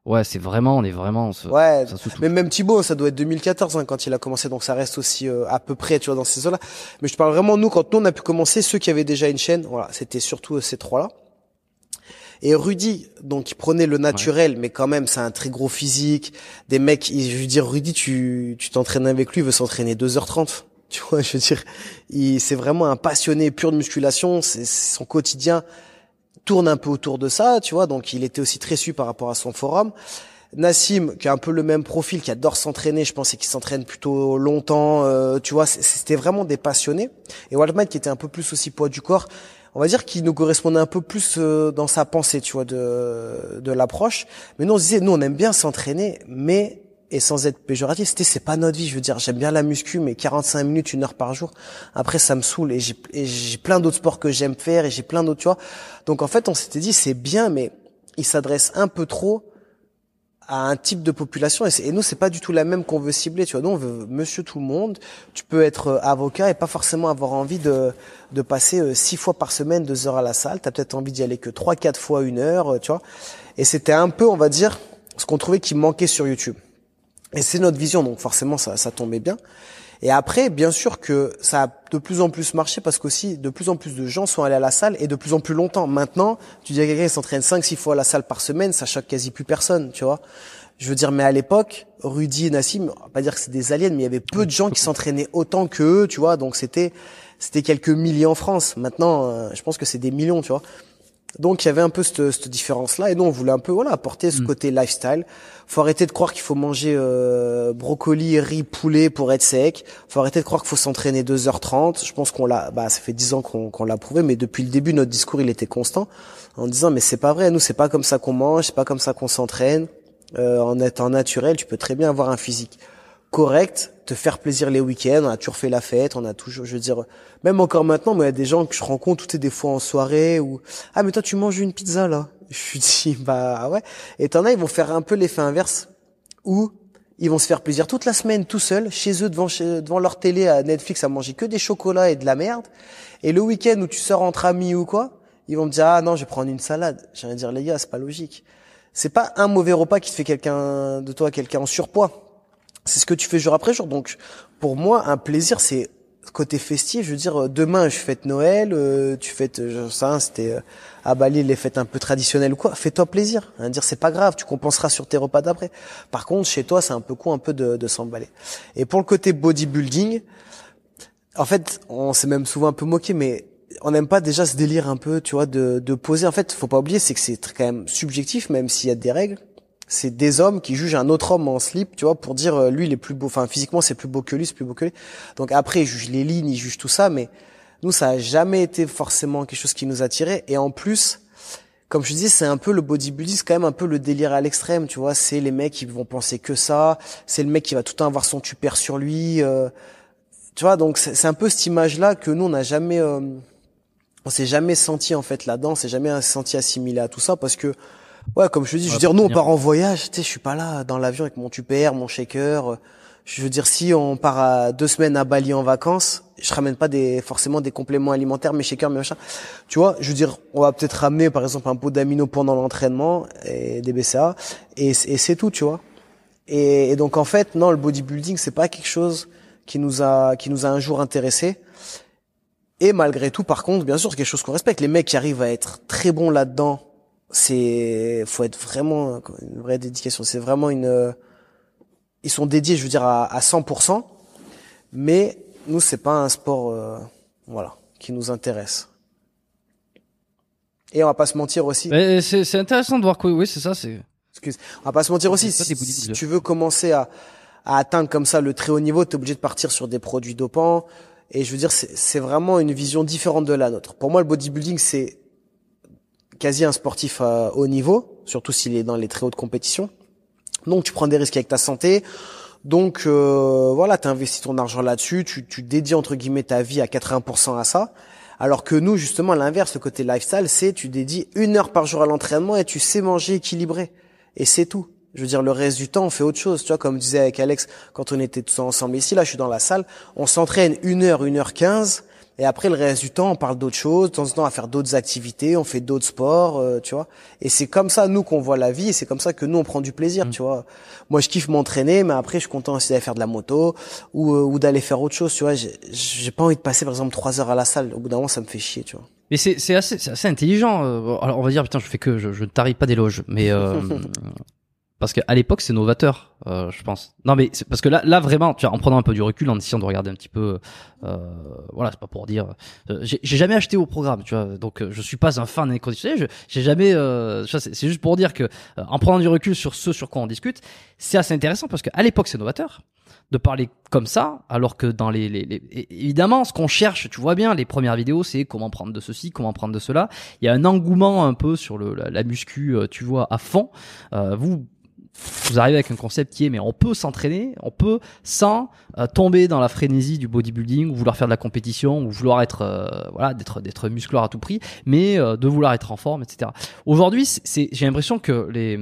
A: ouais, c'est vraiment, on est vraiment. ça-
B: Ouais,
A: ça se touche.
B: Mais même Thibaut, ça doit être 2014 hein, quand il a commencé, donc ça reste aussi euh, à peu près, tu vois, dans ces eaux-là. Mais je parle vraiment nous quand nous on a pu commencer, ceux qui avaient déjà une chaîne, voilà, c'était surtout euh, ces trois-là. Et Rudy, donc il prenait le naturel, mais quand même c'est un très gros physique. Des mecs, je veux dire Rudy, tu tu t'entraînes avec lui, il veut s'entraîner 2h30. Tu vois, je veux dire, il c'est vraiment un passionné pur de musculation, c'est son quotidien tourne un peu autour de ça, tu vois, donc il était aussi très su par rapport à son forum. Nassim, qui a un peu le même profil, qui adore s'entraîner, je pense, et qui s'entraîne plutôt longtemps, euh, tu vois, c'était vraiment des passionnés. Et Waldman, qui était un peu plus aussi poids du corps, on va dire qu'il nous correspondait un peu plus euh, dans sa pensée, tu vois, de, de l'approche. Mais nous, on se disait, nous, on aime bien s'entraîner, mais, et sans être péjoratif, c'était, c'est pas notre vie, je veux dire, j'aime bien la muscu, mais 45 minutes, une heure par jour, après, ça me saoule, et j'ai, plein d'autres sports que j'aime faire, et j'ai plein d'autres, tu vois. Donc, en fait, on s'était dit, c'est bien, mais il s'adresse un peu trop à un type de population et, et nous c'est pas du tout la même qu'on veut cibler tu vois. Nous on veut monsieur tout le monde. Tu peux être euh, avocat et pas forcément avoir envie de de passer euh, six fois par semaine deux heures à la salle. T'as peut-être envie d'y aller que trois quatre fois une heure euh, tu vois. Et c'était un peu on va dire ce qu'on trouvait qui manquait sur YouTube et c'est notre vision donc forcément ça ça tombait bien et après, bien sûr que ça a de plus en plus marché parce qu'aussi de plus en plus de gens sont allés à la salle et de plus en plus longtemps. Maintenant, tu dis à quelqu'un qui s'entraîne 5-6 fois à la salle par semaine, ça choque quasi plus personne, tu vois. Je veux dire, mais à l'époque, Rudy et Nassim, on va pas dire que c'est des aliens, mais il y avait peu de gens qui s'entraînaient autant que eux, tu vois. Donc c'était c'était quelques milliers en France. Maintenant, euh, je pense que c'est des millions, tu vois. Donc il y avait un peu cette, cette différence-là et nous on voulait un peu voilà apporter ce côté lifestyle. Faut arrêter de croire qu'il faut manger euh, brocoli, riz, poulet pour être sec. Faut arrêter de croire qu'il faut s'entraîner 2h30. Je pense qu'on l'a bah ça fait 10 ans qu'on qu'on l'a prouvé mais depuis le début notre discours il était constant en disant mais c'est pas vrai nous c'est pas comme ça qu'on mange, c'est pas comme ça qu'on s'entraîne. Euh, en étant naturel, tu peux très bien avoir un physique correct, te faire plaisir les week-ends, on a toujours fait la fête, on a toujours, je veux dire, même encore maintenant, mais il y a des gens que je rencontre, tout est des fois en soirée, ou, ah, mais toi, tu manges une pizza, là? Je suis dit, bah, ouais. Et t'en as, ils vont faire un peu l'effet inverse, où ils vont se faire plaisir toute la semaine tout seuls, chez eux, devant, devant leur télé à Netflix, à manger que des chocolats et de la merde. Et le week-end où tu sors entre amis ou quoi, ils vont me dire, ah non, je vais prendre une salade. J'ai envie dire, les gars, c'est pas logique. C'est pas un mauvais repas qui te fait quelqu'un de toi, quelqu'un en surpoids c'est ce que tu fais jour après jour. Donc, pour moi, un plaisir, c'est côté festif. Je veux dire, euh, demain, je fête Noël, euh, tu fêtes, euh, pas, c'était euh, à Bali les fêtes un peu traditionnelles ou quoi. Fais-toi plaisir. Hein, dire, c'est pas grave, tu compenseras sur tes repas d'après. Par contre, chez toi, c'est un peu con, un peu de, de s'emballer. Et pour le côté bodybuilding, en fait, on s'est même souvent un peu moqué, mais on n'aime pas déjà ce délire un peu, tu vois, de, de poser. En fait, faut pas oublier, c'est que c'est quand même subjectif, même s'il y a des règles. C'est des hommes qui jugent un autre homme en slip, tu vois, pour dire euh, lui il est plus beau, enfin physiquement c'est plus beau que lui, c'est plus beau que lui. Donc après ils jugent les lignes, ils jugent tout ça, mais nous ça a jamais été forcément quelque chose qui nous attirait. Et en plus, comme je dis, c'est un peu le bodybuilding, c'est quand même un peu le délire à l'extrême, tu vois. C'est les mecs qui vont penser que ça. C'est le mec qui va tout le temps avoir son tupère sur lui. Euh, tu vois, donc c'est un peu cette image-là que nous on n'a jamais, euh, on s'est jamais senti en fait là-dedans, on s'est jamais senti assimilé à tout ça parce que, ouais, comme je te dis, je veux dire, nous on part en voyage, tu sais, je suis pas là dans l'avion avec mon tupère, mon shaker. Je veux dire, si on part à deux semaines à Bali en vacances, je ramène pas des forcément des compléments alimentaires, mes shakers, mes machins. Tu vois, je veux dire, on va peut-être ramener par exemple un pot d'amino pendant l'entraînement et des BCA et, et c'est tout, tu vois. Et, et, donc en fait, non, le bodybuilding c'est pas quelque chose qui nous a qui nous a un jour intéressé. Et malgré tout, par contre, bien sûr, c'est quelque chose qu'on respecte. Les mecs qui arrivent à être très bons là-dedans, c'est faut être vraiment une vraie dédication. C'est vraiment une ils sont dédiés, je veux dire, à, à 100%. Mais nous, c'est pas un sport, euh, voilà, qui nous intéresse. Et on va pas se mentir aussi.
A: C'est intéressant de voir que oui, c'est ça. C'est.
B: Excuse. On va pas se mentir aussi. Si, tu veux commencer à, à atteindre comme ça le très haut niveau, tu es obligé de partir sur des produits dopants. Et je veux dire, c'est vraiment une vision différente de la nôtre. Pour moi, le bodybuilding, c'est quasi un sportif à haut niveau, surtout s'il est dans les très hautes compétitions. Donc tu prends des risques avec ta santé. Donc euh, voilà, tu ton argent là-dessus, tu, tu dédies entre guillemets ta vie à 80% à ça. Alors que nous, justement, l'inverse, le côté lifestyle, c'est tu dédies une heure par jour à l'entraînement et tu sais manger équilibré. Et c'est tout. Je veux dire, le reste du temps, on fait autre chose. Tu vois, comme disait avec Alex, quand on était tous ensemble ici, là, je suis dans la salle, on s'entraîne une heure, une heure quinze. Et après, le reste du temps, on parle d'autres choses, de temps en temps à faire d'autres activités, on fait d'autres sports, euh, tu vois. Et c'est comme ça, nous, qu'on voit la vie, et c'est comme ça que nous, on prend du plaisir, mm. tu vois. Moi, je kiffe m'entraîner, mais après, je suis content aussi d'aller faire de la moto ou, euh, ou d'aller faire autre chose, tu vois. J'ai pas envie de passer, par exemple, trois heures à la salle. Au bout d'un moment, ça me fait chier, tu vois.
A: Mais c'est assez, assez intelligent. Euh, alors, on va dire, putain, je fais que, je, je ne tarie pas d'éloges, mais parce qu'à l'époque c'est novateur euh, je pense non mais c'est parce que là là vraiment tu vois, en prenant un peu du recul en essayant de regarder un petit peu euh, voilà c'est pas pour dire euh, j'ai jamais acheté au programme tu vois donc euh, je suis pas un fan inconditionnel j'ai jamais euh, c'est juste pour dire que euh, en prenant du recul sur ce sur quoi on discute c'est assez intéressant parce qu'à l'époque c'est novateur de parler comme ça, alors que dans les, les, les... évidemment, ce qu'on cherche, tu vois bien, les premières vidéos, c'est comment prendre de ceci, comment prendre de cela. Il y a un engouement un peu sur le, la, la muscu, tu vois, à fond. Euh, vous, vous arrivez avec un concept qui est mais on peut s'entraîner, on peut sans euh, tomber dans la frénésie du bodybuilding ou vouloir faire de la compétition ou vouloir être euh, voilà d'être d'être muscleur à tout prix, mais euh, de vouloir être en forme, etc. Aujourd'hui, c'est j'ai l'impression que les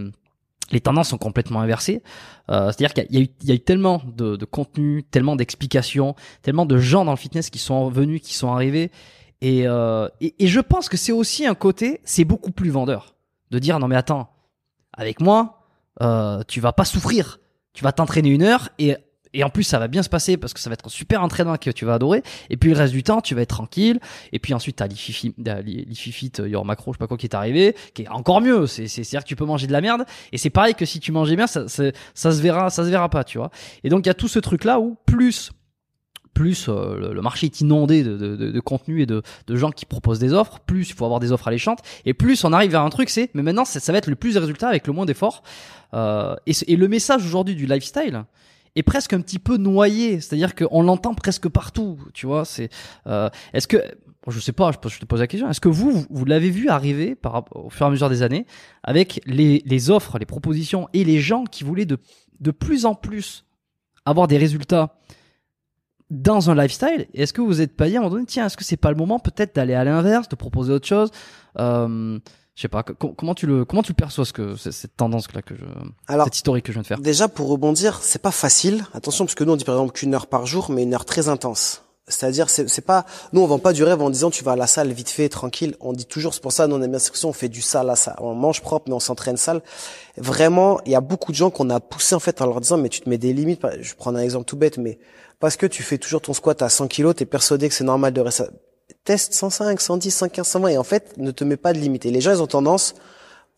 A: les tendances sont complètement inversées. C'est-à-dire qu'il y, y, a eu tellement de, de contenu, tellement d'explications, tellement de gens dans le fitness qui sont venus, qui sont arrivés. Et, et, et je pense que c'est aussi un côté, c'est beaucoup plus vendeur. De dire, non mais attends, avec moi, euh, tu vas pas souffrir. Tu vas t'entraîner une heure et et en plus ça va bien se passer parce que ça va être un super entraînement que tu vas adorer. Et puis le reste du temps tu vas être tranquille. Et puis ensuite t'as l'ififit euh, Your Macro je sais pas quoi qui est arrivé qui est encore mieux. C'est c'est à dire que tu peux manger de la merde. Et c'est pareil que si tu mangeais bien ça, ça ça se verra ça se verra pas tu vois. Et donc il y a tout ce truc là où plus plus euh, le, marché est inondé de, de, de, contenu et de, de, gens qui proposent des offres, plus il faut avoir des offres alléchantes, et plus on arrive vers un truc, c'est mais maintenant ça, va être le plus de résultats avec le moins d'efforts. Euh, et, le message aujourd'hui du lifestyle est presque un petit peu noyé, c'est-à-dire qu'on l'entend presque partout, tu vois. Euh, est-ce que je sais pas, je te pose la question. Est-ce que vous, vous, l'avez vu arriver au fur et à mesure des années avec les, offres, les propositions et les gens qui voulaient de, de plus en plus avoir des résultats dans un lifestyle, est-ce que vous êtes pas dit à un moment donné, tiens, est-ce que c'est pas le moment peut-être d'aller à l'inverse, de proposer autre chose? Euh, Je sais pas, comment tu le comment tu le perçois ce que cette tendance là que je Alors, cette historique que je viens de faire?
B: Déjà pour rebondir, c'est pas facile. Attention parce que nous on dit par exemple qu'une heure par jour, mais une heure très intense. C'est-à-dire, c'est pas, nous on vend pas du rêve en disant tu vas à la salle vite fait, tranquille. On dit toujours, c'est pour ça, nous on aime bien on fait du sale à ça. On mange propre, mais on s'entraîne sale. Vraiment, il y a beaucoup de gens qu'on a poussé en fait en leur disant, mais tu te mets des limites. Je prends un exemple tout bête, mais parce que tu fais toujours ton squat à 100 kilos, t'es persuadé que c'est normal de rester. Teste 105, 110, 115, 120 et en fait, ne te mets pas de limite. Et les gens, ils ont tendance,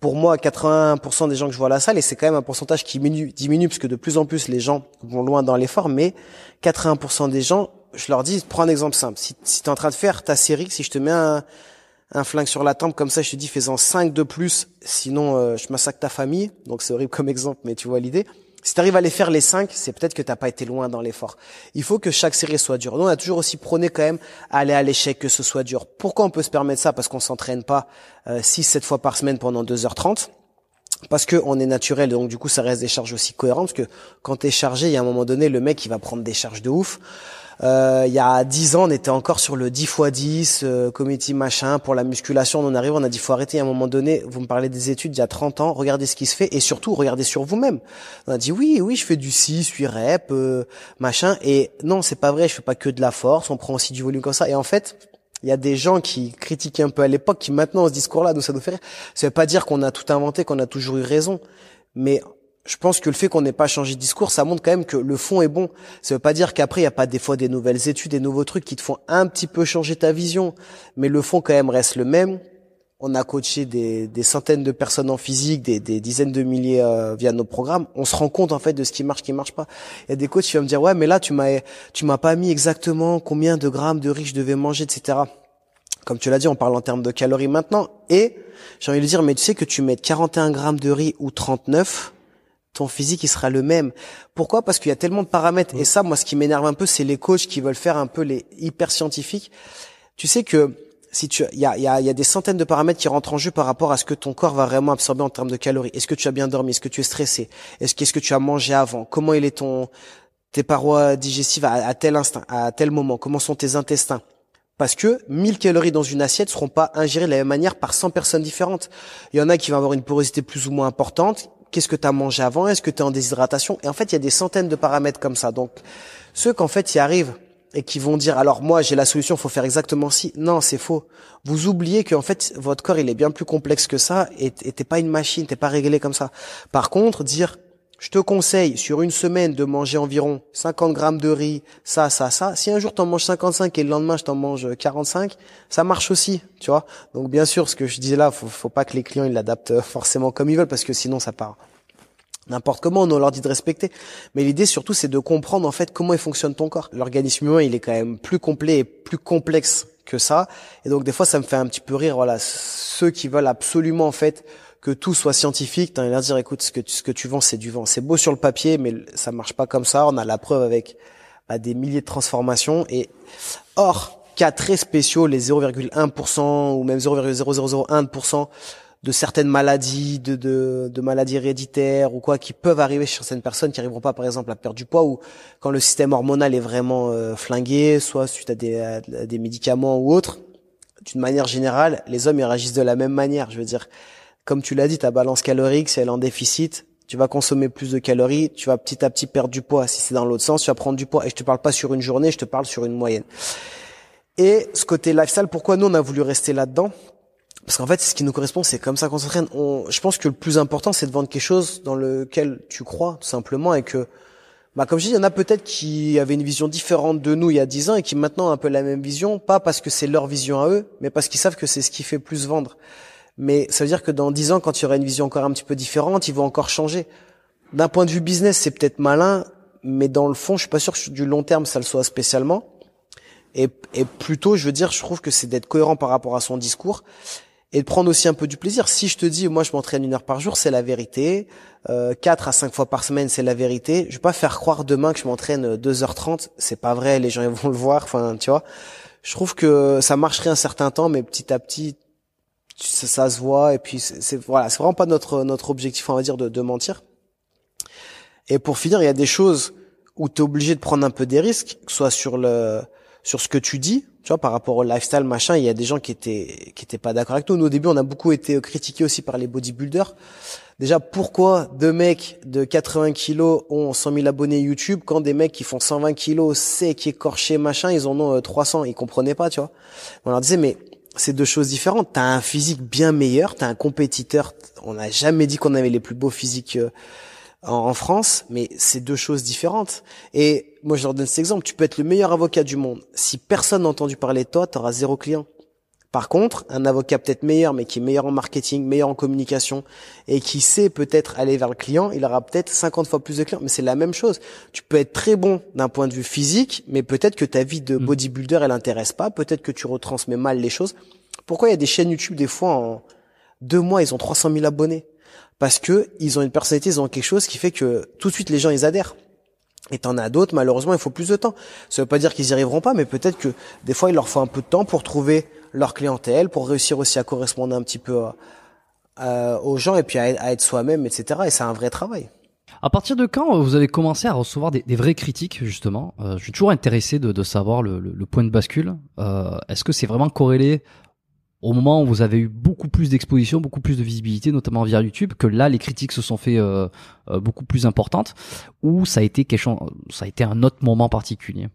B: pour moi, 80% des gens que je vois à la salle, et c'est quand même un pourcentage qui diminue, diminue parce que de plus en plus les gens vont loin dans l'effort, mais 80% des gens je leur dis, prends un exemple simple. Si, si tu es en train de faire ta série, si je te mets un, un flingue sur la tempe comme ça, je te dis, fais-en 5 de plus, sinon euh, je massacre ta famille. Donc c'est horrible comme exemple, mais tu vois l'idée. Si tu à les faire les cinq, c'est peut-être que t'as pas été loin dans l'effort. Il faut que chaque série soit dure. Nous, on a toujours aussi prôné quand même à aller à l'échec, que ce soit dur. Pourquoi on peut se permettre ça? Parce qu'on s'entraîne pas euh, 6-7 fois par semaine pendant 2h30 parce que on est naturel, donc du coup ça reste des charges aussi cohérentes, parce que quand tu es chargé, il y a un moment donné, le mec il va prendre des charges de ouf. Euh, il y a 10 ans, on était encore sur le 10 x 10, euh, machin, pour la musculation, on en arrive, on a dit faut arrêter, à un moment donné, vous me parlez des études il y a 30 ans, regardez ce qui se fait, et surtout, regardez sur vous-même. On a dit oui, oui, je fais du 6, 8 reps, euh, machin, et non, c'est pas vrai, je fais pas que de la force, on prend aussi du volume comme ça, et en fait, il y a des gens qui critiquaient un peu à l'époque, qui maintenant ce discours-là, nous ça nous fait. Ça veut pas dire qu'on a tout inventé, qu'on a toujours eu raison, mais je pense que le fait qu'on n'ait pas changé de discours, ça montre quand même que le fond est bon. Ça veut pas dire qu'après il y a pas des fois des nouvelles études, des nouveaux trucs qui te font un petit peu changer ta vision, mais le fond quand même reste le même. On a coaché des, des centaines de personnes en physique, des, des dizaines de milliers euh, via nos programmes. On se rend compte en fait de ce qui marche, qui marche pas. Il y a des coachs qui vont me dire ouais, mais là tu m'as tu m'as pas mis exactement combien de grammes de riz je devais manger, etc. Comme tu l'as dit, on parle en termes de calories maintenant. Et j'ai envie de dire, mais tu sais que tu mets 41 grammes de riz ou 39, ton physique il sera le même. Pourquoi? Parce qu'il y a tellement de paramètres. Et ça, moi, ce qui m'énerve un peu, c'est les coachs qui veulent faire un peu les hyper scientifiques. Tu sais que si tu, il y a, y, a, y a des centaines de paramètres qui rentrent en jeu par rapport à ce que ton corps va vraiment absorber en termes de calories. Est-ce que tu as bien dormi? Est-ce que tu es stressé? Est-ce qu'est-ce que tu as mangé avant? Comment il est ton tes parois digestives à, à tel instant, à tel moment? Comment sont tes intestins? Parce que 1000 calories dans une assiette seront pas ingérées de la même manière par 100 personnes différentes. Il y en a qui vont avoir une porosité plus ou moins importante. Qu'est-ce que tu as mangé avant Est-ce que tu es en déshydratation? Et en fait, il y a des centaines de paramètres comme ça. Donc, ceux qu'en fait y arrivent et qui vont dire alors moi j'ai la solution, faut faire exactement ci. Non, c'est faux. Vous oubliez qu'en fait votre corps il est bien plus complexe que ça et t'es pas une machine, t'es pas réglé comme ça. Par contre, dire je te conseille sur une semaine de manger environ 50 grammes de riz, ça, ça, ça. Si un jour t'en manges 55 et le lendemain je t'en mange 45, ça marche aussi, tu vois. Donc bien sûr, ce que je disais là, faut, faut pas que les clients ils l'adaptent forcément comme ils veulent parce que sinon ça part n'importe comment. On leur dit de respecter. Mais l'idée surtout, c'est de comprendre en fait comment il fonctionne ton corps. L'organisme humain, il est quand même plus complet et plus complexe que ça. Et donc des fois, ça me fait un petit peu rire. Voilà, ceux qui veulent absolument en fait que tout soit scientifique, t'as l'air de dire écoute ce que tu, ce que tu vends c'est du vent, c'est beau sur le papier mais ça marche pas comme ça. On a la preuve avec bah, des milliers de transformations et or cas très spéciaux, les 0,1% ou même 0,0001% de certaines maladies, de, de, de, maladies héréditaires ou quoi qui peuvent arriver chez certaines personnes qui arriveront pas par exemple à perdre du poids ou quand le système hormonal est vraiment euh, flingué, soit suite à des, à des médicaments ou autres. D'une manière générale, les hommes ils réagissent de la même manière. Je veux dire, comme tu l'as dit, ta balance calorique, si elle est en déficit, tu vas consommer plus de calories, tu vas petit à petit perdre du poids. Si c'est dans l'autre sens, tu vas prendre du poids. Et je te parle pas sur une journée, je te parle sur une moyenne. Et ce côté lifestyle, pourquoi nous on a voulu rester là-dedans? Parce qu'en fait, ce qui nous correspond, c'est comme ça qu'on s'entraîne. Je pense que le plus important, c'est de vendre quelque chose dans lequel tu crois, tout simplement, et que, bah, comme je dis, il y en a peut-être qui avaient une vision différente de nous il y a dix ans et qui maintenant ont un peu la même vision, pas parce que c'est leur vision à eux, mais parce qu'ils savent que c'est ce qui fait plus vendre. Mais ça veut dire que dans dix ans, quand il y aura une vision encore un petit peu différente, ils vont encore changer. D'un point de vue business, c'est peut-être malin, mais dans le fond, je suis pas sûr que du long terme, ça le soit spécialement. Et, et plutôt, je veux dire, je trouve que c'est d'être cohérent par rapport à son discours et de prendre aussi un peu du plaisir. Si je te dis, moi, je m'entraîne une heure par jour, c'est la vérité. Euh, 4 à 5 fois par semaine, c'est la vérité. Je vais pas faire croire demain que je m'entraîne 2h30. C'est pas vrai, les gens ils vont le voir. Enfin, tu vois. Je trouve que ça marcherait un certain temps, mais petit à petit, ça, ça, se voit et puis c'est voilà c'est vraiment pas notre notre objectif on va dire de, de mentir. Et pour finir il y a des choses où tu es obligé de prendre un peu des risques que ce soit sur le sur ce que tu dis tu vois par rapport au lifestyle machin. Il y a des gens qui étaient qui étaient pas d'accord avec nous. Nous au début on a beaucoup été critiqués aussi par les bodybuilders. Déjà pourquoi deux mecs de 80 kilos ont 100 000 abonnés YouTube quand des mecs qui font 120 kilos secs écorchés machin ils en ont 300 ils comprenaient pas tu vois. On leur disait mais c'est deux choses différentes. T'as un physique bien meilleur, t'as un compétiteur. On n'a jamais dit qu'on avait les plus beaux physiques euh, en, France, mais c'est deux choses différentes. Et moi, je leur donne cet exemple. Tu peux être le meilleur avocat du monde. Si personne n'a entendu parler de toi, t'auras zéro client. Par contre, un avocat peut-être meilleur, mais qui est meilleur en marketing, meilleur en communication, et qui sait peut-être aller vers le client, il aura peut-être 50 fois plus de clients. Mais c'est la même chose. Tu peux être très bon d'un point de vue physique, mais peut-être que ta vie de mm. bodybuilder, elle intéresse pas. Peut-être que tu retransmets mal les choses. Pourquoi il y a des chaînes YouTube, des fois, en deux mois, ils ont 300 000 abonnés? Parce que ils ont une personnalité, ils ont quelque chose qui fait que tout de suite les gens ils adhèrent. Et t'en as d'autres, malheureusement, il faut plus de temps. Ça veut pas dire qu'ils y arriveront pas, mais peut-être que des fois, il leur faut un peu de temps pour trouver leur clientèle, pour réussir aussi à correspondre un petit peu aux gens et puis à, être soi-même, etc. Et c'est un vrai travail.
A: À partir de quand vous avez commencé à recevoir des, vraies critiques justement? Euh, Je suis toujours intéressé de, savoir le, point de bascule. Euh, est-ce que c'est vraiment corrélé au moment où vous avez eu beaucoup plus d'exposition, beaucoup plus de visibilité, notamment via YouTube, que là les critiques se sont fait euh, euh, beaucoup plus importantes, ou ça a été quelque ça a été un autre moment particulier?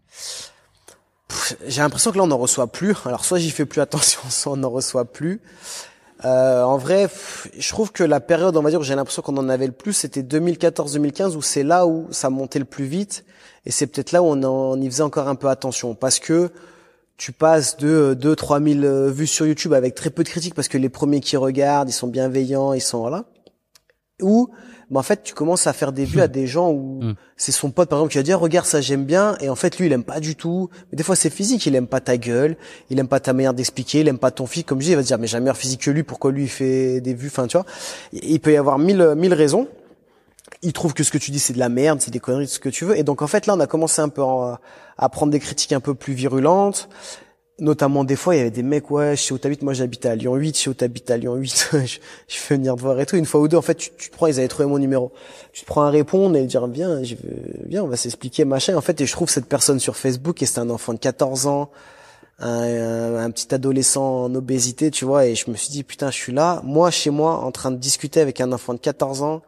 B: J'ai l'impression que là on n'en reçoit plus. Alors soit j'y fais plus attention, soit on n'en reçoit plus. Euh, en vrai, je trouve que la période, on va dire, où j'ai l'impression qu'on en avait le plus, c'était 2014-2015, où c'est là où ça montait le plus vite, et c'est peut-être là où on, en, y faisait encore un peu attention, parce que tu passes de 2 3 000 vues sur YouTube avec très peu de critiques parce que les premiers qui regardent, ils sont bienveillants, ils sont voilà. Ou mais en fait, tu commences à faire des vues à des gens où mm. c'est son pote par exemple qui va dire regarde ça j'aime bien et en fait lui il aime pas du tout. Mais des fois c'est physique, il aime pas ta gueule, il aime pas ta manière d'expliquer, il aime pas ton physique comme je dis, il va te dire mais j'ai un meilleur physique que lui, pourquoi lui il fait des vues, enfin tu vois. Il peut y avoir mille mille raisons il trouve que ce que tu dis c'est de la merde, c'est des conneries, ce que tu veux. Et donc en fait là, on a commencé un peu à prendre des critiques un peu plus virulentes. Notamment des fois, il y avait des mecs, ouais, sais où t'habites, moi j'habite à Lyon 8, je sais où t'habites à Lyon 8, je, je veux venir te voir et tout. Une fois ou deux, en fait, tu, tu te prends, ils avaient trouvé mon numéro. Tu te prends à répondre et dire, viens, je veux, viens, on va s'expliquer, machin. En fait, et je trouve cette personne sur Facebook et c'est un enfant de 14 ans, un, un, petit adolescent en obésité, tu vois, et je me suis dit, putain, je suis là, moi, chez moi, en train de discuter avec un enfant de 14 ans,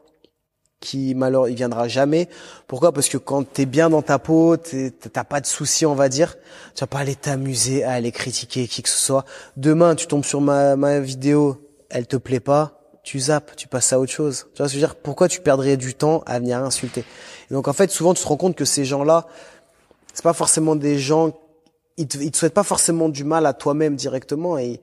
B: qui malheureusement il viendra jamais. Pourquoi? Parce que quand t'es bien dans ta peau, t'as pas de soucis, on va dire. Tu vas pas aller t'amuser à aller critiquer qui que ce soit. Demain, tu tombes sur ma, ma vidéo, elle te plaît pas, tu zappes, tu passes à autre chose. Tu vois je veux dire? Pourquoi tu perdrais du temps à venir insulter? Et donc en fait, souvent tu te rends compte que ces gens-là, c'est pas forcément des gens, ils te, ils te souhaitent pas forcément du mal à toi-même directement et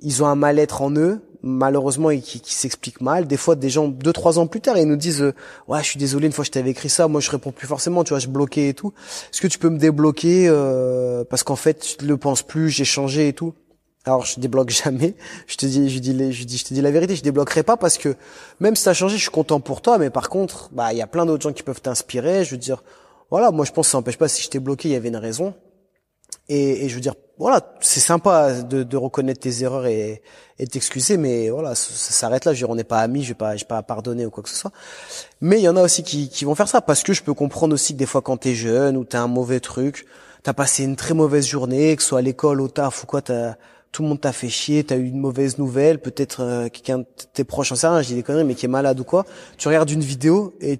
B: ils ont un mal-être en eux malheureusement et qui, qui s'explique mal. Des fois, des gens deux trois ans plus tard, ils nous disent euh, ouais, je suis désolé, une fois je t'avais écrit ça, moi je réponds plus forcément, tu vois, je bloquais et tout. Est-ce que tu peux me débloquer euh, parce qu'en fait, je le pense plus, j'ai changé et tout. Alors je débloque jamais. Je te dis, je dis, je dis, je te dis la vérité, je débloquerai pas parce que même si a changé, je suis content pour toi. Mais par contre, bah il y a plein d'autres gens qui peuvent t'inspirer. Je veux dire, voilà, moi je pense que ça n'empêche pas si je t'ai bloqué, il y avait une raison. Et, et je veux dire, voilà, c'est sympa de, de, reconnaître tes erreurs et, et t'excuser, mais voilà, ça, s'arrête là. Je veux dire, on n'est pas amis, je vais pas, je vais pas pardonner ou quoi que ce soit. Mais il y en a aussi qui, qui vont faire ça parce que je peux comprendre aussi que des fois quand t'es jeune ou t'as un mauvais truc, t'as passé une très mauvaise journée, que ce soit à l'école, au taf ou quoi, t'as tout le monde t'a fait chier, t'as eu une mauvaise nouvelle, peut-être euh, quelqu'un de tes proches, en sait rien, dis des conneries, mais qui est malade ou quoi. Tu regardes une vidéo et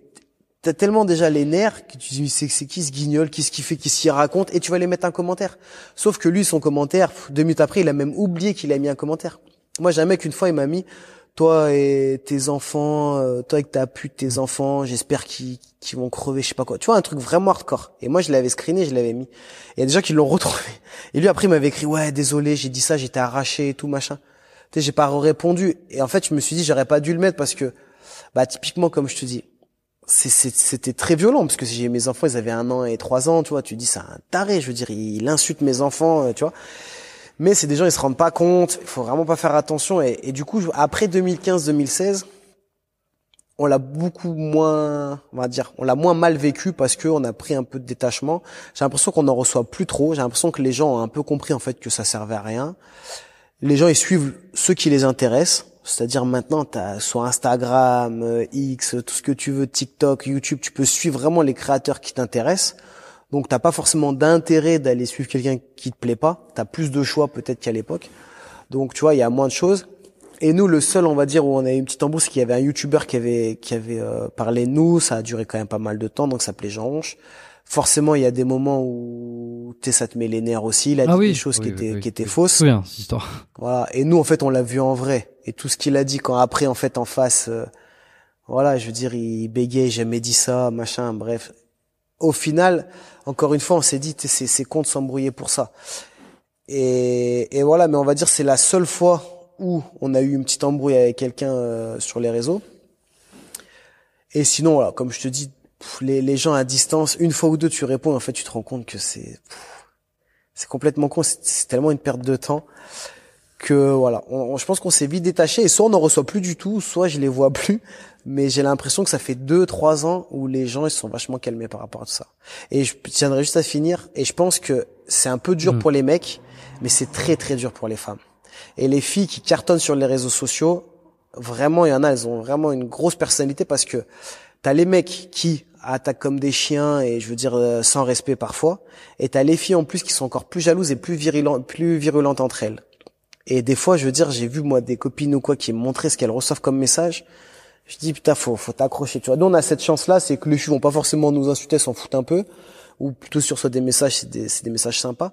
B: t'as tellement déjà les nerfs que tu dis c'est c'est qui ce guignol, qu'est-ce qu'il fait, qu'est-ce qu'il raconte, et tu vas les mettre un commentaire. Sauf que lui, son commentaire, deux minutes après, il a même oublié qu'il a mis un commentaire. Moi, j'ai un mec une fois, il m'a mis toi et tes enfants, euh, toi avec ta pute, tes enfants, j'espère qu'ils vont crever, je sais pas quoi. Tu vois, un truc vraiment hardcore. Et moi, je l'avais screené, je l'avais mis. Il y a des gens qui l'ont retrouvé. Et lui, après, il m'avait écrit, ouais, désolé, j'ai dit ça, j'étais arraché et tout, machin. Tu sais, j'ai pas répondu. Et en fait, je me suis dit, j'aurais pas dû le mettre parce que, bah, typiquement, comme je te dis, c'était très violent parce que j'ai mes enfants ils avaient un an et trois ans tu vois tu dis c'est un taré je veux dire il insulte mes enfants euh, tu vois. Mais c'est des gens ils se rendent pas compte il faut vraiment pas faire attention et, et du coup après 2015-2016 on l'a beaucoup moins on va dire on l'a moins mal vécu parce que on a pris un peu de détachement. J'ai l'impression qu'on en reçoit plus trop. J'ai l'impression que les gens ont un peu compris en fait que ça servait à rien. Les gens ils suivent ceux qui les intéressent c'est-à-dire maintenant, tu as sur Instagram, euh, X, tout ce que tu veux, TikTok, YouTube, tu peux suivre vraiment les créateurs qui t'intéressent. Donc t'as pas forcément d'intérêt d'aller suivre quelqu'un qui te plaît pas. Tu as plus de choix peut-être qu'à l'époque. Donc tu vois, il y a moins de choses. Et nous, le seul, on va dire, où on a eu une petite embrouille, c'est qu'il y avait un YouTuber qui avait qui avait euh, parlé de nous. Ça a duré quand même pas mal de temps, donc ça s'appelait Jean Ronche forcément il y a des moments où tu ça te met les nerfs aussi il a ah dit des choses qui étaient qui étaient fausses
A: bien cette histoire
B: voilà et nous en fait on l'a vu en vrai et tout ce qu'il a dit quand après en fait en face euh, voilà je veux dire il bégayait jamais dit ça machin bref. Au final encore une fois on s'est dit c'est c'est con de s'embrouiller pour ça. Et et voilà mais on va dire c'est la seule fois où on a eu une petite embrouille avec quelqu'un euh, sur les réseaux. Et sinon voilà comme je te dis les, les, gens à distance, une fois ou deux, tu réponds, en fait, tu te rends compte que c'est c'est complètement con, c'est tellement une perte de temps que voilà, on, je pense qu'on s'est vite détaché et soit on n'en reçoit plus du tout, soit je les vois plus. Mais j'ai l'impression que ça fait deux, trois ans où les gens ils sont vachement calmés par rapport à tout ça. Et je tiendrai juste à finir. Et je pense que c'est un peu dur mm. pour les mecs, mais c'est très très dur pour les femmes. Et les filles qui cartonnent sur les réseaux sociaux, vraiment il y en a, elles ont vraiment une grosse personnalité parce que t'as les mecs qui attaquent comme des chiens et je veux dire euh, sans respect parfois, et t'as les filles en plus qui sont encore plus jalouses et plus virulentes, plus virulentes entre elles. Et des fois, je veux dire, j'ai vu moi des copines ou quoi qui me montraient ce qu'elles reçoivent comme message. Je dis putain, faut faut t'accrocher. Tu vois, nous on a cette chance-là, c'est que les filles vont pas forcément nous insulter, s'en foutent un peu, ou plutôt sur soit des messages, c'est des, des messages sympas.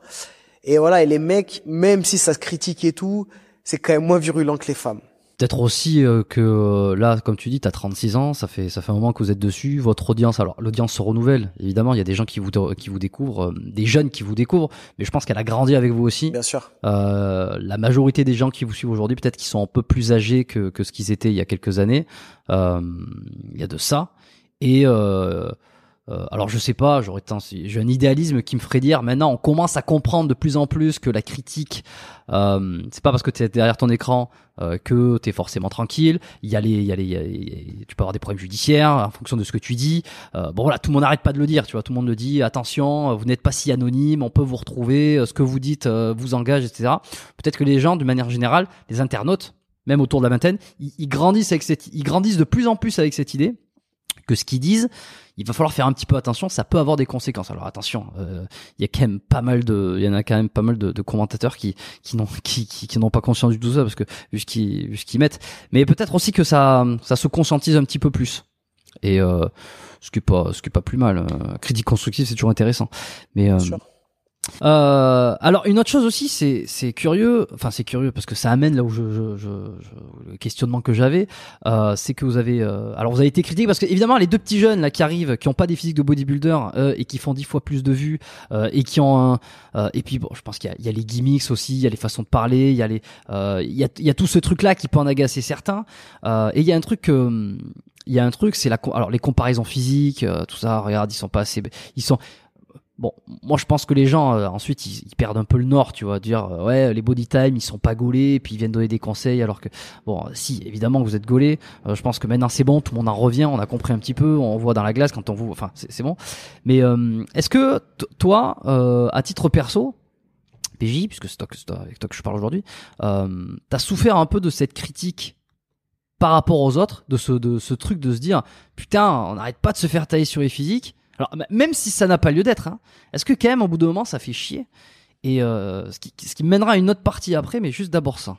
B: Et voilà, et les mecs, même si ça se critique et tout, c'est quand même moins virulent que les femmes.
A: Peut-être aussi euh, que euh, là, comme tu dis, tu as 36 ans, ça fait ça fait un moment que vous êtes dessus. Votre audience, alors l'audience se renouvelle. Évidemment, il y a des gens qui vous qui vous découvrent, euh, des jeunes qui vous découvrent, mais je pense qu'elle a grandi avec vous aussi.
B: Bien sûr.
A: la majorité des gens qui vous suivent aujourd'hui, peut-être qu'ils sont un peu plus âgés que que ce qu'ils étaient il y a quelques années. il y a de ça. Et euh, alors je sais pas, j'aurais j'ai un idéalisme qui me ferait dire maintenant on commence à comprendre de plus en plus que la critique euh, c'est pas parce que tu es derrière ton écran euh, que tu es forcément tranquille, il y a les il y a les tu peux avoir des problèmes judiciaires en fonction de ce que tu dis. Euh, bon voilà, tout le monde n'arrête pas de le dire, tu vois, tout le monde le dit attention, vous n'êtes pas si anonyme, on peut vous retrouver, ce que vous dites vous engage etc. Peut-être que les gens de manière générale, les internautes même autour de la vingtaine, ils grandissent avec cette ils grandissent de plus en plus avec cette idée que ce qu'ils disent, il va falloir faire un petit peu attention, ça peut avoir des conséquences. Alors attention, euh, il y a quand même pas mal de, il y en a quand même pas mal de, de commentateurs qui qui n'ont qui, qui, n'ont pas conscience du tout ça parce que vu ce qu'ils vu mettent, mais peut-être aussi que ça ça se conscientise un petit peu plus. Et euh, ce qui est pas ce qui est pas plus mal. Euh, critique constructive c'est toujours intéressant, mais euh, euh, alors une autre chose aussi, c'est c'est curieux, enfin c'est curieux parce que ça amène là où je, je, je, le questionnement que j'avais, euh, c'est que vous avez, euh, alors vous avez été critique parce que évidemment les deux petits jeunes là qui arrivent, qui ont pas des physiques de bodybuilder euh, et qui font dix fois plus de vues euh, et qui ont un, euh, et puis bon, je pense qu'il y, y a, les gimmicks aussi, il y a les façons de parler, il y a les, il y a il y a tout ce truc là qui peut en agacer certains, et il y a un truc il y a un truc, c'est la, alors les comparaisons physiques, tout ça. Regarde, ils sont pas assez, ils sont, Bon, moi je pense que les gens euh, ensuite ils, perdent un peu le nord, tu vois, dire euh, ouais les body time ils sont pas gaulés, puis ils viennent donner des conseils alors que bon si évidemment vous êtes gaulés, euh, je pense que maintenant c'est bon, tout le monde en revient, on a compris un petit peu, on voit dans la glace quand on vous, enfin c'est bon. Mais est-ce que toi à titre perso, PJ, puisque c'est toi, avec toi que je parle aujourd'hui, t'as souffert un peu de cette critique par rapport aux autres, de ce de ce truc de se dire putain on n'arrête pas de se faire tailler sur les physiques alors, même si ça n'a pas lieu d'être, hein, est-ce que quand même, au bout d'un moment, ça fait chier Et euh, ce, qui, ce qui mènera à une autre partie après, mais juste d'abord ça?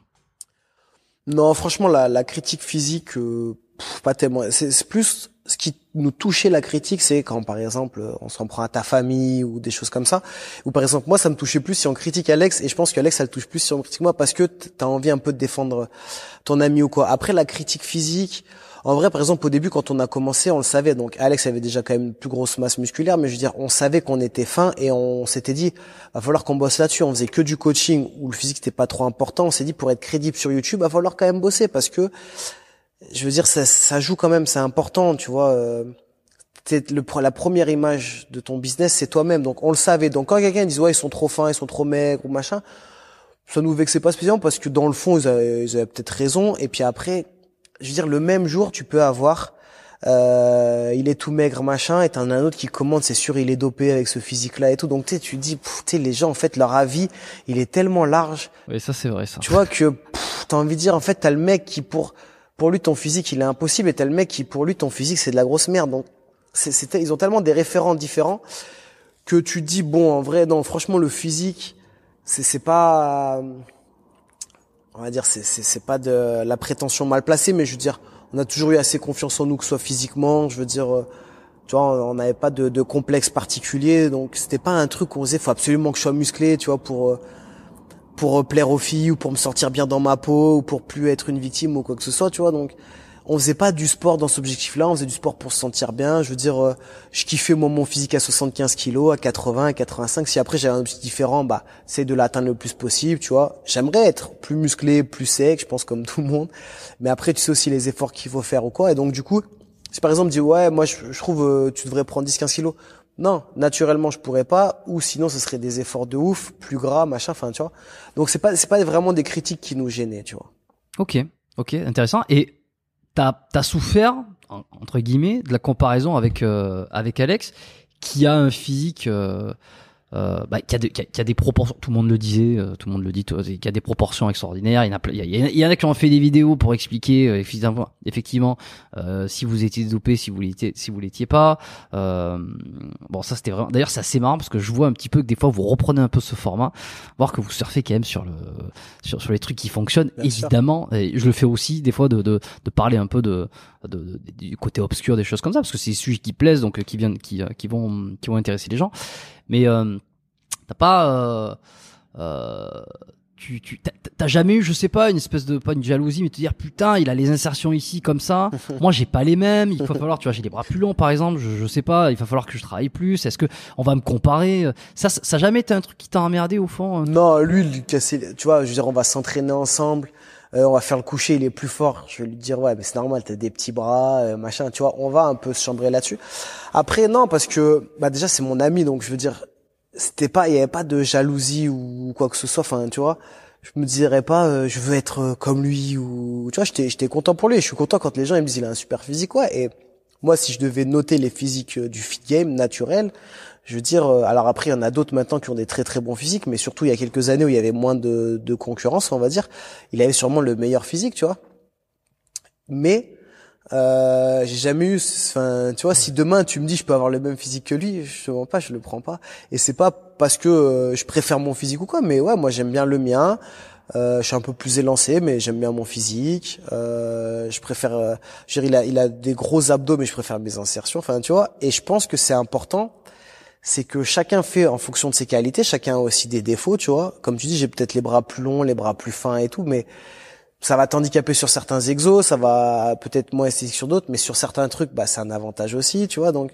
B: Non, franchement, la, la critique physique, euh, pas tellement. C'est plus ce qui nous touchait la critique, c'est quand par exemple on s'en prend à ta famille ou des choses comme ça. Ou par exemple moi ça me touchait plus si on critique Alex et je pense qu'Alex ça le touche plus si on critique moi parce que t'as envie un peu de défendre ton ami ou quoi. Après la critique physique, en vrai, par exemple, au début, quand on a commencé, on le savait. Donc, Alex avait déjà quand même une plus grosse masse musculaire, mais je veux dire, on savait qu'on était fin et on s'était dit, va falloir qu'on bosse là-dessus. On faisait que du coaching où le physique n'était pas trop important. On s'est dit, pour être crédible sur YouTube, va falloir quand même bosser parce que, je veux dire, ça, ça joue quand même, c'est important, tu vois. Euh, le, la première image de ton business, c'est toi-même. Donc, on le savait. Donc, quand quelqu'un disait, ouais, ils sont trop fins, ils sont trop maigres ou machin, ça nous vexait pas spécialement parce que dans le fond, ils avaient, ils avaient peut-être raison. Et puis après, je veux dire, le même jour, tu peux avoir, euh, il est tout maigre, machin, et t'en as un autre qui commande, c'est sûr, il est dopé avec ce physique-là et tout. Donc, tu sais, tu dis, tu les gens, en fait, leur avis, il est tellement large.
A: Oui, ça, c'est vrai, ça.
B: Tu vois que, t'as envie de dire, en fait, t'as le mec qui, pour, pour lui, ton physique, il est impossible, et t'as le mec qui, pour lui, ton physique, c'est de la grosse merde. Donc, c'est, ils ont tellement des référents différents que tu dis, bon, en vrai, non, franchement, le physique, c'est, c'est pas, on va dire, c'est c'est pas de la prétention mal placée, mais je veux dire, on a toujours eu assez confiance en nous, que ce soit physiquement, je veux dire, euh, tu vois, on n'avait pas de, de, complexe particulier, donc c'était pas un truc qu'on faisait, faut absolument que je sois musclé, tu vois, pour euh, pour plaire aux filles ou pour me sortir bien dans ma peau ou pour plus être une victime ou quoi que ce soit, tu vois, donc on faisait pas du sport dans cet objectif-là, on faisait du sport pour se sentir bien. Je veux dire, euh, je kiffais mon, mon physique à 75 kilos, à 80, à 85. Si après j'ai un objectif différent, bah c'est de l'atteindre le plus possible, tu vois. J'aimerais être plus musclé, plus sec, je pense comme tout le monde. Mais après, tu sais aussi les efforts qu'il faut faire ou quoi. Et donc du coup, si par exemple dis ouais, moi je, trouve euh, tu devrais prendre 10-15 kilos. Non, naturellement je pourrais pas, ou sinon ce serait des efforts de ouf, plus gras, machin, enfin tu vois. Donc c'est pas c'est pas vraiment des critiques qui nous gênaient, tu vois.
A: Ok, ok, intéressant. Et t'as as souffert entre guillemets de la comparaison avec euh, avec Alex, qui a un physique euh, euh, bah, qui, a de, qui, a, qui, a des proportions, tout le monde le disait, euh, tout le monde le dit, qui a des proportions extraordinaires. Il y, en a, il, y, a, il y en a qui ont fait des vidéos pour expliquer euh, effectivement, euh, si vous étiez dopé, si vous l'étiez, si vous l'étiez pas. Euh, bon, ça c'était vraiment. D'ailleurs, c'est assez marrant parce que je vois un petit peu que des fois vous reprenez un peu ce format, voir que vous surfez quand même sur le sur, sur les trucs qui fonctionnent. Bien évidemment, et je le fais aussi des fois de de, de parler un peu de, de, de, du côté obscur des choses comme ça parce que c'est des sujets qui plaisent donc qui viennent qui qui vont qui vont intéresser les gens mais euh, t'as pas euh, euh, tu tu t'as jamais eu je sais pas une espèce de pas une jalousie mais te dire putain il a les insertions ici comme ça. Moi j'ai pas les mêmes. Il va falloir tu vois j'ai les bras plus longs par exemple je, je sais pas il va falloir que je travaille plus. Est-ce que on va me comparer? Ça ça, a jamais été un truc qui t'a emmerdé au fond
B: non lui il cassait tu vois je veux dire on va s'entraîner ensemble euh, on va faire le coucher, il est plus fort. Je vais lui dire ouais, mais c'est normal, t'as des petits bras, euh, machin. Tu vois, on va un peu se chambrer là-dessus. Après non, parce que bah déjà c'est mon ami, donc je veux dire, c'était pas, il y avait pas de jalousie ou quoi que ce soit. Enfin, tu vois, je me dirais pas, euh, je veux être comme lui ou tu vois, j'étais, j'étais content pour lui. Je suis content quand les gens ils me disent il a un super physique, ouais. Et moi, si je devais noter les physiques du fit game naturel, je veux dire, alors après, il y en a d'autres maintenant qui ont des très très bons physiques, mais surtout il y a quelques années où il y avait moins de, de concurrence, on va dire, il avait sûrement le meilleur physique, tu vois. Mais euh, j'ai jamais eu, enfin, tu vois, si demain tu me dis je peux avoir le même physique que lui, je te mens pas, je le prends pas. Et c'est pas parce que euh, je préfère mon physique ou quoi, mais ouais, moi j'aime bien le mien. Euh, je suis un peu plus élancé, mais j'aime bien mon physique. Euh, je préfère, euh, je veux dire, il a, il a des gros abdos, mais je préfère mes insertions. Enfin, tu vois. Et je pense que c'est important c'est que chacun fait en fonction de ses qualités, chacun a aussi des défauts, tu vois. Comme tu dis, j'ai peut-être les bras plus longs, les bras plus fins et tout, mais ça va t'handicaper sur certains exos, ça va peut-être moins esthétique sur d'autres, mais sur certains trucs, bah c'est un avantage aussi, tu vois. Donc,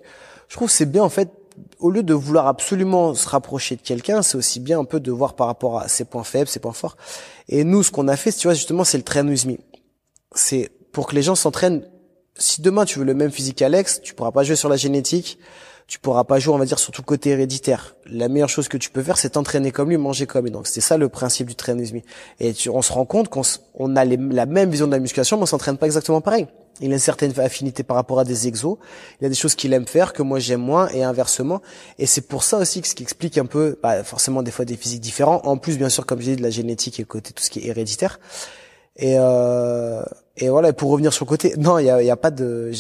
B: je trouve c'est bien en fait, au lieu de vouloir absolument se rapprocher de quelqu'un, c'est aussi bien un peu de voir par rapport à ses points faibles, ses points forts. Et nous, ce qu'on a fait, tu vois, justement, c'est le train me. C'est pour que les gens s'entraînent. Si demain tu veux le même physique qu'Alex, tu pourras pas jouer sur la génétique tu pourras pas jouer, on va dire, sur tout côté héréditaire. La meilleure chose que tu peux faire, c'est t'entraîner comme lui, manger comme lui. Donc c'est ça le principe du trainisme. Et tu, on se rend compte qu'on on a les, la même vision de la musculation, mais on s'entraîne pas exactement pareil. Il a une certaine affinité par rapport à des exos. Il y a des choses qu'il aime faire que moi j'aime moins et inversement. Et c'est pour ça aussi que ce qui explique un peu, bah, forcément des fois des physiques différents. En plus, bien sûr, comme j'ai dit, de la génétique et le côté tout ce qui est héréditaire. Et, euh, et voilà. pour revenir sur le côté, non, il y a, y a pas de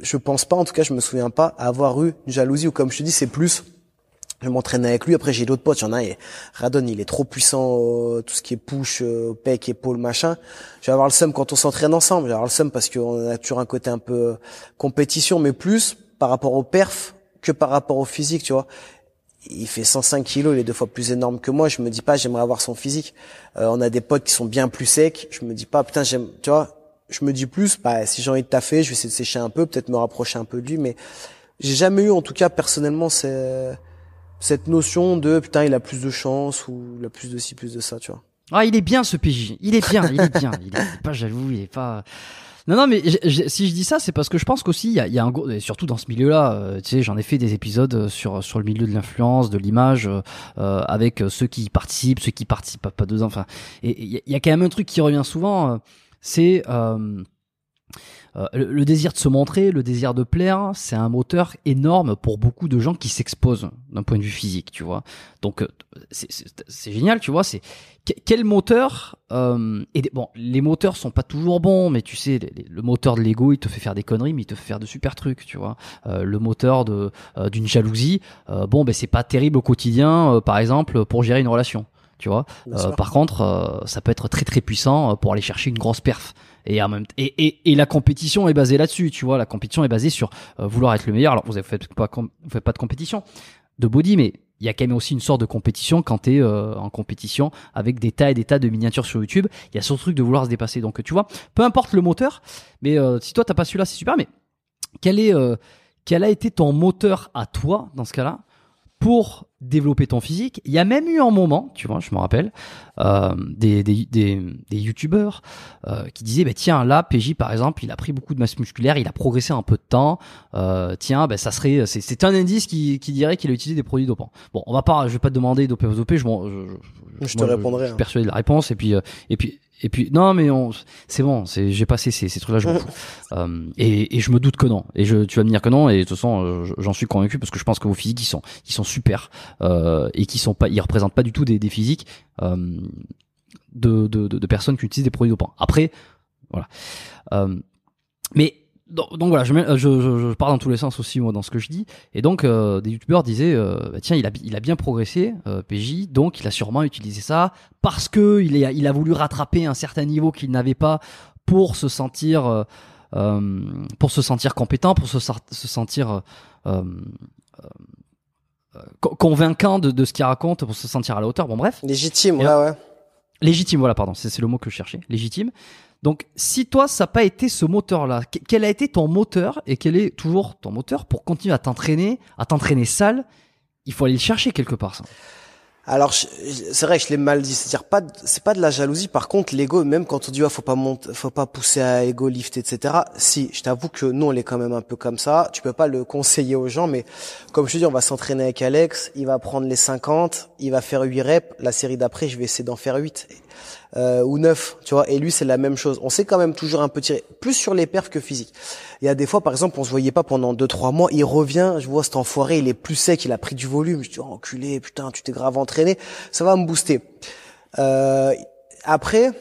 B: je pense pas, en tout cas, je me souviens pas avoir eu une jalousie ou comme je te dis, c'est plus je m'entraîne avec lui. Après, j'ai d'autres potes. Il y en a, et Radon, il est trop puissant, euh, tout ce qui est push, euh, pec, épaule, machin. Je vais avoir le seum quand on s'entraîne ensemble. Je vais avoir le seum parce qu'on a toujours un côté un peu euh, compétition, mais plus par rapport au perf que par rapport au physique, tu vois. Il fait 105 kilos, il est deux fois plus énorme que moi. Je me dis pas, j'aimerais avoir son physique. on a des potes qui sont bien plus secs. Je me dis pas, putain, j'aime, tu vois je me dis plus, bah, si j'ai envie de taffer, je vais essayer de sécher un peu, peut-être me rapprocher un peu de lui, mais j'ai jamais eu, en tout cas, personnellement, cette notion de putain, il a plus de chance ou il a plus de ci, plus de ça, tu vois.
A: Ah, il est bien ce PJ. Il est bien, il est bien. Il est pas jaloux, il est pas. Non, non, mais si je dis ça, c'est parce que je pense qu'aussi, il y a, y un gros, et surtout dans ce milieu-là, euh, tu sais, j'en ai fait des épisodes sur sur le milieu de l'influence, de l'image, euh, avec ceux qui participent, ceux qui participent pas dedans. Enfin, et il y, a quand même un truc qui revient souvent. Euh, c'est euh, euh, le, désir de se montrer, le désir de plaire, c'est un moteur énorme pour beaucoup de gens qui s'exposent d'un point de vue physique, tu vois. Donc euh, c'est génial, tu vois. C'est quel moteur et bon, les moteurs sont pas toujours bons, mais tu sais, le moteur de l'ego, il te fait faire des conneries, mais il te fait faire de super trucs, tu vois. le moteur d'une jalousie, bon, ben c'est pas terrible au quotidien, par exemple, pour gérer une relation tu vois. Euh, par contre, euh, ça peut être très très puissant euh, pour aller chercher une grosse perf. Et, en même et, et, et la compétition est basée là-dessus, tu vois. La compétition est basée sur vouloir être le meilleur. Alors vous ne faites pas, vous faites pas de compétition de body, mais il y a quand même aussi une sorte de compétition quand tu es en compétition avec des tas et des tas de miniatures sur YouTube. Il y a ce truc de vouloir se dépasser. Donc tu vois, peu importe le moteur, mais si toi t'as pas celui-là, c'est super. Mais quel est quel a été ton moteur à toi dans ce cas-là? Pour développer ton physique. Il y a même eu un moment, tu vois, je me rappelle, euh, des, des, des, des youtubeurs euh, qui disaient, bah, tiens, là, PJ, par exemple, il a pris beaucoup de masse musculaire, il a progressé un peu de temps, euh, tiens, bah, ça serait, c'est, c'est un indice qui, qui dirait qu'il a utilisé des produits dopants. Bon, on va pas, je vais pas te demander dopé ou dopé, je,
B: je, je, te répondrai.
A: Je, suis hein. persuadé de la réponse, et puis, euh, et puis, et puis non mais on c'est bon c'est j'ai passé ces, ces trucs là je m'en fous. Euh, et, et je me doute que non. Et je tu vas me dire que non et de toute façon euh, j'en suis convaincu parce que je pense que vos physiques ils sont ils sont super euh, et qui sont pas ils représentent pas du tout des, des physiques euh, de, de, de, de personnes qui utilisent des produits dopants. Après voilà. Euh, mais donc, donc voilà, je, je, je, je, pars dans tous les sens aussi moi dans ce que je dis. Et donc euh, des youtubeurs disaient euh, bah, tiens il a il a bien progressé euh, PJ, donc il a sûrement utilisé ça parce que il a il a voulu rattraper un certain niveau qu'il n'avait pas pour se sentir euh, euh pour se sentir compétent, pour se, se sentir euh, convaincant de, de ce qu'il raconte, pour se sentir à la hauteur. Bon bref.
B: Légitime, ouais ouais.
A: Légitime, voilà, pardon, c'est le mot que je cherchais. Légitime. Donc, si toi, ça n'a pas été ce moteur-là, quel a été ton moteur et quel est toujours ton moteur pour continuer à t'entraîner, à t'entraîner sale? Il faut aller le chercher quelque part, ça.
B: Alors c'est vrai je l'ai mal dit, c'est-à-dire pas c'est pas de la jalousie. Par contre, l'ego, même quand on dit ah, faut pas monter, faut pas pousser à ego lift, etc. Si, je t'avoue que nous on est quand même un peu comme ça. Tu peux pas le conseiller aux gens, mais comme je te dis, on va s'entraîner avec Alex. Il va prendre les 50, il va faire 8 reps. La série d'après, je vais essayer d'en faire 8 euh, ou 9, tu vois. Et lui, c'est la même chose. On sait quand même toujours un peu tirer, plus sur les perfs que physique. Il y a des fois, par exemple, on se voyait pas pendant 2-3 mois. Il revient, je vois cet enfoiré, il est plus sec, il a pris du volume. Je dis, oh, enculé, putain, tu t'es grave entraîné. Ça va me booster. Euh, après,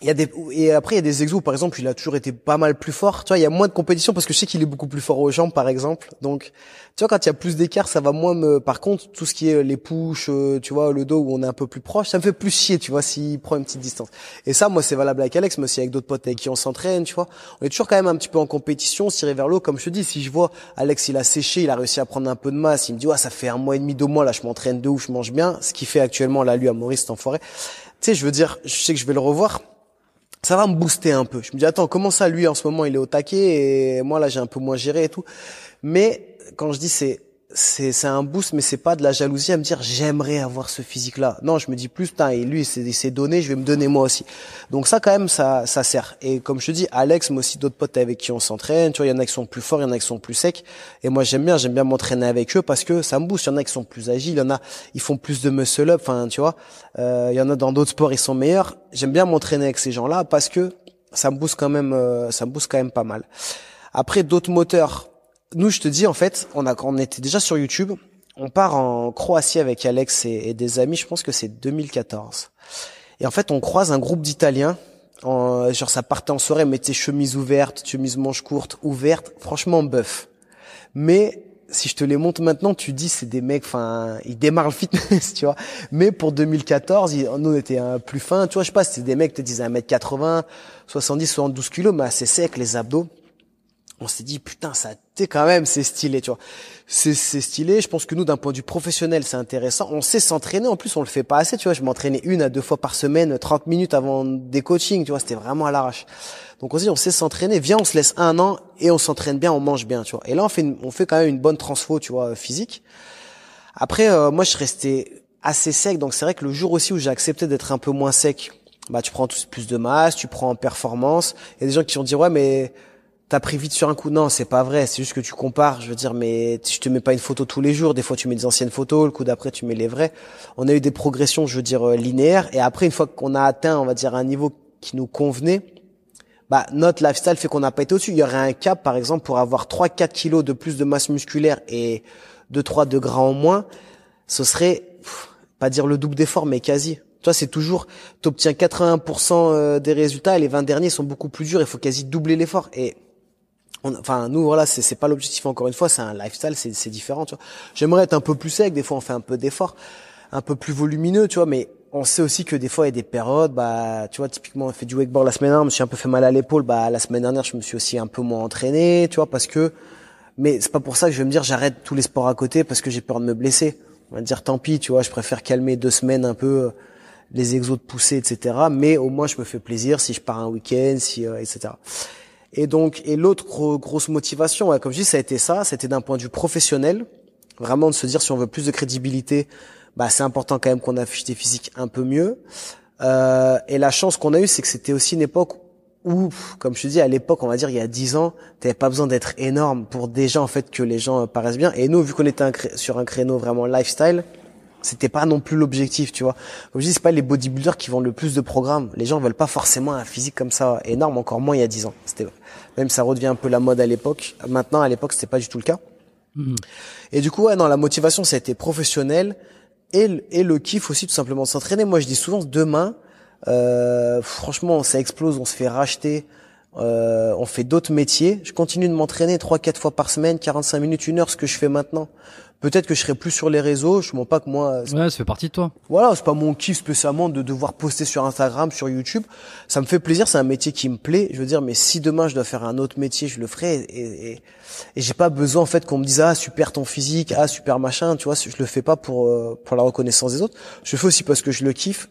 B: il y a des et après il y a des exos par exemple il a toujours été pas mal plus fort. Tu vois il y a moins de compétition parce que je sais qu'il est beaucoup plus fort aux jambes par exemple. Donc tu vois quand il y a plus d'écart ça va moins me par contre tout ce qui est les push euh, tu vois le dos où on est un peu plus proche ça me fait plus chier tu vois s'il prend une petite distance. Et ça moi c'est valable avec Alex mais aussi avec d'autres potes avec qui on s'entraîne tu vois. On est toujours quand même un petit peu en compétition tirer vers l'eau comme je te dis si je vois Alex il a séché il a réussi à prendre un peu de masse il me dit ouais ça fait un mois et demi deux mois là je m'entraîne de ouf je mange bien. Ce qui fait actuellement là lui à Maurice cet enfoiré tu sais je veux dire je sais que je vais le revoir ça va me booster un peu. Je me dis attends, comment ça lui en ce moment il est au taquet et moi là j'ai un peu moins géré et tout. Mais quand je dis c'est c'est c'est un boost mais c'est pas de la jalousie à me dire j'aimerais avoir ce physique là non je me dis plus putain et lui c'est c'est donné je vais me donner moi aussi. Donc ça quand même ça ça sert. Et comme je te dis Alex mais aussi d'autres potes avec qui on s'entraîne tu vois il y en a qui sont plus forts il y en a qui sont plus secs. Et moi j'aime bien j'aime bien m'entraîner avec eux parce que ça me booste. Il y en a qui sont plus agiles il y en a ils font plus de muscle up enfin tu vois. Euh, il y en a dans d'autres sports ils sont meilleurs. J'aime bien m'entraîner avec ces gens là parce que ça me booste quand même euh, ça me booste quand même pas mal. Après d'autres moteurs nous, je te dis, en fait, on a, on était déjà sur YouTube. On part en Croatie avec Alex et, des amis. Je pense que c'est 2014. Et en fait, on croise un groupe d'Italiens. En, genre, ça partait en soirée, mais tes chemises ouvertes, chemises manches courtes, ouvertes. Franchement, bœuf. Mais si je te les montre maintenant, tu dis c'est des mecs, enfin, ils démarrent le fitness, tu vois. Mais pour 2014, nous on était un plus fin, tu vois, je sais pas, c'est des mecs te disent 1m80, 70, 72 kilos, mais assez sec, les abdos on s'est dit putain ça t'es quand même c'est stylé tu vois. C'est stylé. Je pense que nous d'un point de vue professionnel c'est intéressant. On sait s'entraîner. En plus on le fait pas assez tu vois. Je m'entraînais une à deux fois par semaine 30 minutes avant des coachings tu vois. C'était vraiment à l'arrache. Donc on se dit on sait s'entraîner. Viens on se laisse un an et on s'entraîne bien on mange bien tu vois. Et là on fait on fait quand même une bonne transfo tu vois physique. Après euh, moi je restais assez sec. Donc c'est vrai que le jour aussi où j'ai accepté d'être un peu moins sec bah tu prends plus de masse tu prends en performance. Il y a des gens qui vont dire ouais mais t'as pris vite sur un coup. Non, c'est pas vrai. C'est juste que tu compares. Je veux dire, mais je te mets pas une photo tous les jours. Des fois, tu mets des anciennes photos. Le coup d'après, tu mets les vraies. On a eu des progressions, je veux dire, euh, linéaires. Et après, une fois qu'on a atteint, on va dire, un niveau qui nous convenait, bah, notre lifestyle fait qu'on n'a pas été au-dessus. Il y aurait un cap, par exemple, pour avoir 3-4 kilos de plus de masse musculaire et 2-3 de gras en moins. Ce serait, pas dire le double d'effort, mais quasi. Toi, c'est toujours, t'obtiens 80% euh, des résultats et les 20 derniers sont beaucoup plus durs. Il faut quasi doubler l'effort. Enfin nous voilà c'est pas l'objectif encore une fois c'est un lifestyle c'est c'est différent tu vois. J'aimerais être un peu plus sec des fois on fait un peu d'effort un peu plus volumineux tu vois mais on sait aussi que des fois il y a des périodes bah tu vois typiquement on fait du wakeboard la semaine dernière je me suis un peu fait mal à l'épaule bah la semaine dernière je me suis aussi un peu moins entraîné tu vois parce que mais c'est pas pour ça que je vais me dire j'arrête tous les sports à côté parce que j'ai peur de me blesser. On va dire tant pis tu vois je préfère calmer deux semaines un peu euh, les exos de poussée etc mais au moins je me fais plaisir si je pars un week-end si euh, etc et donc, et l'autre grosse motivation, comme je dis, ça a été ça. C'était d'un point de vue professionnel. vraiment de se dire si on veut plus de crédibilité, bah c'est important quand même qu'on affiche des physiques un peu mieux. Euh, et la chance qu'on a eue, c'est que c'était aussi une époque où, comme je te dis, à l'époque, on va dire il y a 10 ans, t'avais pas besoin d'être énorme pour déjà en fait que les gens paraissent bien. Et nous, vu qu'on était sur un créneau vraiment lifestyle, c'était pas non plus l'objectif, tu vois. Comme je dis, c'est pas les bodybuilders qui vendent le plus de programmes. Les gens veulent pas forcément un physique comme ça énorme, encore moins il y a 10 ans. C'était même ça redevient un peu la mode à l'époque. Maintenant, à l'époque, c'était pas du tout le cas. Mhm. Et du coup, ouais, non, la motivation, ça a été professionnel et, et le kiff aussi, tout simplement de s'entraîner. Moi, je dis souvent, demain, euh, franchement, ça explose, on se fait racheter, euh, on fait d'autres métiers. Je continue de m'entraîner trois, quatre fois par semaine, 45 minutes, une heure, ce que je fais maintenant. Peut-être que je serai plus sur les réseaux. Je ne pas que moi.
A: Ouais, ça fait partie de toi.
B: Voilà, c'est pas mon kiff spécialement de devoir poster sur Instagram, sur YouTube. Ça me fait plaisir. C'est un métier qui me plaît. Je veux dire, mais si demain je dois faire un autre métier, je le ferai. Et, et, et j'ai pas besoin en fait qu'on me dise ah super ton physique, ah super machin. Tu vois, je le fais pas pour euh, pour la reconnaissance des autres. Je le fais aussi parce que je le kiffe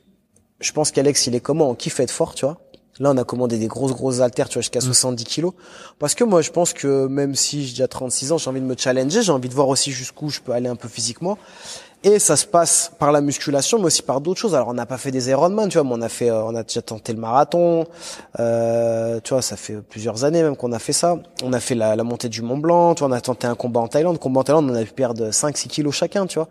B: je pense qu'Alex, il est comment? On kiffe être fort, tu vois? Là, on a commandé des grosses, grosses haltères, tu vois, jusqu'à 70 mm. kilos. Parce que moi, je pense que même si j'ai déjà 36 ans, j'ai envie de me challenger, j'ai envie de voir aussi jusqu'où je peux aller un peu physiquement. Et ça se passe par la musculation, mais aussi par d'autres choses. Alors, on n'a pas fait des Ironman, tu vois, mais on a fait, euh, on a déjà tenté le marathon. Euh, tu vois, ça fait plusieurs années même qu'on a fait ça. On a fait la, la montée du Mont Blanc, tu vois, on a tenté un combat en Thaïlande. Combat en Thaïlande, on a pu perdre 5-6 kilos chacun, tu vois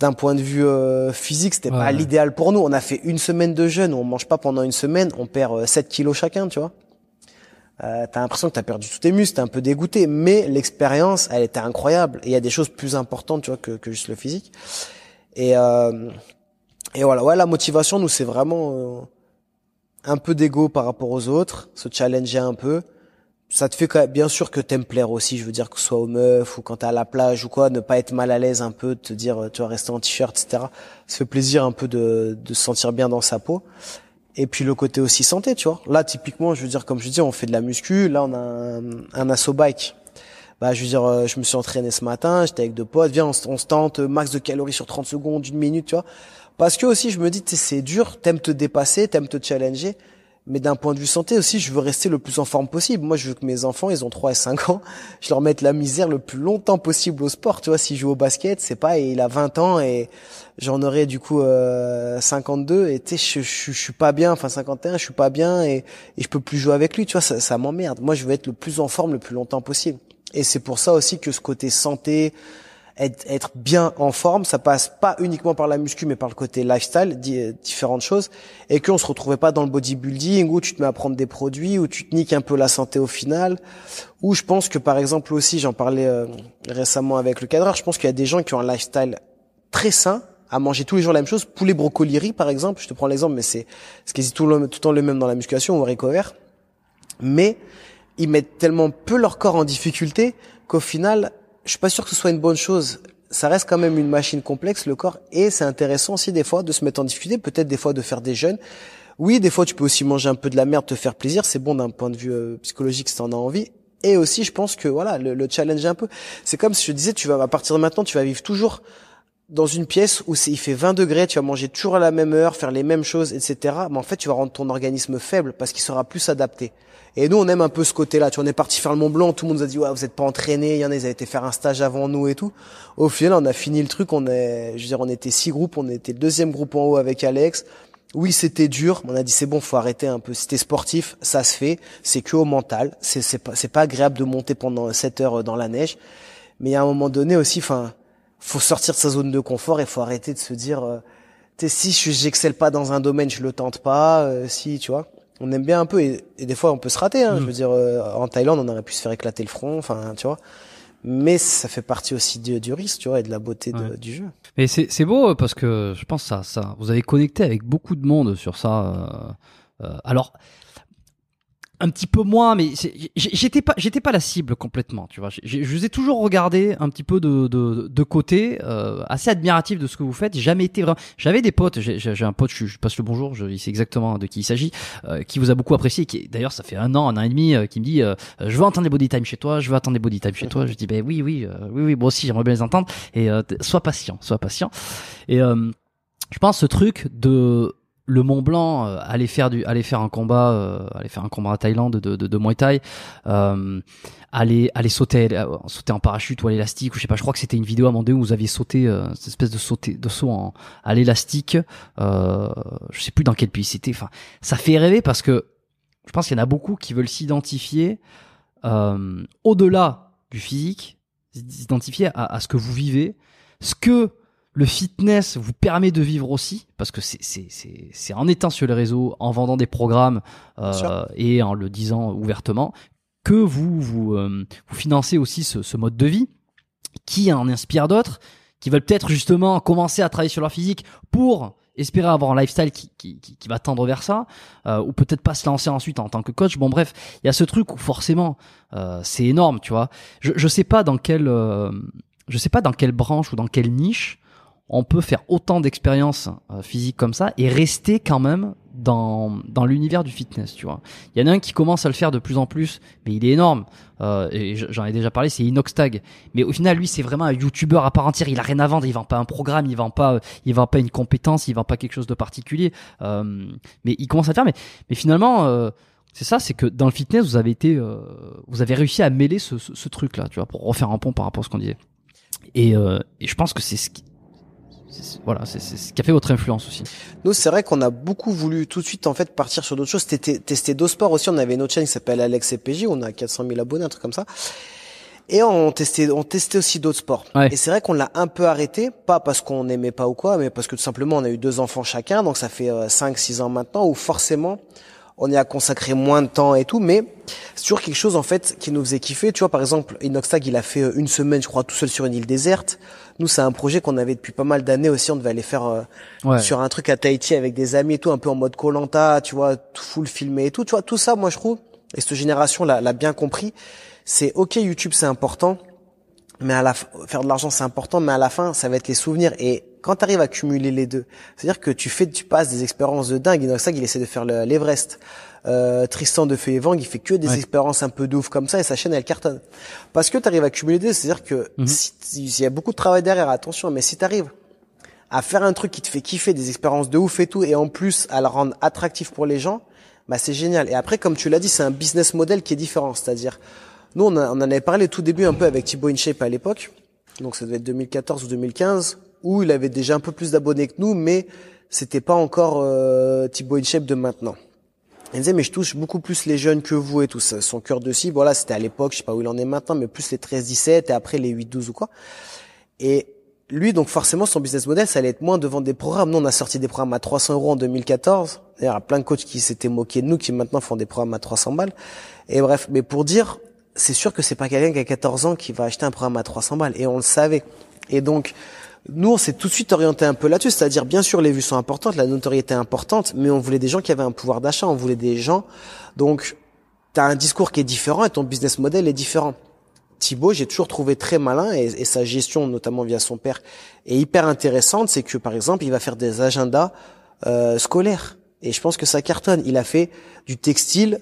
B: d'un point de vue euh, physique, c'était pas l'idéal pour nous. On a fait une semaine de jeûne, on mange pas pendant une semaine, on perd 7 euh, kilos chacun, tu vois. Euh, t'as l'impression que t'as perdu tous tes muscles, t'es un peu dégoûté, mais l'expérience, elle était incroyable. Et il y a des choses plus importantes, tu vois, que, que juste le physique. Et euh, et voilà, ouais, la motivation, nous, c'est vraiment un peu d'ego par rapport aux autres, se challenger un peu ça te fait quand même, bien sûr que t'aimes plaire aussi, je veux dire que ce soit aux meufs ou quand t'es à la plage ou quoi, ne pas être mal à l'aise un peu, te dire tu vas rester en t-shirt, etc. Ça fait plaisir un peu de, de se sentir bien dans sa peau. Et puis le côté aussi santé, tu vois. Là, typiquement, je veux dire, comme je dis, on fait de la muscu. Là, on a un, un asso bike. Bah, je veux dire, euh, je me suis entraîné ce matin, j'étais avec deux potes. Viens, on, on se tente max de calories sur 30 secondes, une minute, tu vois. Parce que aussi, je me dis, c'est dur, t'aimes te dépasser, t'aimes te challenger mais d'un point de vue santé aussi, je veux rester le plus en forme possible. Moi, je veux que mes enfants, ils ont 3 et 5 ans, je leur mette la misère le plus longtemps possible au sport. Tu vois, s'ils jouent au basket, c'est pas, il a 20 ans et j'en aurai du coup euh, 52 et tu sais, je, je, suis pas bien, enfin 51, je suis pas bien et, et je peux plus jouer avec lui. Tu vois, ça, ça m'emmerde. Moi, je veux être le plus en forme le plus longtemps possible. Et c'est pour ça aussi que ce côté santé, être, être, bien en forme, ça passe pas uniquement par la muscu, mais par le côté lifestyle, différentes choses, et qu'on se retrouvait pas dans le bodybuilding où tu te mets à prendre des produits, où tu te niques un peu la santé au final, où je pense que par exemple aussi, j'en parlais euh, récemment avec le cadreur, je pense qu'il y a des gens qui ont un lifestyle très sain, à manger tous les jours la même chose, poulet brocoli riz par exemple, je te prends l'exemple, mais c'est ce tout le, tout le temps le même dans la musculation ou au recover, mais ils mettent tellement peu leur corps en difficulté qu'au final je suis pas sûr que ce soit une bonne chose. Ça reste quand même une machine complexe, le corps, et c'est intéressant aussi des fois de se mettre en difficulté, peut-être des fois de faire des jeûnes. Oui, des fois tu peux aussi manger un peu de la merde, te faire plaisir, c'est bon d'un point de vue euh, psychologique si t'en as envie. Et aussi, je pense que voilà, le, le challenge un peu. C'est comme si je disais, tu vas à partir de maintenant, tu vas vivre toujours dans une pièce où il fait 20 degrés, tu vas manger toujours à la même heure, faire les mêmes choses, etc. Mais en fait, tu vas rendre ton organisme faible parce qu'il sera plus adapté. Et nous, on aime un peu ce côté-là. Tu vois, on est parti faire le Mont Blanc, tout le monde nous a dit, ouais, vous êtes pas entraînés, il y en a, ils avaient été faire un stage avant nous et tout. Au final, on a fini le truc, on est, je veux dire, on était six groupes, on était le deuxième groupe en haut avec Alex. Oui, c'était dur, on a dit c'est bon, faut arrêter un peu. C'était sportif, ça se fait, c'est que au mental. C'est c'est pas pas agréable de monter pendant 7 heures dans la neige, mais à un moment donné aussi, enfin, faut sortir de sa zone de confort et faut arrêter de se dire, euh, si j'excelle pas dans un domaine, je le tente pas. Euh, si, tu vois on aime bien un peu et, des fois on peut se rater. Hein, Je mm. veux dire, euh, en Thaïlande, on aurait pu se faire éclater le front, enfin, tu vois. Mais ça fait partie aussi du, du risque, tu vois, et de la beauté du jeu.
A: Mais c'est beau parce que je pense ça, ça, vous avez connecté avec beaucoup de monde sur ça. Euh, euh, alors, un petit peu moins, mais j'étais pas, j'étais pas la cible complètement, tu vois. Je vous ai toujours regardé un petit peu de, de, de côté, euh, assez admiratif de ce que vous faites. Jamais été vraiment. J'avais des potes, j'ai un pote, je, passe le bonjour, je, il sait exactement de qui il s'agit, euh, qui vous a beaucoup apprécié. Qui, d'ailleurs, ça fait un an, un an et demi, euh, qui me dit, euh, je veux entendre des body time chez toi, je veux entendre des body time chez toi. Je dis, ben oui, oui, oui, oui, moi aussi, j'aimerais bien les entendre. Et sois patient, sois patient. Et je pense ce truc de le Mont Blanc, euh, aller faire du, aller faire un combat, euh, aller faire un combat à Thaïlande de, de, de Muay Thai, euh, aller, aller sauter, euh, sauter en parachute ou à l'élastique, ou je sais pas, je crois que c'était une vidéo à un où vous aviez sauté euh, cette espèce de sauter, de saut en, à l'élastique, euh, je sais plus dans quel pays c'était. Enfin, ça fait rêver parce que je pense qu'il y en a beaucoup qui veulent s'identifier euh, au-delà du physique, s'identifier à, à ce que vous vivez, ce que le fitness vous permet de vivre aussi, parce que c'est en étant sur les réseaux, en vendant des programmes euh, et en le disant ouvertement que vous vous euh, vous financez aussi ce, ce mode de vie qui en inspire d'autres qui veulent peut-être justement commencer à travailler sur leur physique pour espérer avoir un lifestyle qui, qui, qui, qui va tendre vers ça, euh, ou peut-être pas se lancer ensuite en tant que coach. Bon bref, il y a ce truc où forcément euh, c'est énorme, tu vois. Je je sais pas dans quelle euh, je sais pas dans quelle branche ou dans quelle niche on peut faire autant d'expériences euh, physiques comme ça et rester quand même dans, dans l'univers du fitness, tu vois. Il y en a un qui commence à le faire de plus en plus, mais il est énorme. Euh, et j'en ai déjà parlé, c'est Inoxtag. Mais au final, lui, c'est vraiment un YouTuber à part entière. Il a rien à vendre. Il vend pas un programme, il vend pas, il vend pas une compétence, il vend pas quelque chose de particulier. Euh, mais il commence à le faire. Mais, mais finalement, euh, c'est ça, c'est que dans le fitness, vous avez été, euh, vous avez réussi à mêler ce, ce, ce truc-là, tu vois, pour refaire un pont par rapport à ce qu'on disait. Et, euh, et je pense que c'est ce qui, voilà, c'est ce qui a fait votre influence aussi.
B: Nous, c'est vrai qu'on a beaucoup voulu tout de suite en fait partir sur d'autres choses. Tester, tester d'autres sports aussi. On avait une autre chaîne qui s'appelle Alex et PJ. On a 400 000 abonnés, un truc comme ça. Et on testait, on testait aussi d'autres sports.
A: Ouais.
B: Et c'est vrai qu'on l'a un peu arrêté, pas parce qu'on n'aimait pas ou quoi, mais parce que tout simplement on a eu deux enfants chacun, donc ça fait 5-6 ans maintenant où forcément on y a consacré moins de temps et tout, mais c'est toujours quelque chose en fait qui nous faisait kiffer. Tu vois, par exemple, Inoxtag, il a fait une semaine, je crois, tout seul sur une île déserte. Nous, c'est un projet qu'on avait depuis pas mal d'années aussi. On devait aller faire euh,
A: Ouais.
B: sur un truc à Tahiti avec des amis et tout, un peu en mode Colanta, tu vois, tout full filmé et tout. Tu vois, tout ça, moi, je trouve, et cette génération l'a bien compris. C'est ok, YouTube, c'est important, mais à la faire de l'argent, c'est important, mais à la fin, ça va être les souvenirs. Et quand tu arrives à cumuler les deux, c'est-à-dire que tu fais, tu passes des expériences de dingue. Inoxtag, il essaie de faire le- l'Everest. Euh, Tristan de Feu et Vang, il fait que des
A: Ouais.
B: expériences un peu de ouf comme ça et sa chaîne elle cartonne. Parce que tu arrives à cumuler des, c'est-à-dire que
A: Mhm.
B: si- si- il y a beaucoup de travail derrière, attention, mais si tu arrives à faire un truc qui te fait kiffer, des expériences de ouf et tout, et en plus à le rendre attractif pour les gens, bah c'est génial. Et après, comme tu l'as dit, c'est un business model qui est différent. C'est-à-dire, nous, on, a- on en avait parlé tout début un peu avec Thibaut InShape à l'époque, donc ça devait être 2014 ou 2015, où il avait déjà un peu plus d'abonnés que nous, mais c'était pas encore euh, Thibaut de maintenant. Il disait, mais je touche beaucoup plus les jeunes que vous et tout ça. Son cœur de cible, voilà, c'était à l'époque, je sais pas où il en est maintenant, mais plus les 13-17 et après les 8-12 ou quoi. Et lui, donc forcément, son business model, ça allait être moins de vendre des programmes. Nous, on a sorti des programmes à 300 euros en 2014. D'ailleurs, il y a plein de coachs qui s'étaient moqués de nous, qui maintenant font des programmes à 300 balles. Et bref, mais pour dire, c'est sûr que c'est pas quelqu'un qui a 14 ans qui va acheter un programme à 300 balles. Et on le savait. Et donc, nous, on s'est tout de suite orienté un peu là-dessus. C'est-à-dire, bien sûr, les vues sont importantes, la notoriété est importante, mais on voulait des gens qui avaient un pouvoir d'achat. On voulait des gens. Donc, tu as un discours qui est différent et ton business model est différent. Thibaut, j'ai toujours trouvé très malin et, et sa gestion, notamment via son père, est hyper intéressante. C'est que, par exemple, il va faire des agendas euh, scolaires. Et je pense que ça cartonne. Il a fait du textile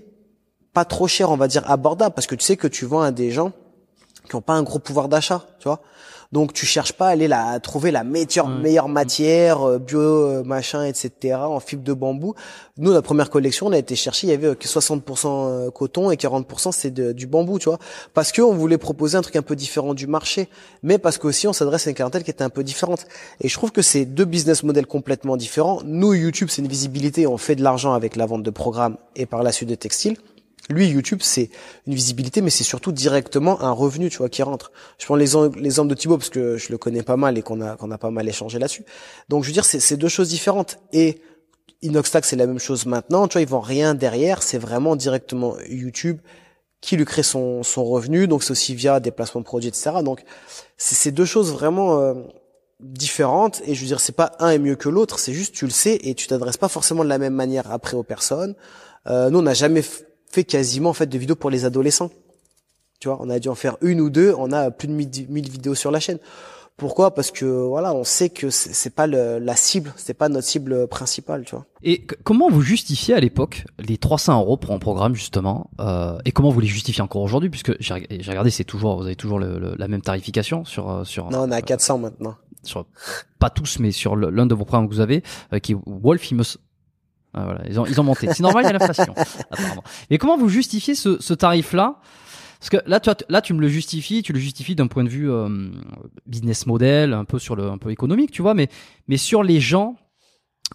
B: pas trop cher, on va dire abordable, parce que tu sais que tu vends à des gens qui ont pas un gros pouvoir d'achat, tu vois. Donc tu cherches pas à aller la, à trouver la meilleure, meilleure matière, euh, bio, euh, machin, etc., en fibre de bambou. Nous, la première collection, on a été chercher, il y avait euh, que 60% euh, coton et 40% c'est du bambou, tu vois. Parce que on voulait proposer un truc un peu différent du marché, mais parce qu'aussi on s'adresse à une clientèle qui était un peu différente. Et je trouve que c'est deux business models complètement différents. Nous, YouTube, c'est une visibilité, on fait de l'argent avec la vente de programmes et par la suite de textiles. Lui, YouTube, c'est une visibilité, mais c'est surtout directement un revenu, tu vois, qui rentre. Je prends l'exemple l'exemple de Thibaut parce que je le connais pas mal et qu'on a qu'on a pas mal échangé là-dessus. Donc, je veux dire, c'est deux choses différentes. Et Inoxtag, c'est la même chose maintenant. Tu vois, ils vendent rien derrière. C'est vraiment directement YouTube qui lui crée son son revenu. Donc, c'est aussi via des placements de produits, etc. Donc, c'est deux choses vraiment euh, différentes. Et je veux dire, c'est pas un est mieux que l'autre. C'est juste, tu le sais et tu t'adresses pas forcément de la même manière après aux personnes. Euh, nous, on n'a jamais fait quasiment en fait de vidéos pour les adolescents. Tu vois, on a dû en faire une ou deux. On a plus de 1000 1000 vidéos sur la chaîne. Pourquoi? Parce que voilà, on sait que c'est pas le, la cible, c'est pas notre cible principale, tu vois.
A: Et comment vous justifiez à l'époque les 300 euros pour un programme justement euh, Et comment vous les justifiez encore aujourd'hui? Puisque j'ai reg- j'ai regardé, c'est toujours, vous avez toujours le- le- la même tarification sur euh, sur
B: Non, on est à 400 maintenant.
A: sur pas tous, mais sur l'un de vos programmes que vous avez, euh, qui est Wolf, il me Ah, voilà, ils ont, ils ont monté. C'est normal, il y a l'inflation. Mais comment vous justifiez ce, ce tarif-là? Parce que là, tu, là, tu me le justifies, tu le justifies d'un point de vue euh, business model, un peu sur le, un peu économique, tu vois. Mais, mais sur les gens,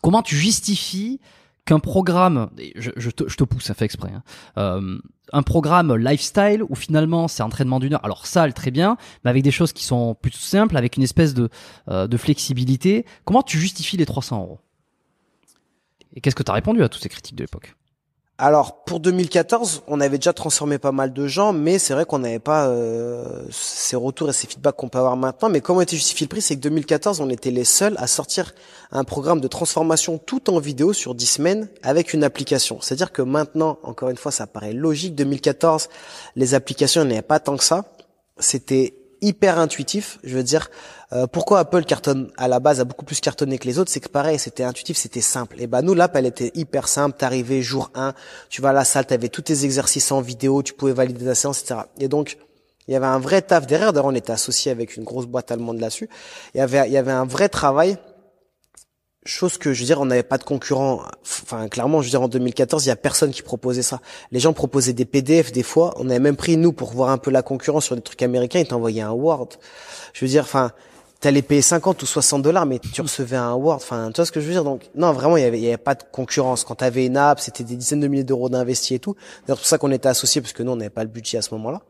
A: comment tu justifies qu'un programme, je, je, te, je te pousse, ça fait exprès, hein, euh, un programme lifestyle où finalement c'est entraînement d'une heure, alors ça, très bien, mais avec des choses qui sont plus simples, avec une espèce de, euh, de flexibilité. Comment tu justifies les 300 euros? Et qu'est-ce que tu as répondu à toutes ces critiques de l'époque?
B: Alors pour 2014, on avait déjà transformé pas mal de gens, mais c'est vrai qu'on n'avait pas euh, ces retours et ces feedbacks qu'on peut avoir maintenant. Mais comment était justifié le prix? C'est que 2014, on était les seuls à sortir un programme de transformation tout en vidéo sur 10 semaines avec une application. C'est-à-dire que maintenant, encore une fois, ça paraît logique. 2014, les applications, il n'y avait pas tant que ça. C'était hyper intuitif. Je veux dire, euh, pourquoi Apple cartonne à la base a beaucoup plus cartonné que les autres, c'est que pareil, c'était intuitif, c'était simple. Et ben nous l'app elle était hyper simple. T'arrivais jour 1, tu vas à la salle, t'avais tous tes exercices en vidéo, tu pouvais valider ta séance, etc. Et donc il y avait un vrai taf derrière. D'ailleurs, on était associé avec une grosse boîte allemande là-dessus. Il y avait, il y avait un vrai travail chose que je veux dire on n'avait pas de concurrent. Enfin clairement je veux dire en 2014 il y a personne qui proposait ça. Les gens proposaient des PDF des fois. On avait même pris nous pour voir un peu la concurrence sur des trucs américains ils t'envoyaient un Word. Je veux dire enfin t'allais payer 50 ou 60 dollars mais tu recevais un Word. Enfin tu vois ce que je veux dire? Donc non vraiment il y avait avait pas de concurrence. Quand t'avais une app c'était des dizaines de milliers d'euros d'investis et tout. C'est pour ça qu'on était associés parce que nous on n'avait pas le budget à ce moment-là.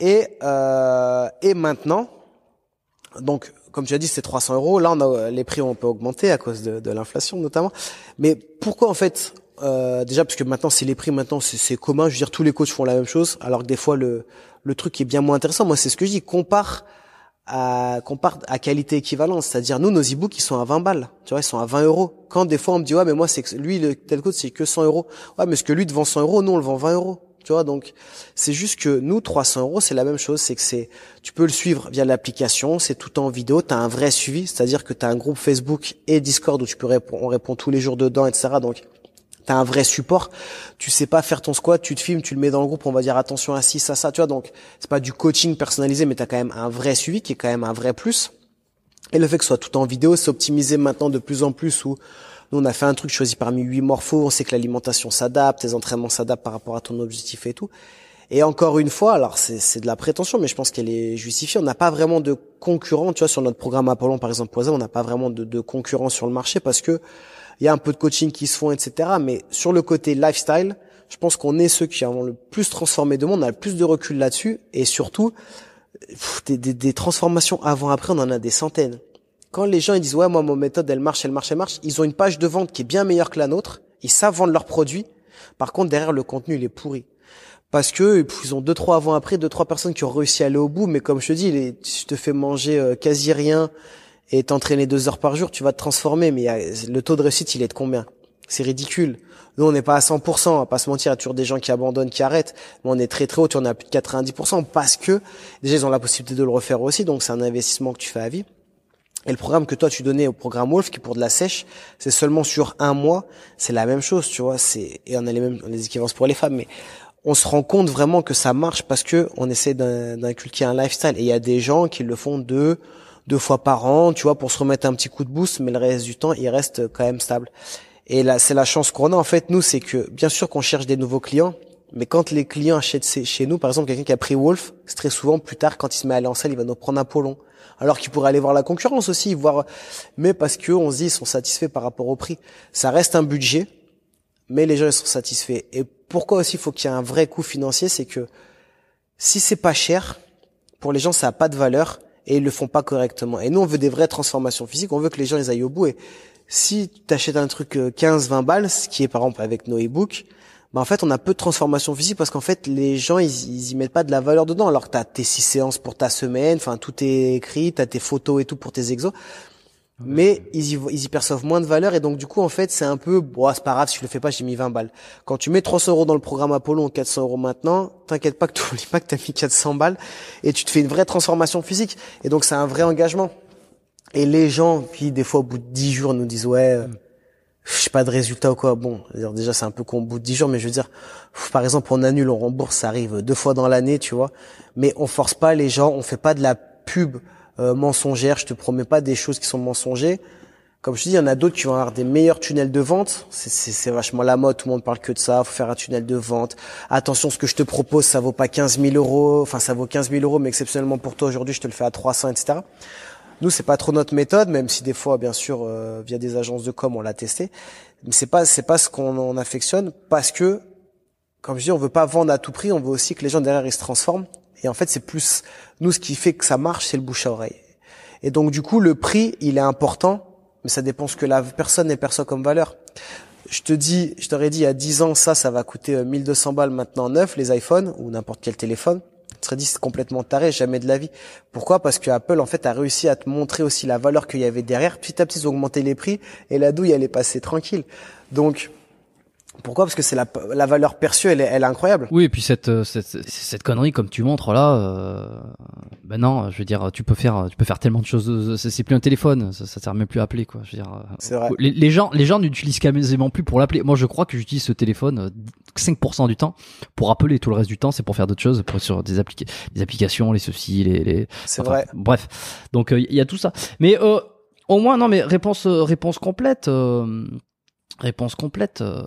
B: Et euh, et maintenant donc comme tu as dit, c'est 300 euros. Là, on a, les prix ont un peu augmenté à cause de, de l'inflation notamment. Mais pourquoi en fait euh, Déjà parce que maintenant, c'est les prix. Maintenant, c'est commun. Je veux dire, tous les coachs font la même chose. Alors que des fois, le le truc est bien moins intéressant. Moi, c'est ce que je dis. Compare à compare à qualité équivalente. C'est-à-dire, nous, nos e-books, ils sont à 20 balles. Tu vois, ils sont à 20 euros. Quand des fois, on me dit ouais, mais moi, c'est lui, le tel coach, c'est que 100 euros. Ouais, mais ce que lui te vend 100 euros, nous, on le vend 20 euros. Tu vois, donc c'est juste que nous, 300 euros, c'est la même chose. C'est que c'est, tu peux le suivre via l'application, c'est tout en vidéo. Tu as un vrai suivi, c'est-à-dire que tu as un groupe Facebook et Discord où tu peux répondre, on répond tous les jours dedans, etc. Donc tu as un vrai support. Tu sais pas faire ton squat, tu te filmes, tu le mets dans le groupe, on va dire attention à ci, ça, ça. Tu vois, donc c'est pas du coaching personnalisé, mais tu as quand même un vrai suivi qui est quand même un vrai plus. Et le fait que ce soit tout en vidéo, c'est optimisé maintenant de plus en plus où nous, on a fait un truc choisi parmi huit morphos. On sait que l'alimentation s'adapte, les entraînements s'adaptent par rapport à ton objectif et tout. Et encore une fois, alors c'est de la prétention, mais je pense qu'elle est justifiée. On n'a pas vraiment de concurrent, tu vois, sur notre programme Apollon, par exemple, on n'a pas vraiment de, de concurrent sur le marché parce que il y a un peu de coaching qui se font, etc. Mais sur le côté lifestyle, je pense qu'on est ceux qui avons le plus transformé de monde, on a le plus de recul là-dessus, et surtout des, des, des transformations avant-après, on en a des centaines quand les gens ils disent ouais moi mon méthode elle marche elle marche elle marche ils ont une page de vente qui est bien meilleure que la nôtre ils savent vendre leurs produits. Par contre derrière le contenu il est pourri. Parce que ils ont deux trois avant après deux trois personnes qui ont réussi à aller au bout mais comme je te dis les, je te fais manger euh, quasi rien et t'entraîner deux heures par jour tu vas te transformer mais le taux de réussite il est de combien? C'est ridicule. Nous on n'est pas à 100% on va pas se mentir il y a toujours des gens qui abandonnent qui arrêtent. Mais on est très très haut on est à plus de 90% parce que déjà ils ont la possibilité de le refaire aussi donc c'est un investissement que tu fais à vie et le programme que toi tu donnais au programme Wolf, qui pour de la sèche, c'est seulement sur un mois. C'est la même chose, tu vois. C'est et on a les mêmes les équivalences pour les femmes, mais on se rend compte vraiment que ça marche parce que on essaie d'inculquer un lifestyle. Et il y a des gens qui le font deux deux fois par an, tu vois, pour se remettre un petit coup de boost, mais le reste du temps, il reste quand même stable. Et là, c'est la chance qu'on a en fait. Nous, c'est que bien sûr qu'on cherche des nouveaux clients, mais quand les clients achètent chez nous, par exemple, quelqu'un qui a pris Wolf, c'est très souvent plus tard, quand il se met à aller en salle, il va nous prendre Apollon alors qu'ils pourraient aller voir la concurrence aussi, voir, mais parce que on se dit ils sont satisfaits par rapport au prix. Ça reste un budget, mais les gens ils sont satisfaits. Et pourquoi aussi il faut qu'il y ait un vrai coût financier, c'est que si c'est pas cher, pour les gens ça a pas de valeur et ils le font pas correctement. Et nous on veut des vraies transformations physiques, on veut que les gens ils aillent au bout. Et si tu achètes un truc 15-20 euh, balles, ce qui est par exemple avec nos e-books, bah en fait on a peu de transformation physique parce qu'en fait les gens ils, ils y mettent pas de la valeur dedans. Alors que t'as tes six séances pour ta semaine enfin tout est écrit t'as tes photos et tout pour tes exos. Mais ils y, ils y perçoivent moins de valeur et donc du coup en fait c'est un peu bon c'est pas grave si je le fais pas j'ai mis 20 balles. Quand tu mets 300 euros dans le programme Apollo 400 euros maintenant t'inquiète pas que tu oublies pas que t'as mis 400 balles et tu te fais une vraie transformation physique. Et donc c'est un vrai engagement. Et les gens puis des fois au bout de 10 jours nous disent ouais mm je sais pas de résultat ou quoi. Bon, déjà c'est un peu au bout de 10 jours, mais je veux dire, par exemple, on annule, on rembourse, ça arrive deux fois dans l'année, tu vois. Mais on force pas les gens, on fait pas de la pub euh, mensongère. Je te promets pas des choses qui sont mensongères. Comme je te dis, il y en a d'autres qui vont avoir des meilleurs tunnels de vente. C'est vachement la mode, tout le monde parle que de ça. Faut faire un tunnel de vente. Attention, ce que je te propose, ça vaut pas 15 000 euros. Enfin, ça vaut 15 000 euros, mais exceptionnellement pour toi aujourd'hui, je te le fais à 300, etc. Nous, c'est pas trop notre méthode, même si des fois, bien sûr, euh, via des agences de com, on l'a testé. Mais c'est pas, c'est pas ce qu'on affectionne, parce que, comme je dis, on veut pas vendre à tout prix. On veut aussi que les gens derrière ils se transforment. Et en fait, c'est plus nous ce qui fait que ça marche, c'est le bouche à oreille. Et donc, du coup, le prix, il est important mais ça dépend ce que la personne elle perçoit comme valeur. Je te dis, je t'aurais dit il y a 10 ans, ça, ça va coûter 1200 euh, balles maintenant neuf, les iPhones ou n'importe quel téléphone. C'est complètement taré, jamais de la vie. Pourquoi? Parce que Apple en fait a réussi à te montrer aussi la valeur qu'il y avait derrière. Petit à petit, ils ont augmenté les prix et la douille elle est passée tranquille. Donc pourquoi? Parce que c'est la, la valeur perçue, elle est, elle est incroyable.
A: Oui, et puis cette, euh, cette, cette connerie comme tu montres là, euh, ben non, je veux dire, tu peux faire, tu peux faire tellement de choses. C'est plus un téléphone, ça, ça sert même plus à appeler quoi. Je veux dire, euh,
B: c'est vrai.
A: Les, les, gens, les gens n'utilisent quasiment plus pour l'appeler. Moi, je crois que j'utilise ce téléphone 5% du temps pour appeler. Tout le reste du temps, c'est pour faire d'autres choses, pour sur des, des applications, les ceci, les. les...
B: C'est vrai.
A: Bref, donc il y a tout ça. Mais euh, au moins, non, mais réponse, réponse complète. Réponse complète. Euh,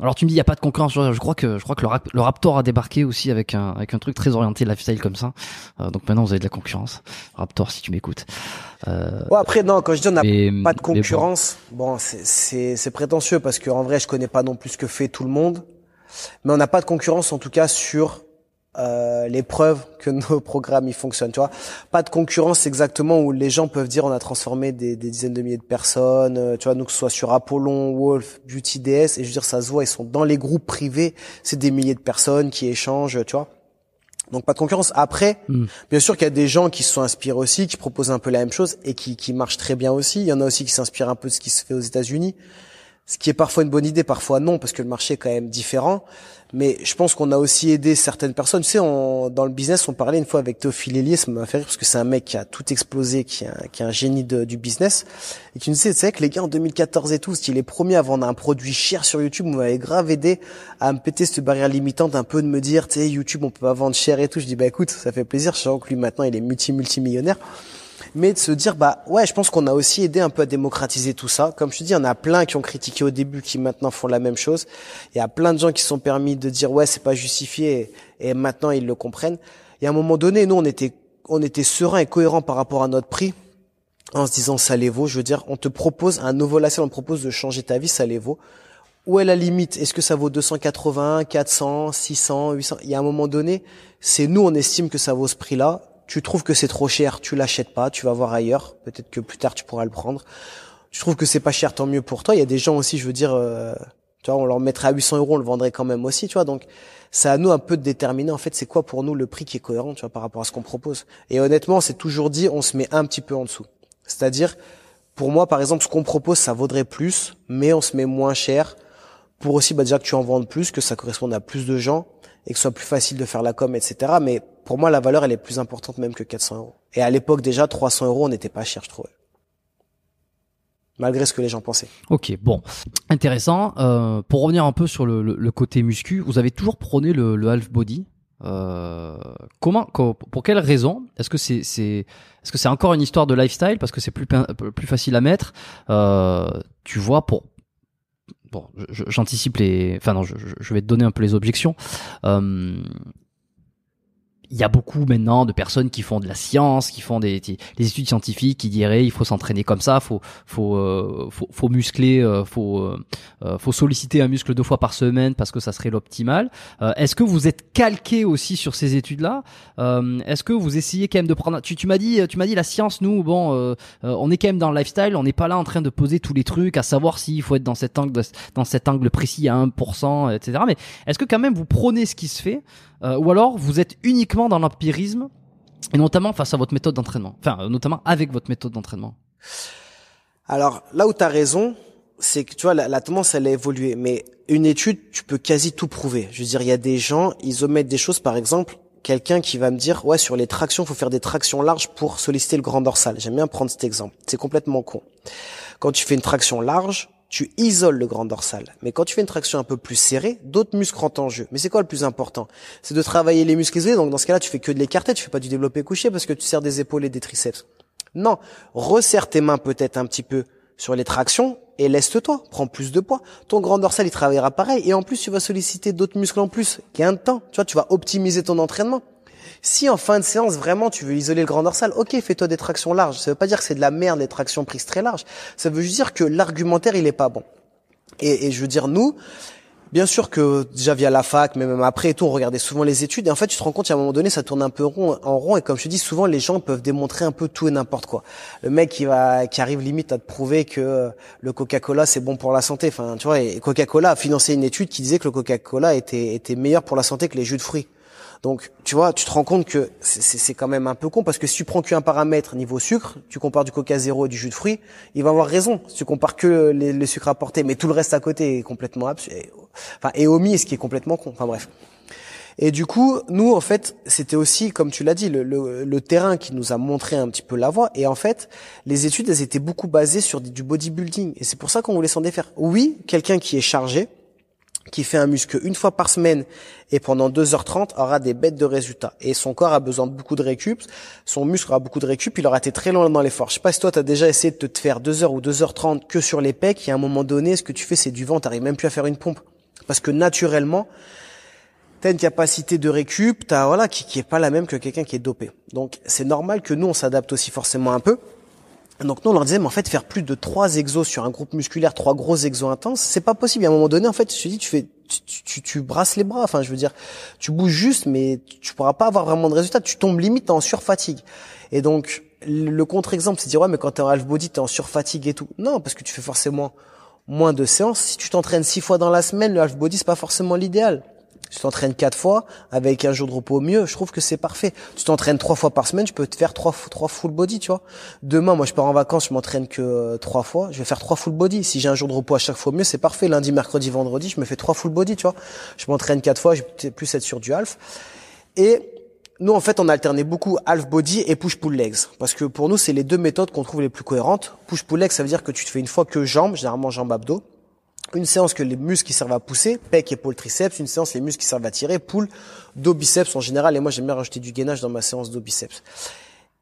A: alors tu me dis il y a pas de concurrence. Je crois que je crois que le, Raptor a débarqué aussi avec un avec un truc très orienté lifestyle comme ça. Euh, donc maintenant vous avez de la concurrence. Raptor si tu m'écoutes.
B: Euh, ouais, après non quand je dis on n'a pas de concurrence, bon, c'est c'est prétentieux parce que en vrai je connais pas non plus ce que fait tout le monde, mais on n'a pas de concurrence en tout cas sur euh, les preuves que nos programmes ils fonctionnent. Tu vois, pas de concurrence exactement où les gens peuvent dire on a transformé des, des dizaines de milliers de personnes. Euh, tu vois, nous que ce soit sur Apollon, Wolf, Beauty DS, et je veux dire ça se voit, ils sont dans les groupes privés, c'est des milliers de personnes qui échangent. Tu vois. Donc pas de concurrence. Après, hmm. bien sûr qu'il y a des gens qui se sont inspirés aussi, qui proposent un peu la même chose et qui, qui marchent très bien aussi. Il y en a aussi qui s'inspirent un peu de ce qui se fait aux États-Unis ce qui est parfois une bonne idée, parfois non, parce que le marché est quand même différent. Mais je pense qu'on a aussi aidé certaines personnes. Tu sais, dans le business, on parlait une fois avec Théophile Hélier, ça m'a fait rire parce que c'est un mec qui a tout explosé, qui est un, qui un génie du business. Et tu nous disais, tu sais que les gars, en 2014 et tout, si les premiers à vendre un produit cher sur YouTube, m'avait grave aidé à me péter cette barrière limitante, un peu de me dire, tu sais, YouTube, on peut pas vendre cher et tout. Je dis, bah écoute, ça fait plaisir. Sens que lui, maintenant, il est multi-multimillionnaire mais de se dire bah ouais, je pense qu'on a aussi aidé un peu à démocratiser tout ça. Comme je te dis, il y en a plein qui ont critiqué au début, qui maintenant font la même chose. Il y a plein de gens qui sont permis de dire ouais, c'est pas justifié, et, maintenant ils le comprennent. Et à un moment donné, nous on était on était serein et cohérent par rapport à notre prix en se disant ça les vaut. Je veux dire, on te propose un nouveau lacet, on te propose de changer ta vie, ça les vaut. Où est la limite? Est-ce que ça vaut 280, 400, 600, 800 Il y a un moment donné, c'est nous on estime que ça vaut ce prix-là tu trouves que c'est trop cher, tu l'achètes pas, tu vas voir ailleurs. Peut-être que plus tard tu pourras le prendre. Tu trouves que c'est pas cher, tant mieux pour toi. Il y a des gens aussi, je veux dire, euh, tu vois, on leur mettrait à 800 euros, on le vendrait quand même aussi, tu vois. Donc, c'est à nous un peu de déterminer en fait c'est quoi pour nous le prix qui est cohérent, tu vois, par rapport à ce qu'on propose. Et honnêtement, c'est toujours dit, on se met un petit peu en dessous. C'est-à-dire, pour moi, par exemple, ce qu'on propose, ça vaudrait plus, mais on se met moins cher pour aussi bah, que tu en vendes plus, que ça corresponde à plus de gens et que ce soit plus facile de faire la com, etc. Mais pour moi, la valeur, elle est plus importante même que 400 euros. Et à l'époque, déjà, 300 euros, on n'était pas cher, je trouvais. Malgré ce que les gens pensaient.
A: Ok, bon, intéressant. Euh, pour revenir un peu sur le, le, côté muscu, vous avez toujours prôné le, le half body. Euh, comment, pour quelle raison Est-ce que c'est, c'est, est-ce que c'est encore une histoire de lifestyle parce que c'est plus plus facile à mettre? Euh, Tu vois, pour bon, j'anticipe les, enfin non, je, je, vais te donner un peu les objections. Euh, il y a beaucoup maintenant de personnes qui font de la science, qui font des, des études scientifiques, qui diraient il faut s'entraîner comme ça, faut faut euh, faut, faut, muscler, euh, faut euh, faut solliciter un muscle deux fois par semaine parce que ça serait l'optimal. Est-ce que vous êtes calqué aussi sur ces études-là? Est-ce que vous essayez quand même de prendre Tu, tu m'as dit tu m'as dit la science nous bon on est quand même dans le lifestyle, on n'est pas là en train de poser tous les trucs à savoir s'il faut être dans cet angle dans cet angle précis à 1%, etc. Mais est-ce que quand même vous prenez ce qui se fait euh, ou alors vous êtes uniquement dans l'empirisme et notamment face à votre méthode d'entraînement, enfin euh, notamment avec votre méthode d'entraînement.
B: Alors là où tu as raison, c'est que tu vois la, tendance elle a évolué, mais une étude tu peux quasi tout prouver. Je veux dire il y a des gens ils omettent des choses par exemple quelqu'un qui va me dire ouais sur les tractions faut faire des tractions larges pour solliciter le grand dorsal. J'aime bien prendre cet exemple. C'est complètement con. Quand tu fais une traction large, tu isoles le grand dorsal. Mais quand tu fais une traction un peu plus serrée, d'autres muscles rentrent en jeu. Mais c'est quoi le plus important? C'est de travailler les muscles isolés. Donc dans ce cas-là, tu fais que de l'écarté, tu fais pas du développé couché parce que tu serres des épaules et des triceps. Non, resserre tes mains peut-être un petit peu sur les tractions et laisse-toi, prends plus de poids. Ton grand dorsal, il travaillera pareil. Et en plus, tu vas solliciter d'autres muscles en plus. Gain de temps. Tu vois, tu vas optimiser ton entraînement. Si en fin de séance, vraiment, tu veux isoler le grand dorsal, ok, fais-toi des tractions larges. Ça veut pas dire que c'est de la merde, les tractions prises très larges. Ça veut juste dire que l'argumentaire, il est pas bon. Et, et je veux dire, nous, Bien sûr que déjà via la fac, mais même après et tout, on regardait souvent les études et en fait tu te rends compte qu'à un moment donné ça tourne un peu rond, en rond et comme je te dis souvent les gens peuvent démontrer un peu tout et n'importe quoi. Le mec qui va qui arrive limite à te prouver que le Coca-Cola c'est bon pour la santé, enfin tu vois, Coca-Cola a financé une étude qui disait que le Coca-Cola était était meilleur pour la santé que les jus de fruits. Donc, tu vois, tu te rends compte que c'est quand même un peu con parce que si tu prends qu'un paramètre niveau sucre, tu compares du coca zéro et du jus de fruits, il va avoir raison. Si tu compares que les, les sucres apportés, mais tout le reste à côté est complètement absurde. Enfin, et omis, ce qui est complètement con. Enfin bref. Et du coup, nous, en fait, c'était aussi, comme tu l'as dit, le, le, le, terrain qui nous a montré un petit peu la voie. Et en fait, les études, elles étaient beaucoup basées sur du bodybuilding. Et c'est pour ça qu'on voulait s'en défaire. Oui, quelqu'un qui est chargé, qui fait un muscle une fois par semaine et pendant 2h30 aura des bêtes de résultats. Et son corps a besoin de beaucoup de récup, son muscle aura beaucoup de récup, il aura été très loin dans l'effort. Je sais pas si toi tu as déjà essayé de te faire 2h ou 2h30 que sur les pecs et à un moment donné, ce que tu fais c'est du vent, t'arrives même plus à faire une pompe. Parce que naturellement, t'as une capacité de récup, t'as, voilà, qui, qui est pas la même que quelqu'un qui est dopé. Donc c'est normal que nous on s'adapte aussi forcément un peu. Donc nous on leur disait mais en fait faire plus de trois exos sur un groupe musculaire, trois gros exos intenses, c'est pas possible. À un moment donné en fait, je te dis tu fais tu, tu, tu, brasses les bras, enfin je veux dire, tu bouges juste mais tu pourras pas avoir vraiment de résultat, tu tombes limite en surfatigue. Et donc le contre-exemple c'est dire ouais mais quand t'es en half body t'es en surfatigue et tout. Non parce que tu fais forcément moins de séances. Si tu t'entraînes six fois dans la semaine, le half body c'est pas forcément l'idéal. Tu t'entraînes quatre fois avec un jour de repos mieux, je trouve que c'est parfait. Tu t'entraînes trois fois par semaine, tu peux te faire trois trois full body, tu vois. Demain, moi je pars en vacances, je m'entraîne que euh, trois fois, je vais faire trois full body. Si j'ai un jour de repos à chaque fois mieux, c'est parfait. Lundi, mercredi, vendredi, je me fais trois full body, tu vois. Je m'entraîne quatre fois, je vais plus être sur du half. Et nous, en fait, on alternait beaucoup half body et push pull legs, parce que pour nous, c'est les deux méthodes qu'on trouve les plus cohérentes. Push pull legs, ça veut dire que tu te fais une fois que jambes, généralement jambes abdos une séance que les muscles qui servent à pousser, pec, épaule, triceps, une séance les muscles qui servent à tirer, poule, dos, biceps en général, et moi j'aime bien rajouter du gainage dans ma séance dos, biceps.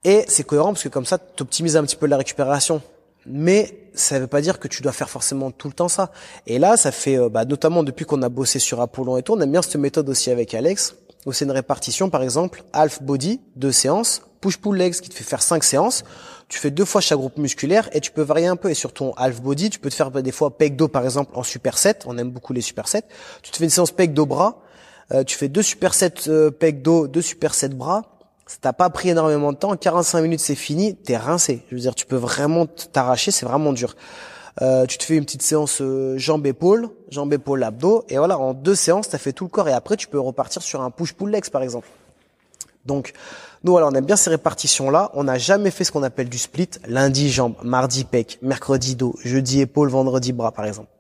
B: Et c'est cohérent parce que comme ça, tu optimises un petit peu la récupération. Mais ça veut pas dire que tu dois faire forcément tout le temps ça. Et là, ça fait, euh, bah, notamment depuis qu'on a bossé sur Apollon et tout, on aime bien cette méthode aussi avec Alex, où c'est une répartition, par exemple, half body, deux séances, push-pull legs qui te fait faire cinq séances tu fais deux fois chaque groupe musculaire et tu peux varier un peu. Et sur ton half body, tu peux te faire des fois pec dos par exemple en superset. On aime beaucoup les supersets. Tu te fais une séance pec dos bras. Euh, tu fais deux supersets euh, pec dos, deux supersets bras. Ça t'a pas pris énormément de temps. 45 minutes c'est fini. T'es rincé. Je veux dire, tu peux vraiment t'arracher. C'est vraiment dur. Euh, tu te fais une petite séance euh, jambes épaules, jambes épaules abdos et voilà en deux séances tu as fait tout le corps et après tu peux repartir sur un push pull legs par exemple. Donc, nous, voilà, on aime bien ces répartitions-là. On n'a jamais fait ce qu'on appelle du split. Lundi, jambes, mardi, pec, mercredi, dos, jeudi, épaule, vendredi, bras, par exemple.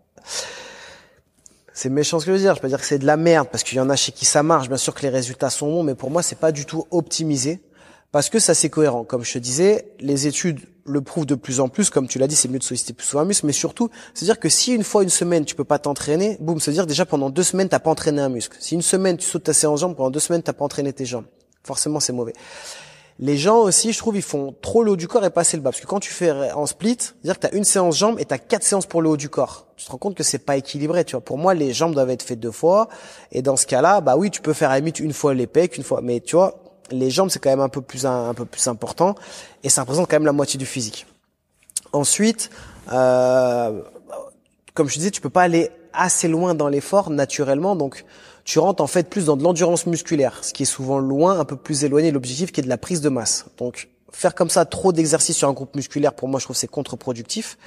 B: C'est méchant ce que je veux dire. Je peux dire que c'est de la merde parce qu'il y en a chez qui ça marche. Bien sûr que les résultats sont bons, mais pour moi, c'est pas du tout optimisé parce que ça c'est cohérent. Comme je te disais, les études le prouvent de plus en plus. Comme tu l'as dit, c'est mieux de solliciter plus souvent un muscle, mais surtout, c'est-à-dire que si une fois une semaine tu peux pas t'entraîner, boum, c'est-à-dire déjà pendant deux semaines t'as pas entraîné un muscle. Si une semaine tu sautes ta séance jambes, pendant deux semaines t'as pas entraîné tes jambes forcément c'est mauvais. Les gens aussi, je trouve, ils font trop le haut du corps et pas assez le bas. Parce que quand tu fais en split, c'est-à-dire que tu as une séance jambes et tu as quatre séances pour le haut du corps. Tu te rends compte que c'est pas équilibré, tu vois. Pour moi, les jambes doivent être faites deux fois. Et dans ce cas-là, bah oui, tu peux faire à la limite une fois les pecs, une fois. Mais tu vois, les jambes, c'est quand même un peu plus, un, peu plus important. Et ça représente quand même la moitié du physique. Ensuite, euh, comme je disais, tu peux pas aller assez loin dans l'effort naturellement. Donc, tu rentres en fait plus dans de l'endurance musculaire, ce qui est souvent loin, un peu plus éloigné de l'objectif qui est de la prise de masse. Donc faire comme ça trop d'exercices sur un groupe musculaire, pour moi je trouve c'est contre-productif.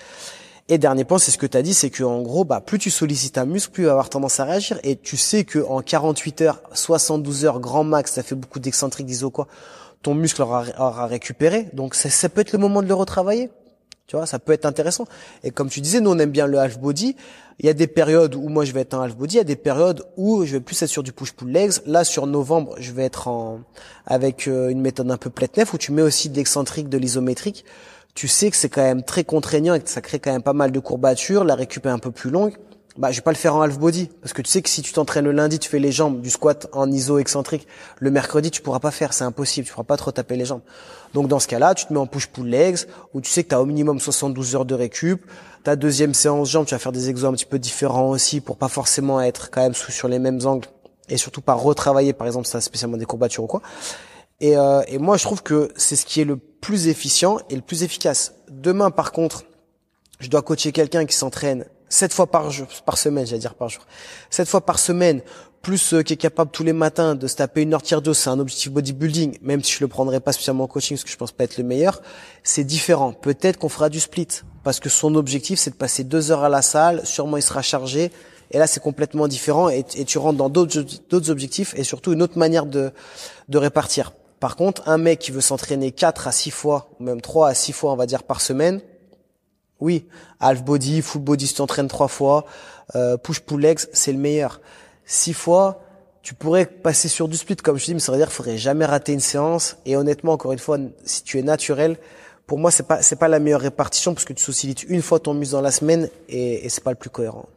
B: Et dernier point, c'est ce que tu as dit, c'est que gros, bah, plus tu sollicites un muscle, plus il va avoir tendance à réagir. Et tu sais que en 48 heures, 72 heures, grand max, ça fait beaucoup d'excentriques, d'iso quoi, ton muscle aura, aura récupéré. Donc ça, ça peut être le moment de le retravailler. Tu vois, ça peut être intéressant. Et comme tu disais, nous on aime bien le half body. Il y a des périodes où moi je vais être en half body, il y a des périodes où je vais plus être sur du push pull legs. Là sur novembre, je vais être en avec euh, une méthode un peu plate nef où tu mets aussi de l'excentrique, de l'isométrique. Tu sais que c'est quand même très contraignant et que ça crée quand même pas mal de courbatures, la récup est un peu plus longue. Bah je vais pas le faire en half body parce que tu sais que si tu t'entraînes le lundi, tu fais les jambes du squat en iso excentrique, le mercredi tu pourras pas faire, c'est impossible, tu pourras pas trop taper les jambes. Donc dans ce cas-là, tu te mets en push pull legs où tu sais que tu as au minimum 72 heures de récup. Ta deuxième séance jambes, tu vas faire des exos un petit peu différents aussi pour pas forcément être quand même sous sur les mêmes angles et surtout pas retravailler par exemple ça spécialement des courbatures ou quoi. Et, euh, et moi je trouve que c'est ce qui est le plus efficient et le plus efficace. Demain par contre, je dois coacher quelqu'un qui s'entraîne sept fois par jour, par semaine, j'allais dire par jour, sept fois par semaine, plus euh, qui est capable tous les matins de se taper une heure tiers d'eau, c'est un objectif bodybuilding, même si je le prendrai pas spécialement en coaching parce que je pense pas être le meilleur, c'est différent. Peut-être qu'on fera du split parce que son objectif c'est de passer deux heures à la salle, sûrement il sera chargé. Et là, c'est complètement différent et, tu rentres dans d'autres objectifs et surtout une autre manière de de répartir. Par contre, un mec qui veut s'entraîner quatre à six fois, ou même trois à six fois, on va dire par semaine, oui, half body, full body, si tu t'entraînes trois fois, euh, push pull legs, c'est le meilleur. Six fois, tu pourrais passer sur du split, comme je dis, mais ça veut dire qu'il faudrait jamais rater une séance. Et honnêtement, encore une fois, si tu es naturel, pour moi, c'est pas c'est pas la meilleure répartition parce que tu socialites une fois ton muscle dans la semaine et, et c'est pas le plus cohérent.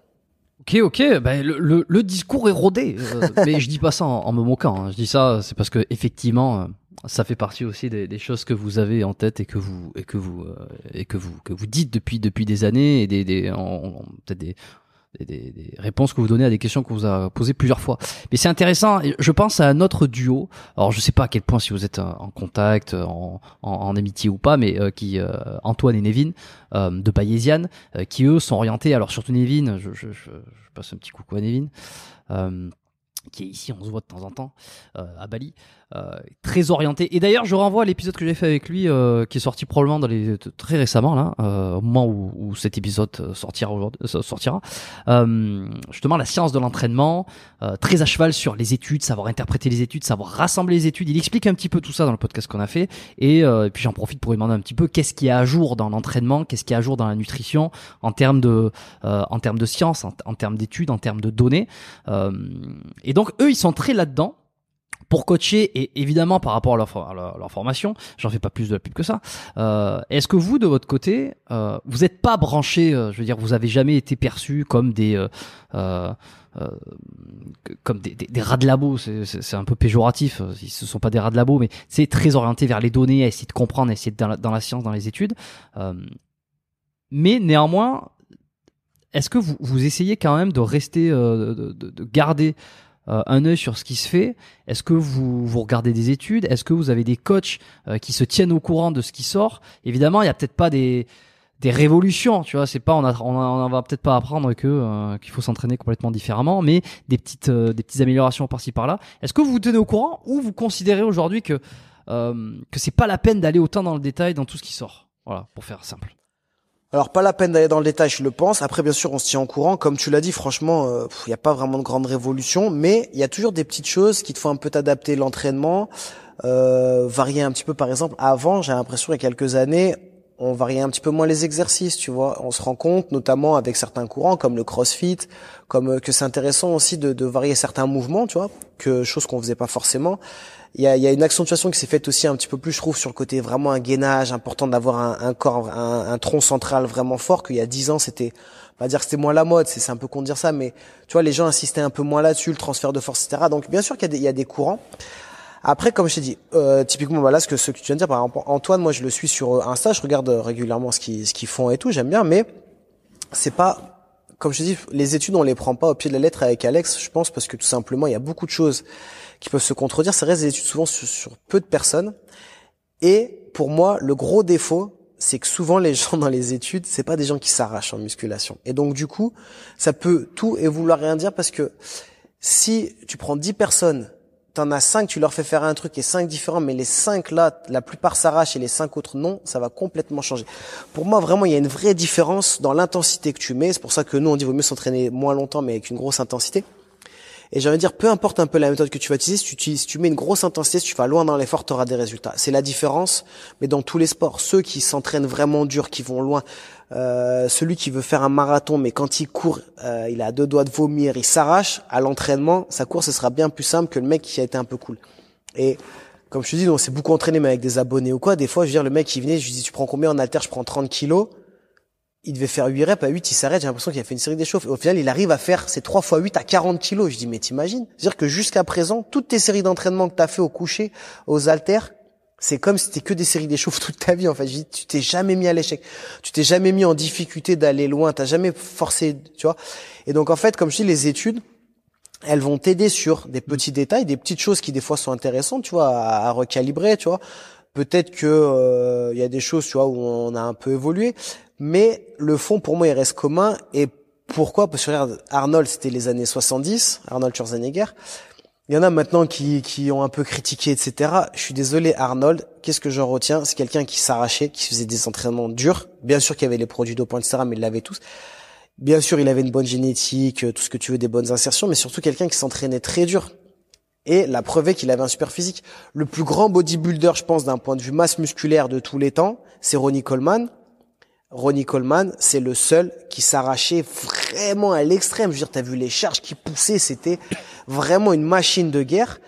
A: Ok, ok, ben le, le, discours est rodé, euh, mais je dis pas ça en, me moquant. Hein. Je dis ça, c'est parce que effectivement, euh, ça fait partie aussi des, des, choses que vous avez en tête et que vous et que vous euh, et que vous que vous dites depuis depuis des années et des, des peut-être des des, des, réponses que vous donnez à des questions qu'on vous a posées plusieurs fois. Mais c'est intéressant. Je pense à un autre duo. Alors je sais pas à quel point si vous êtes en contact, en, en, en amitié ou pas, mais euh, qui euh, Antoine et Nevin de Bayesian, qui eux sont orientés. Alors surtout Nevin, je, je, je, je passe un petit coucou à Nevin qui est ici, on se voit de temps en temps euh, à Bali, euh, très orienté. Et d'ailleurs, je renvoie à l'épisode que j'ai fait avec lui, euh, qui est sorti probablement dans les très récemment là, euh, au moment où, où, cet épisode euh, sortira sortira. justement, la science de l'entraînement, très à cheval sur les études, savoir interpréter les études, savoir rassembler les études. Il explique un petit peu tout ça dans le podcast qu'on a fait. Et, et puis j'en profite pour lui demander un petit peu qu'est-ce qui est à jour dans l'entraînement, qu'est-ce qui est à jour dans la nutrition en termes de, en termes de science, en, en termes d'études, en termes de données. et donc eux, ils sont très là-dedans pour coacher et évidemment par rapport à leur, formation, j'en fais pas plus de la pub que ça. Euh, Est-ce que vous de votre côté, euh, vous n'êtes pas branché, euh, je veux dire, vous avez jamais été perçu comme des euh, euh, comme des, des, rats de labo, c'est un peu péjoratif. Ce sont pas des rats de labo, mais c'est très orienté vers les données, à essayer de comprendre, à essayer de dans la, dans la science, dans les études. mais néanmoins, est-ce que vous, vous essayez quand même de rester, de, de, de garder euh, un œil sur ce qui se fait Est-ce que vous, vous regardez des études? Est-ce que vous avez des coachs euh, qui se tiennent au courant de ce qui sort? Évidemment, il y a peut-être pas des des révolutions, tu vois, c'est pas on a, on, va peut-être pas apprendre que euh, qu'il faut s'entraîner complètement différemment, mais des petites des petites améliorations par-ci par-là. Est-ce que vous vous tenez au courant ou vous considérez aujourd'hui que que c'est pas la peine d'aller autant dans le détail dans tout ce qui sort? Voilà, pour faire simple.
B: Alors pas la peine d'aller dans le détail, je le pense. Après, bien sûr, on se tient en courant. Comme tu l'as dit, franchement, il euh, n'y a pas vraiment de grande révolution, mais il y a toujours des petites choses qui te font un peu t'adapter l'entraînement, euh, varier un petit peu. Par exemple, avant, j'ai l'impression il y a quelques années, on variait un petit peu moins les exercices, tu vois. On se rend compte, notamment avec certains courants comme le CrossFit, comme euh, que c'est intéressant aussi de, de varier certains mouvements, tu vois, que chose qu'on faisait pas forcément il y a, y a, une accentuation qui s'est faite aussi un petit peu plus, je trouve, sur le côté vraiment un gainage, important d'avoir un, un, corps, un, un, tronc central vraiment fort, qu'il y a dix ans, c'était, pas dire c'était moins la mode, c'est un peu con de dire ça, mais tu vois, les gens insistaient un peu moins là-dessus, le transfert de force, etc. Donc, bien sûr qu'il y, y, a des courants. Après, comme je t'ai dit, euh, typiquement, voilà, ce que, ce que tu viens de dire, par exemple, Antoine, moi, je le suis sur Insta, je regarde régulièrement ce qu'ils ce qu'ils font et tout, j'aime bien, mais c'est pas, comme je te dis, les études, on les prend pas au pied de la lettre avec Alex, je pense, parce que tout simplement, il y a beaucoup de choses qui peuvent se contredire. Ça reste des études souvent sur, peu de personnes. Et pour moi, le gros défaut, c'est que souvent les gens dans les études, c'est pas des gens qui s'arrachent en musculation. Et donc du coup, ça peut tout et vouloir rien dire parce que si tu prends 10 personnes, t'en as 5, tu leur fais faire un truc et 5 différents, mais les 5 là, la plupart s'arrachent et les 5 autres non, ça va complètement changer. Pour moi, vraiment, il y a une vraie différence dans l'intensité que tu mets. C'est pour ça que nous, on dit vaut mieux s'entraîner moins longtemps, mais avec une grosse intensité. Et j'ai envie de dire, peu importe un peu la méthode que tu vas utiliser, si tu, utilises, tu mets une grosse intensité, si tu vas loin dans l'effort, tu auras des résultats. C'est la différence, mais dans tous les sports, ceux qui s'entraînent vraiment dur, qui vont loin, euh, celui qui veut faire un marathon, mais quand il court, euh, il a deux doigts de vomir, il s'arrache, à l'entraînement, sa course, ce sera bien plus simple que le mec qui a été un peu cool. Et comme je te dis, on s'est beaucoup entraîné, mais avec des abonnés ou quoi, des fois, je veux dire, le mec qui venait, je lui dis, tu prends combien en alter Je prends 30 kilos. Il devait faire 8 reps, à 8, il s'arrête, j'ai l'impression qu'il a fait une série d'échauffes. Au final, il arrive à faire ses 3 fois 8 à 40 kilos. Je dis, mais t'imagines? C'est-à-dire que jusqu'à présent, toutes tes séries d'entraînement que t'as fait au coucher, aux haltères, c'est comme si c'était que des séries d'échauffes toute ta vie, en fait. Je dis, tu t'es jamais mis à l'échec. Tu t'es jamais mis en difficulté d'aller loin. T'as jamais forcé, tu vois. Et donc, en fait, comme je dis, les études, elles vont t'aider sur des petits détails, des petites choses qui des fois sont intéressantes, tu vois, à recalibrer, tu vois. Peut-être que il euh, y a des choses, tu vois, où on a un peu évolué, mais le fond pour moi il reste commun. Et pourquoi? Parce que regarde, Arnold c'était les années 70, Arnold Schwarzenegger. Il y en a maintenant qui, qui ont un peu critiqué, etc. Je suis désolé, Arnold. Qu'est-ce que j'en retiens? C'est quelqu'un qui s'arrachait, qui faisait des entraînements durs. Bien sûr qu'il y avait les produits dopants, etc., mais il l'avait tous. Bien sûr, il avait une bonne génétique, tout ce que tu veux, des bonnes insertions, mais surtout quelqu'un qui s'entraînait très dur. Et la est qu'il avait un super physique. Le plus grand bodybuilder, je pense, d'un point de vue masse musculaire de tous les temps, c'est Ronnie Coleman. Ronnie Coleman, c'est le seul qui s'arrachait vraiment à l'extrême. Je veux dire, t'as vu les charges qui poussaient, c'était vraiment une machine de guerre.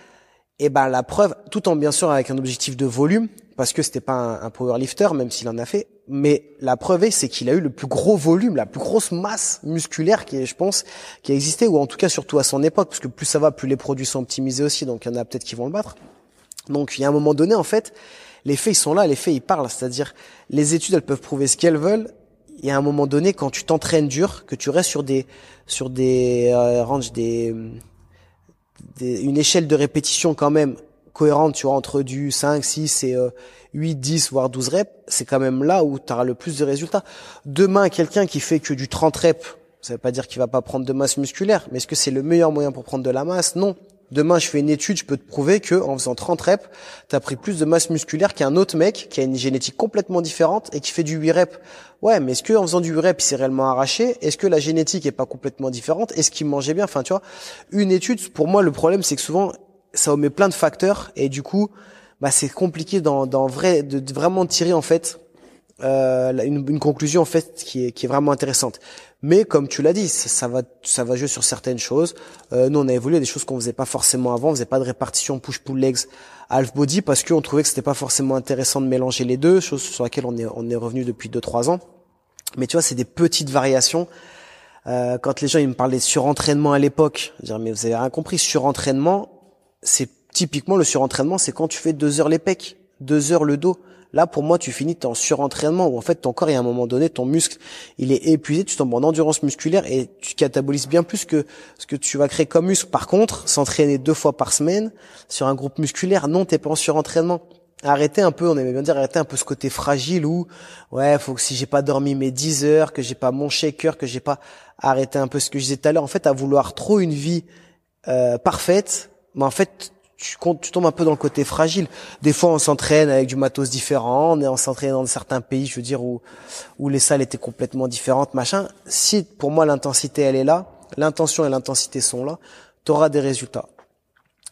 B: Et ben la preuve, tout en bien sûr avec un objectif de volume, parce que c'était pas un, un powerlifter, même s'il en a fait. Mais la preuve c'est qu'il a eu le plus gros volume, la plus grosse masse musculaire qui, je pense, qui a existé, ou en tout cas surtout à son époque, parce que plus ça va, plus les produits sont optimisés aussi, donc il y en a peut-être qui vont le battre. Donc il y a un moment donné, en fait, les faits ils sont là, les faits ils parlent, c'est-à-dire les études elles peuvent prouver ce qu'elles veulent. Il y a un moment donné, quand tu t'entraînes dur, que tu restes sur des sur des euh, ranges, des, des une échelle de répétition quand même cohérente, tu vois, entre du 5, 6 et 8, euh, 10, voire 12 reps, c'est quand même là où tu auras le plus de résultats. Demain, quelqu'un qui fait que du 30 reps, ça veut pas dire qu'il va pas prendre de masse musculaire, mais est-ce que c'est le meilleur moyen pour prendre de la masse? Non. Demain, je fais une étude, je peux te prouver que en faisant 30 reps, tu as pris plus de masse musculaire qu'un autre mec qui a une génétique complètement différente et qui fait du 8 reps. Ouais, mais est-ce que en faisant du 8 reps, il s'est réellement arraché? Est-ce que la génétique est pas complètement différente? Est-ce qu'il mangeait bien? Enfin, tu vois, une étude, pour moi, le problème, c'est que souvent, ça omet plein de facteurs et du coup, bah, c'est compliqué dans, dans vrai, de, vraiment tirer en fait euh, une, une, conclusion en fait qui est, qui est vraiment intéressante. Mais comme tu l'as dit, ça, va ça va jouer sur certaines choses. Euh, nous, on a évolué des choses qu'on faisait pas forcément avant. On faisait pas de répartition push-pull legs half body parce qu'on trouvait que c'était pas forcément intéressant de mélanger les deux, chose sur laquelle on est on est revenu depuis 2-3 ans. Mais tu vois, c'est des petites variations. Euh, quand les gens ils me parlaient de surentraînement à l'époque, dire mais vous avez rien compris, surentraînement, c'est typiquement le surentraînement, c'est quand tu fais deux heures les pecs, deux heures le dos. Là, pour moi, tu finis en surentraînement où en fait ton corps, il y a un moment donné, ton muscle, il est épuisé, tu tombes en endurance musculaire et tu catabolises bien plus que ce que tu vas créer comme muscle. Par contre, s'entraîner deux fois par semaine sur un groupe musculaire, non, t'es pas en surentraînement. Arrêtez un peu, on aimait bien dire, arrêtez un peu ce côté fragile où, ouais, faut que si j'ai pas dormi mes 10 heures, que j'ai pas mon shaker, que j'ai pas arrêté un peu ce que je disais tout à l'heure, en fait, à vouloir trop une vie euh, parfaite, mais en fait, tu, tu tombes un peu dans le côté fragile. Des fois, on s'entraîne avec du matos différent, on s'entraîne dans certains pays, je veux dire, où, où les salles étaient complètement différentes, machin. Si, pour moi, l'intensité, elle est là, l'intention et l'intensité sont là, tu auras des résultats.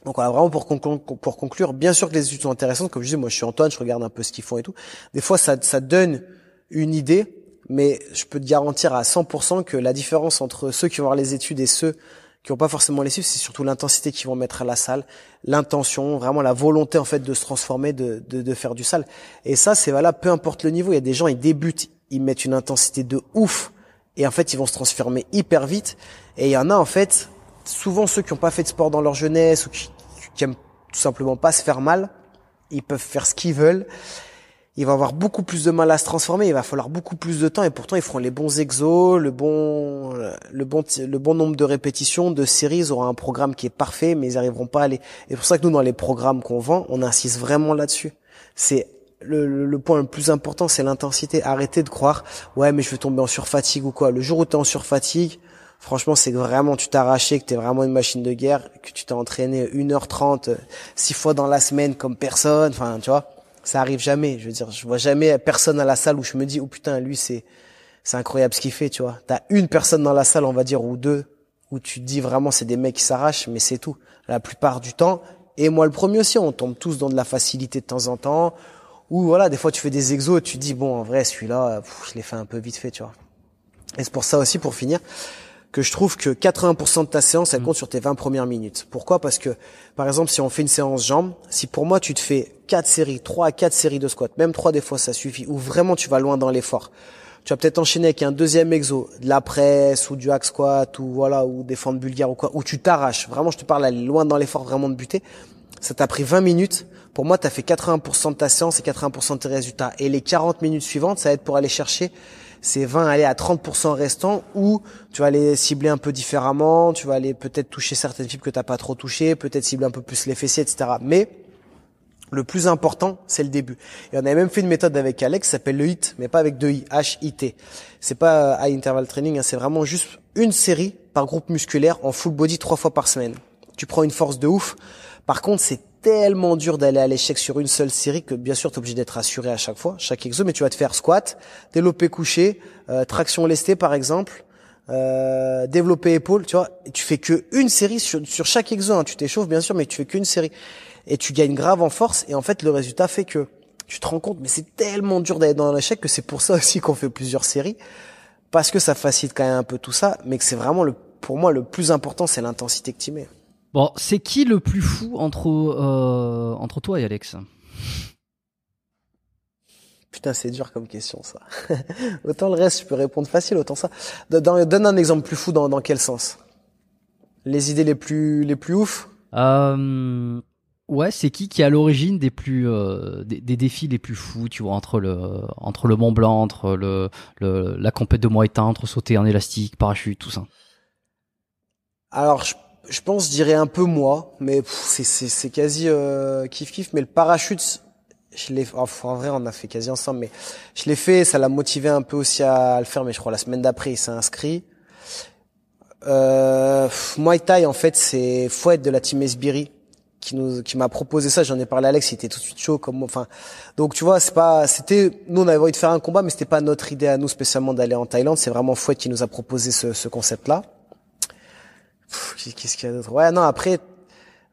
B: Donc voilà, vraiment pour conclure, bien sûr que les études sont intéressantes, comme je dis, moi je suis Antoine, je regarde un peu ce qu'ils font et tout. Des fois, ça, ça donne une idée, mais je peux te garantir à 100% que la différence entre ceux qui vont voir les études et ceux qui n'ont pas forcément les chiffres, c'est surtout l'intensité qu'ils vont mettre à la salle, l'intention, vraiment la volonté en fait de se transformer, de, de, de faire du sale. Et ça, c'est valable peu importe le niveau. Il y a des gens, ils débutent, ils mettent une intensité de ouf, et en fait, ils vont se transformer hyper vite. Et il y en a en fait, souvent ceux qui n'ont pas fait de sport dans leur jeunesse ou qui, qui aiment tout simplement pas se faire mal, ils peuvent faire ce qu'ils veulent il va avoir beaucoup plus de mal à se transformer, il va falloir beaucoup plus de temps et pourtant ils feront les bons exos, le bon le bon le bon nombre de répétitions, de séries, ils auront un programme qui est parfait mais ils n'arriveront pas à aller. Et c'est pour ça que nous dans les programmes qu'on vend, on insiste vraiment là-dessus. C'est le, le, point le plus important, c'est l'intensité. Arrêtez de croire, ouais, mais je vais tomber en surfatigue ou quoi. Le jour où tu es en surfatigue, franchement, c'est que vraiment tu t'es arraché, que tu es vraiment une machine de guerre, que tu t'es entraîné 1h30, six fois dans la semaine comme personne, enfin, tu vois ça arrive jamais. Je veux dire, je vois jamais personne à la salle où je me dis, oh putain, lui, c'est, incroyable ce qu'il fait, tu vois. T'as une personne dans la salle, on va dire, ou deux, où tu te dis vraiment, c'est des mecs qui s'arrachent, mais c'est tout. La plupart du temps. Et moi, le premier aussi, on tombe tous dans de la facilité de temps en temps. Ou voilà, des fois, tu fais des exos et tu te dis, bon, en vrai, celui-là, je l'ai fait un peu vite fait, tu vois. Et c'est pour ça aussi, pour finir, que je trouve que 80% de ta séance, elle
A: Mm.
B: compte sur tes 20 premières minutes. Pourquoi? Parce que, par exemple, si on fait une séance jambes, si pour moi tu te fais 4 séries, 3 à 4 séries de squat, même 3 des fois ça suffit, ou vraiment tu vas loin dans l'effort, tu vas peut-être enchaîner avec un deuxième exo, de la presse ou du hack squat ou voilà ou des fentes bulgares ou quoi, où tu t'arraches. Vraiment, je te parle aller loin dans l'effort, vraiment de buter. Ça t'a pris 20 minutes. Pour moi, tu as fait 80% de ta séance et 80% de tes résultats. Et les 40 minutes suivantes, ça va être pour aller chercher ces 20, aller à 30% restants où tu vas aller cibler un peu différemment, tu vas aller peut-être toucher certaines fibres que t'as pas trop touchées, peut-être cibler un peu plus les fessiers, etc. Mais le plus important, c'est le début. Et on avait même fait une méthode avec Alex qui s'appelle le HIT, mais pas avec deux I, H-I-T. C'est pas euh, high interval training, hein, c'est vraiment juste une série par groupe musculaire en full body trois fois par semaine. Tu prends une force de ouf. Par contre, c'est tellement dur d'aller à l'échec sur une seule série que bien sûr tu es obligé d'être assuré à chaque fois, chaque exo, mais tu vas te faire squat, développé couché, euh, traction lestée par exemple, euh, développer épaule, tu vois, et tu fais que une série sur, sur chaque exo, hein. tu t'échauffes bien sûr, mais tu fais qu'une série et tu gagnes grave en force et en fait le résultat fait que tu te rends compte, mais c'est tellement dur d'aller dans l'échec que c'est pour ça aussi qu'on fait plusieurs séries parce que ça facilite quand même un peu tout ça, mais que c'est vraiment le, pour moi le plus important, c'est l'intensité que tu mets.
A: Bon, c'est qui le plus fou entre euh, entre toi et Alex?
B: Putain, c'est dur comme question ça. autant le reste, je peux répondre facile, autant ça. Donne, donne un exemple plus fou dans, dans quel sens? Les idées les plus les plus ouf?
A: Euh, Ouais, c'est qui qui est à l'origine des plus euh, des, des défis les plus fous, tu vois, entre le entre le Mont Blanc, entre le, le la compète de Muay Thai, entre sauter en élastique, parachute, tout ça?
B: Alors, je, je pense, je dirais un peu moi, mais c'est quasi euh, kiff kiff. Mais le parachute, je l'ai, oh, en vrai, on a fait quasi ensemble, mais je l'ai fait, ça l'a motivé un peu aussi à, le faire. Mais je crois la semaine d'après, il s'est inscrit. Euh, Muay Thai, en fait, c'est Fouet de la team Esbiri qui nous qui m'a proposé ça j'en ai parlé à Alex il était tout de suite chaud comme enfin donc tu vois c'est pas c'était nous on avait envie de faire un combat mais c'était pas notre idée à nous spécialement d'aller en Thaïlande c'est vraiment Fouet qui nous a proposé ce, ce concept là qu'est-ce qu'il y a d'autre? Ouais non après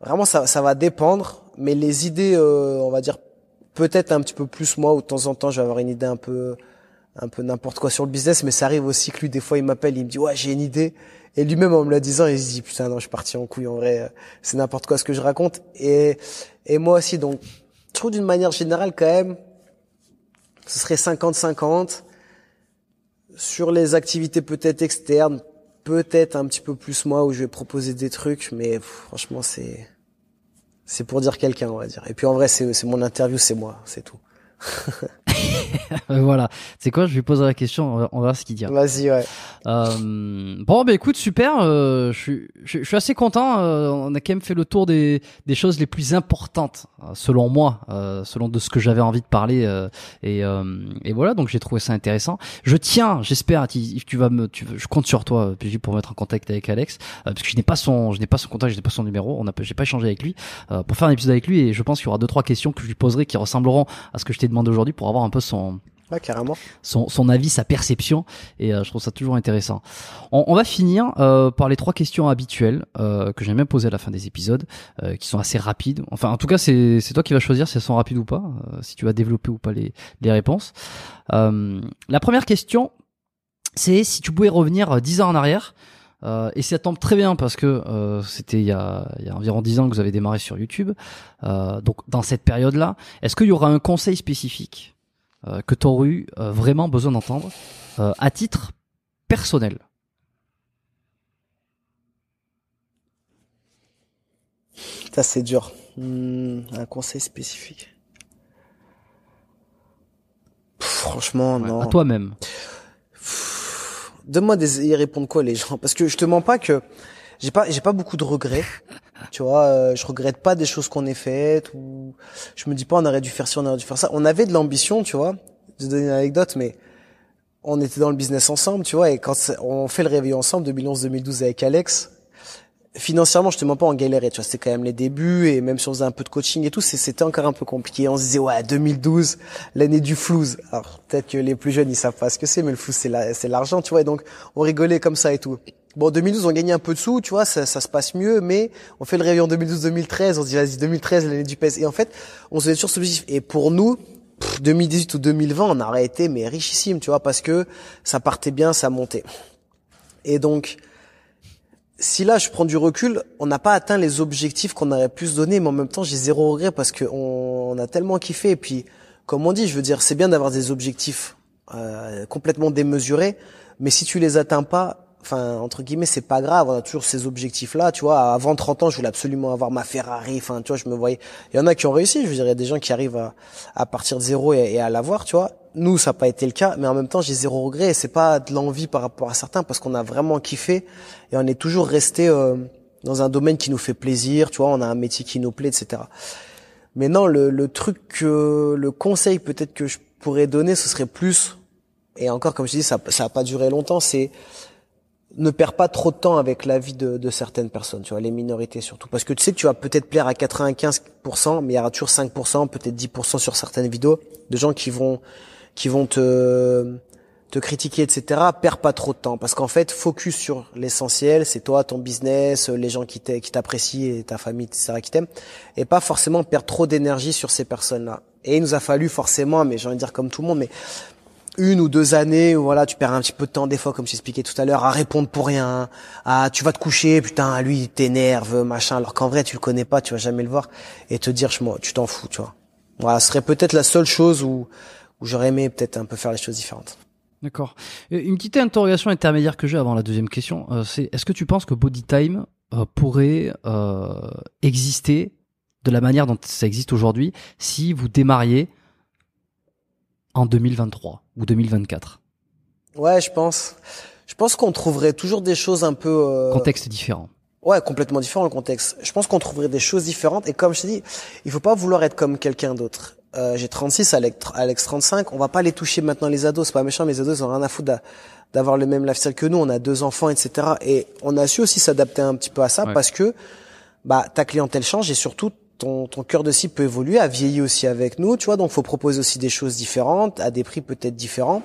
B: vraiment ça ça va dépendre mais les idées euh, on va dire peut-être un petit peu plus moi où de temps en temps je vais avoir une idée un peu un peu n'importe quoi sur le business mais ça arrive aussi que lui des fois il m'appelle il me dit ouais j'ai une idée et lui-même, en me le disant, il se dit, putain, non, je suis parti en couille, en vrai, c'est n'importe quoi ce que je raconte. Et, et moi aussi, donc, je trouve d'une manière générale, quand même, ce serait 50-50. Sur les activités peut-être externes, peut-être un petit peu plus moi, où je vais proposer des trucs, mais franchement, c'est, c'est pour dire quelqu'un, on va dire. Et puis en vrai, c'est mon interview, c'est moi, c'est tout.
A: voilà. C'est quoi Je lui poserai la question. On voir ce qu'il dit.
B: Vas-y, ouais.
A: Euh, bon, bah écoute, super. Euh, je, suis, je, je suis assez content. Euh, on a quand même fait le tour des, des choses les plus importantes, euh, selon moi, euh, selon de ce que j'avais envie de parler. euh, et, euh, et voilà, donc j'ai trouvé ça intéressant. Je tiens, j'espère, tu, tu vas me, tu, je compte sur toi, PJ, pour mettre en contact avec Alex, euh, parce que je n'ai pas son, je n'ai pas son contact, je n'ai pas son numéro. On a, j'ai pas échangé avec lui euh, pour faire un épisode avec lui. Et je pense qu'il y aura deux trois questions que je lui poserai qui ressembleront à ce que je t'ai demandé aujourd'hui pour avoir un peu son
B: Ouais, carrément.
A: son, son avis, sa perception, et euh, je trouve ça toujours intéressant. On, on va finir euh, par les trois questions habituelles euh, que j'aime bien poser à la fin des épisodes, qui sont assez rapides. Enfin, en tout cas, c'est toi qui vas choisir si elles sont rapides ou pas, si tu vas développer ou pas les, les réponses. La première question, c'est si tu pouvais revenir 10 ans en arrière. Euh, et ça tombe très bien parce que euh, c'était il y a, il y a environ 10 ans que vous avez démarré sur YouTube. Euh, donc dans cette période-là, est-ce qu'il y aura un conseil spécifique euh, que tu aurais eu euh, vraiment besoin d'entendre euh, à titre personnel
B: Ça, c'est dur. Hmm, un conseil spécifique. Pff, franchement, non.
A: À toi-même.
B: Donne-moi des, ils répondent quoi les gens? Parce que je te mens pas que j'ai pas, j'ai pas beaucoup de regrets. Tu vois, euh, je regrette pas des choses qu'on ait faites ou je me dis pas on aurait dû faire ci, on aurait dû faire ça. On avait de l'ambition, tu vois. Je vais donner une anecdote, mais on était dans le business ensemble, tu vois, et quand on fait le réveil ensemble 2011-2012 avec Alex, financièrement, je te mens pas, on galérait, tu vois, c'était quand même les débuts et même si on faisait un peu de coaching et tout, c'était encore un peu compliqué. On se disait ouais, 2012, l'année du flouze. Alors peut-être que les plus jeunes ils savent pas ce que c'est, mais le flouze c'est l'argent, tu vois, et donc on rigolait comme ça et tout. Bon, 2012, on gagnait un peu de sous, tu vois, ça, ça se passe mieux, mais on fait le réveil en 2012-2013, on se dit vas-y 2013 l'année du PES. Et en fait, on se faisait toujours ce objectif. Et pour nous, pff, 2018 ou 2020, on aurait été mais richissime, tu vois, parce que ça partait bien, ça montait. Et donc, si là je prends du recul, on n'a pas atteint les objectifs qu'on aurait pu se donner, mais en même temps j'ai zéro regret parce que on, a tellement kiffé. Et puis, comme on dit, je veux dire, c'est bien d'avoir des objectifs euh, complètement démesurés, mais si tu les atteins pas, enfin entre guillemets c'est pas grave on a toujours ces objectifs là tu vois. Avant 30 ans je voulais absolument avoir ma Ferrari enfin tu vois je me voyais. Il y en a qui ont réussi je veux dire il y a des gens qui arrivent à, partir de zéro et, à l'avoir tu vois. Nous ça n'a pas été le cas mais en même temps j'ai zéro regret et c'est pas de l'envie par rapport à certains parce qu'on a vraiment kiffé et on est toujours resté euh, dans un domaine qui nous fait plaisir tu vois on a un métier qui nous plaît etc mais non le, le truc que le conseil peut-être que je pourrais donner ce serait plus et encore comme je dis ça ça a pas duré longtemps c'est ne perds pas trop de temps avec la vie de, de, certaines personnes, tu vois, les minorités surtout. Parce que tu sais que tu vas peut-être plaire à 95%, mais il y aura toujours 5%, peut-être 10% sur certaines vidéos, de gens qui vont, qui vont te, te critiquer, etc. Perds pas trop de temps. Parce qu'en fait, focus sur l'essentiel, c'est toi, ton business, les gens qui t'apprécient et ta famille, etc., qui t'aiment. Et pas forcément perdre trop d'énergie sur ces personnes-là. Et il nous a fallu forcément, mais j'ai envie de dire comme tout le monde, mais une ou deux années où voilà tu perds un petit peu de temps des fois comme j'expliquais tout à l'heure à répondre pour rien à tu vas te coucher putain lui il t'énerve machin alors qu'en vrai tu le connais pas tu vas jamais le voir et te dire moi tu t'en fous tu vois. Voilà ce serait peut-être la seule chose où où j'aurais aimé peut-être un peu faire les choses différentes.
A: D'accord. Une petite interrogation intermédiaire que j'ai avant la deuxième question euh, c'est est-ce que tu penses que Body Time euh, pourrait euh, exister de la manière dont ça existe aujourd'hui si vous démarriez en 2023 ou 2024
B: Ouais, je pense. Je pense qu'on trouverait toujours des choses un peu... Euh...
A: Contexte différent.
B: Ouais, complètement différent le contexte. Je pense qu'on trouverait des choses différentes. Et comme je t'ai dit, il faut pas vouloir être comme quelqu'un d'autre. Euh, j'ai 36, Alex, 35. On va pas les toucher maintenant les ados. C'est pas méchant, mais les ados ils ont rien à foutre d'avoir le même lifestyle que nous. On a deux enfants, etc. Et on a su aussi s'adapter un petit peu à ça parce que bah ta clientèle change et surtout ton, ton cœur de cible peut évoluer, a vieilli aussi avec nous, tu vois, donc faut proposer aussi des choses différentes, à des prix peut-être différents.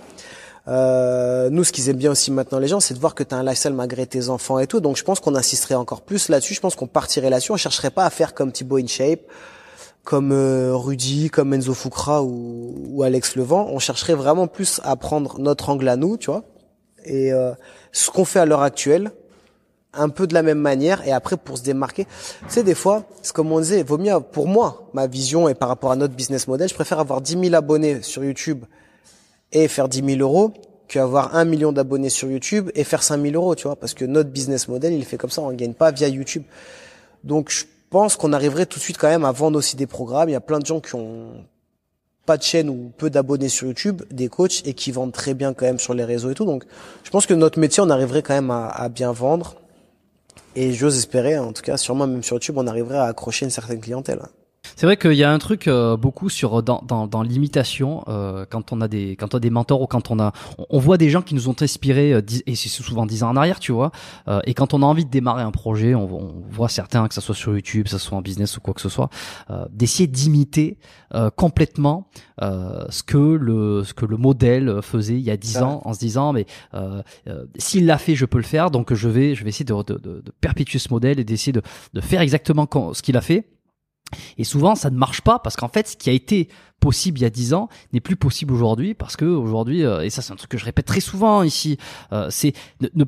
B: Euh, nous, ce qu'ils aiment bien aussi maintenant les gens, c'est de voir que tu as un lifestyle malgré tes enfants et tout. Donc je pense qu'on insisterait encore plus là-dessus. Je pense qu'on partirait là-dessus. On chercherait pas à faire comme Thibaut InShape, comme euh, Rudy, comme Enzo Fukra ou, ou, Alex Levent. On chercherait vraiment plus à prendre notre angle à nous, tu vois. Et euh, ce qu'on fait à l'heure actuelle, un peu de la même manière et après pour se démarquer. Tu sais, des fois, c'est comme on disait, vaut mieux, pour moi, ma vision et par rapport à notre business model, je préfère avoir 10 000 abonnés sur YouTube et faire 10 000 euros qu'avoir un million d'abonnés sur YouTube et faire 5 000 euros, tu vois, parce que notre business model, il fait comme ça, on ne gagne pas via YouTube. Donc, je pense qu'on arriverait tout de suite quand même à vendre aussi des programmes. Il y a plein de gens qui ont pas de chaîne ou peu d'abonnés sur YouTube, des coachs et qui vendent très bien quand même sur les réseaux et tout. Donc, je pense que notre métier, on arriverait quand même à bien vendre et j'ose espérer, en tout cas, sûrement même sur YouTube, on arriverait à accrocher une certaine clientèle.
A: C'est vrai qu'il y a un truc euh, beaucoup sur dans, dans, dans l'imitation euh, quand on a des quand on a des mentors ou quand on a on, voit des gens qui nous ont inspirés euh, et c'est souvent dix ans en arrière tu vois. Euh, et quand on a envie de démarrer un projet on, on, voit certains que ça soit sur YouTube que ça soit en business ou quoi que ce soit d'essayer d'imiter complètement ce que le ce que le modèle faisait il y a dix ans en se disant mais s'il l'a fait je peux le faire. Donc je vais je vais essayer de, de, de, de perpétuer ce modèle et d'essayer de, de faire exactement ce qu'il a fait et souvent, ça ne marche pas parce qu'en fait, ce qui a été possible il y a dix ans n'est plus possible aujourd'hui parce que aujourd'hui, euh, et ça c'est un truc que je répète très souvent ici, euh, c'est ne,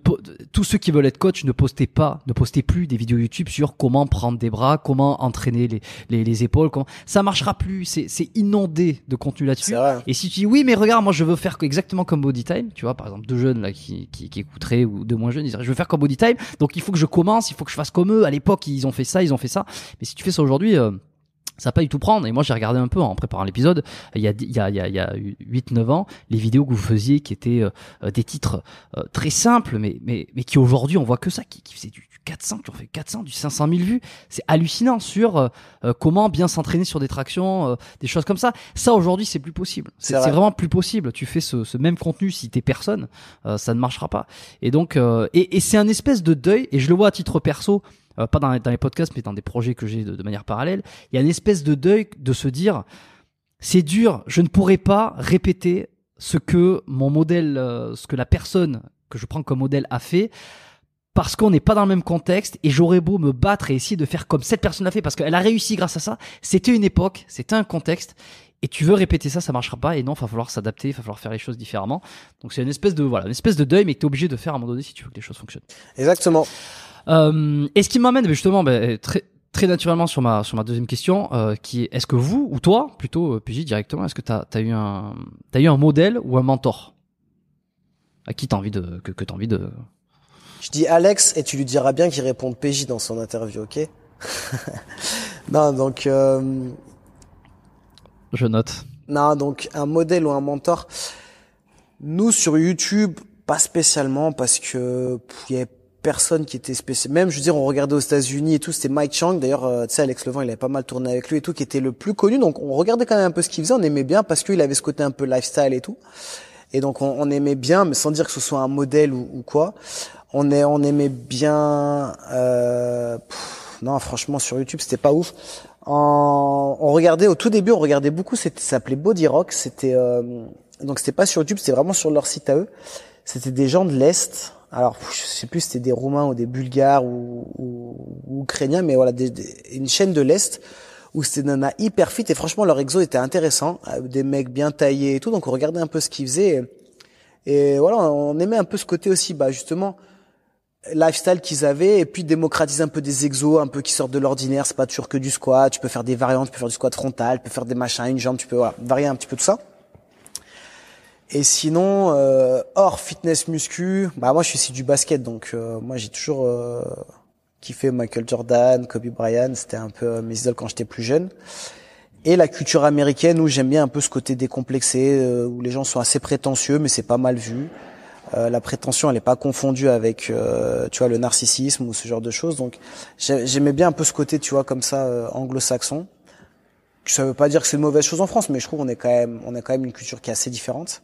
A: tous ceux qui veulent être coach ne postez pas, ne postez plus des vidéos YouTube sur comment prendre des bras, comment entraîner les, les, les épaules, comment ça marchera plus, c'est, c'est inondé de contenu là-dessus. Et si tu dis oui mais regarde moi je veux faire exactement comme Body Time, tu vois par exemple deux jeunes là qui, qui, qui écouteraient ou deux moins jeunes ils diraient je veux faire comme Body Time, donc il faut que je commence, il faut que je fasse comme eux. À l'époque ils ont fait ça, ils ont fait ça, mais si tu fais ça aujourd'hui euh, ça va pas du tout prendre. Et moi, j'ai regardé un peu en préparant l'épisode. Il y a, il y a, il y a, il y a 8-9 ans, les vidéos que vous faisiez qui étaient euh, des titres euh, très simples, mais, mais, mais qui aujourd'hui, on voit que ça, qui, qui faisait du, 400, qui ont fait 400, du 500 000 vues. C'est hallucinant sur euh, comment bien s'entraîner sur des tractions, des choses comme ça. Ça, aujourd'hui, c'est plus possible. C'est vraiment plus possible. Tu fais ce, ce même contenu si t'es personne, ça ne marchera pas. Et donc, et, et c'est un espèce de deuil, et je le vois à titre perso, euh, pas dans les, podcasts, mais dans des projets que j'ai de, manière parallèle, il y a une espèce de deuil de se dire, c'est dur, je ne pourrais pas répéter ce que mon modèle, euh, ce que la personne que je prends comme modèle a fait, parce qu'on n'est pas dans le même contexte et j'aurais beau me battre et essayer de faire comme cette personne l'a fait parce qu'elle a réussi grâce à ça. C'était une époque, c'était un contexte et tu veux répéter ça, ça marchera pas. Et non, il va falloir s'adapter, il va falloir faire les choses différemment. Donc c'est une espèce de voilà, une espèce de deuil, mais que tu es obligé de faire à un moment donné si tu veux que les choses fonctionnent.
B: Exactement.
A: Euh, et ce qui m'amène justement ben, très très naturellement sur ma sur ma deuxième question, euh, qui est est-ce que vous ou toi plutôt euh, PJ directement, est-ce que t'as as eu un t'as eu un modèle ou un mentor à qui t'as envie de que, que t'as envie de
B: Je dis Alex et tu lui diras bien qu'il répond PJ dans son interview, ok? Non, donc euh,
A: je note.
B: Non, donc un modèle ou un mentor. Nous sur YouTube, pas spécialement parce que il y avait personne qui était spécial. Même, je veux dire, on regardait aux États-Unis et tout, c'était Mike Chang. D'ailleurs, euh, tu sais, Alex Levent, il avait pas mal tourné avec lui et tout, qui était le plus connu. Donc, on regardait quand même un peu ce qu'il faisait. On aimait bien parce qu'il avait ce côté un peu lifestyle et tout. Et donc, on, aimait bien, mais sans dire que ce soit un modèle ou, ou quoi. On est, on aimait bien. Euh, non, franchement, sur YouTube, c'était pas ouf. En, on regardait au tout début, on regardait beaucoup. C'était, ça s'appelait Body Rock. C'était euh, donc c'était pas sur YouTube, c'était vraiment sur leur site à eux. C'était des gens de l'est. Alors, je sais plus, c'était des Roumains ou des Bulgares ou, ou, ou Ukrainiens, mais voilà, des, des, une chaîne de l'est où c'était des nanas hyper fit et franchement leur exo était intéressant, des mecs bien taillés et tout. Donc on regardait un peu ce qu'ils faisaient et, et, voilà, on aimait un peu ce côté aussi, bah justement lifestyle qu'ils avaient et puis démocratiser un peu des exos un peu qui sortent de l'ordinaire. C'est pas toujours que du squat. Tu peux faire des variantes tu peux faire du squat frontal tu peux faire des machins une jambe tu peux voilà, varier un petit peu tout ça. Et sinon euh, hors fitness muscu bah moi je suis ici du basket donc euh, moi j'ai toujours euh, kiffé Michael Jordan Kobe Bryant. C'était un peu mes idoles quand j'étais plus jeune. Et la culture américaine où j'aime bien un peu ce côté décomplexé euh, où les gens sont assez prétentieux mais c'est pas mal vu euh, la prétention, elle n'est pas confondue avec, euh, tu vois, le narcissisme ou ce genre de choses. Donc, j'aimais bien un peu ce côté, tu vois, comme ça, euh, anglo-saxon. Ça veut pas dire que c'est une mauvaise chose en France, mais je trouve qu'on est quand même, on a quand même une culture qui est assez différente.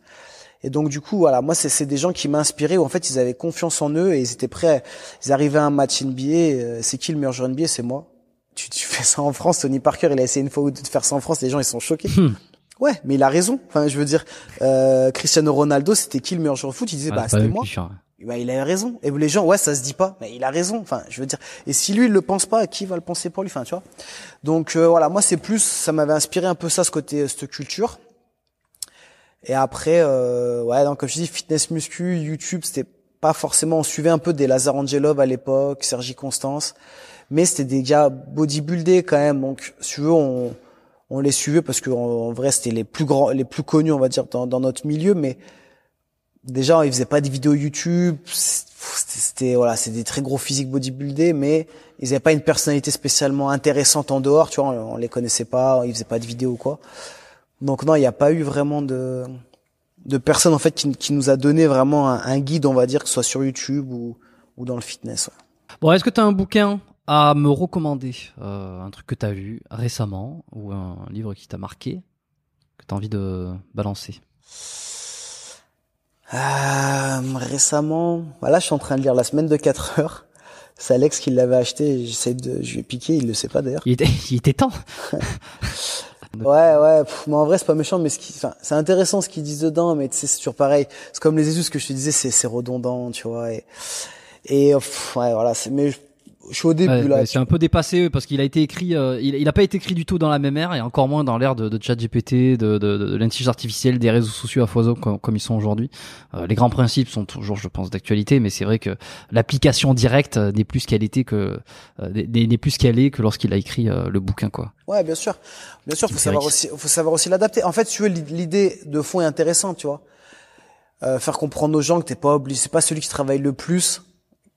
B: Et donc, du coup, voilà, moi, c'est des gens qui m'inspiraient où en fait, ils avaient confiance en eux et ils étaient prêts. Ils arrivaient à un match NBA. c'est qui le meilleur joueur NBA C'est moi. Tu, tu fais ça en France. Tony Parker, il a essayé une fois de faire ça en France. Les gens, ils sont choqués. Hmm. Ouais, mais il a raison. Enfin, je veux dire, euh, Cristiano Ronaldo, c'était qui le meilleur joueur de foot? Il disait, bah, c'était moi. Bah, il a raison. Et les gens, ouais, ça se dit pas, mais il a raison. Enfin, je veux dire, et si lui il le pense pas, qui va le penser pour lui? Enfin, tu vois. Donc euh, voilà, moi c'est plus, ça m'avait inspiré un peu ça, ce côté, cette culture. Et après, euh, ouais, donc comme je dis, fitness muscu, YouTube, c'était pas forcément. On suivait un peu des Lazar Angelov à l'époque, Sergi Constance, mais c'était des gars bodybuildés quand même. Donc, si tu veux, on on les suivait parce que en, vrai c'était les plus grands, les plus connus on va dire dans, notre milieu, mais déjà ils faisaient pas des vidéos YouTube, c'était voilà, c'est des très gros physiques bodybuildés, mais ils avaient pas une personnalité spécialement intéressante en dehors, tu vois, on, les connaissait pas, ils faisaient pas de vidéos ou quoi. Donc non, il n'y a pas eu vraiment de de personnes en fait qui, nous a donné vraiment un, un, guide, on va dire, que ce soit sur YouTube ou, ou dans le fitness. Ouais.
A: Bon, est-ce que tu as un bouquin? À me recommander euh, un truc que tu as vu récemment ou un livre qui t'a marqué, que tu as envie de balancer?
B: Euh, Récemment, voilà, je suis en train de lire La semaine de 4 heures. C'est Alex qui l'avait acheté, j'essaie de, je lui ai piqué, il le sait pas d'ailleurs.
A: Il était, il était temps.
B: ouais, ouais, mais en vrai c'est pas méchant, mais ce qui, enfin, c'est intéressant ce qu'ils disent dedans, mais tu sais, c'est toujours pareil. C'est comme les Jésus, ce que je te disais, c'est, c'est redondant, tu vois, et, et ouais, voilà, c'est, mais je suis au début là.
A: c'est un peu dépassé parce qu'il a été écrit, euh, il, il a pas été écrit du tout dans la même ère et encore moins dans l'ère de, de chat GPT, de, de, de, l'intelligence artificielle, des réseaux sociaux à foison comme, comme ils sont aujourd'hui. Euh, les grands principes sont toujours, je pense, d'actualité, mais c'est vrai que l'application directe n'est plus ce qu'elle était que euh, n'est plus ce qu'elle est que lorsqu'il a écrit le bouquin, quoi.
B: Ouais, bien sûr, bien sûr, faut savoir aussi, faut savoir aussi l'adapter. En fait, tu veux l'idée de fond est intéressante, tu vois. faire comprendre aux gens que t'es pas obligé, c'est pas celui qui travaille le plus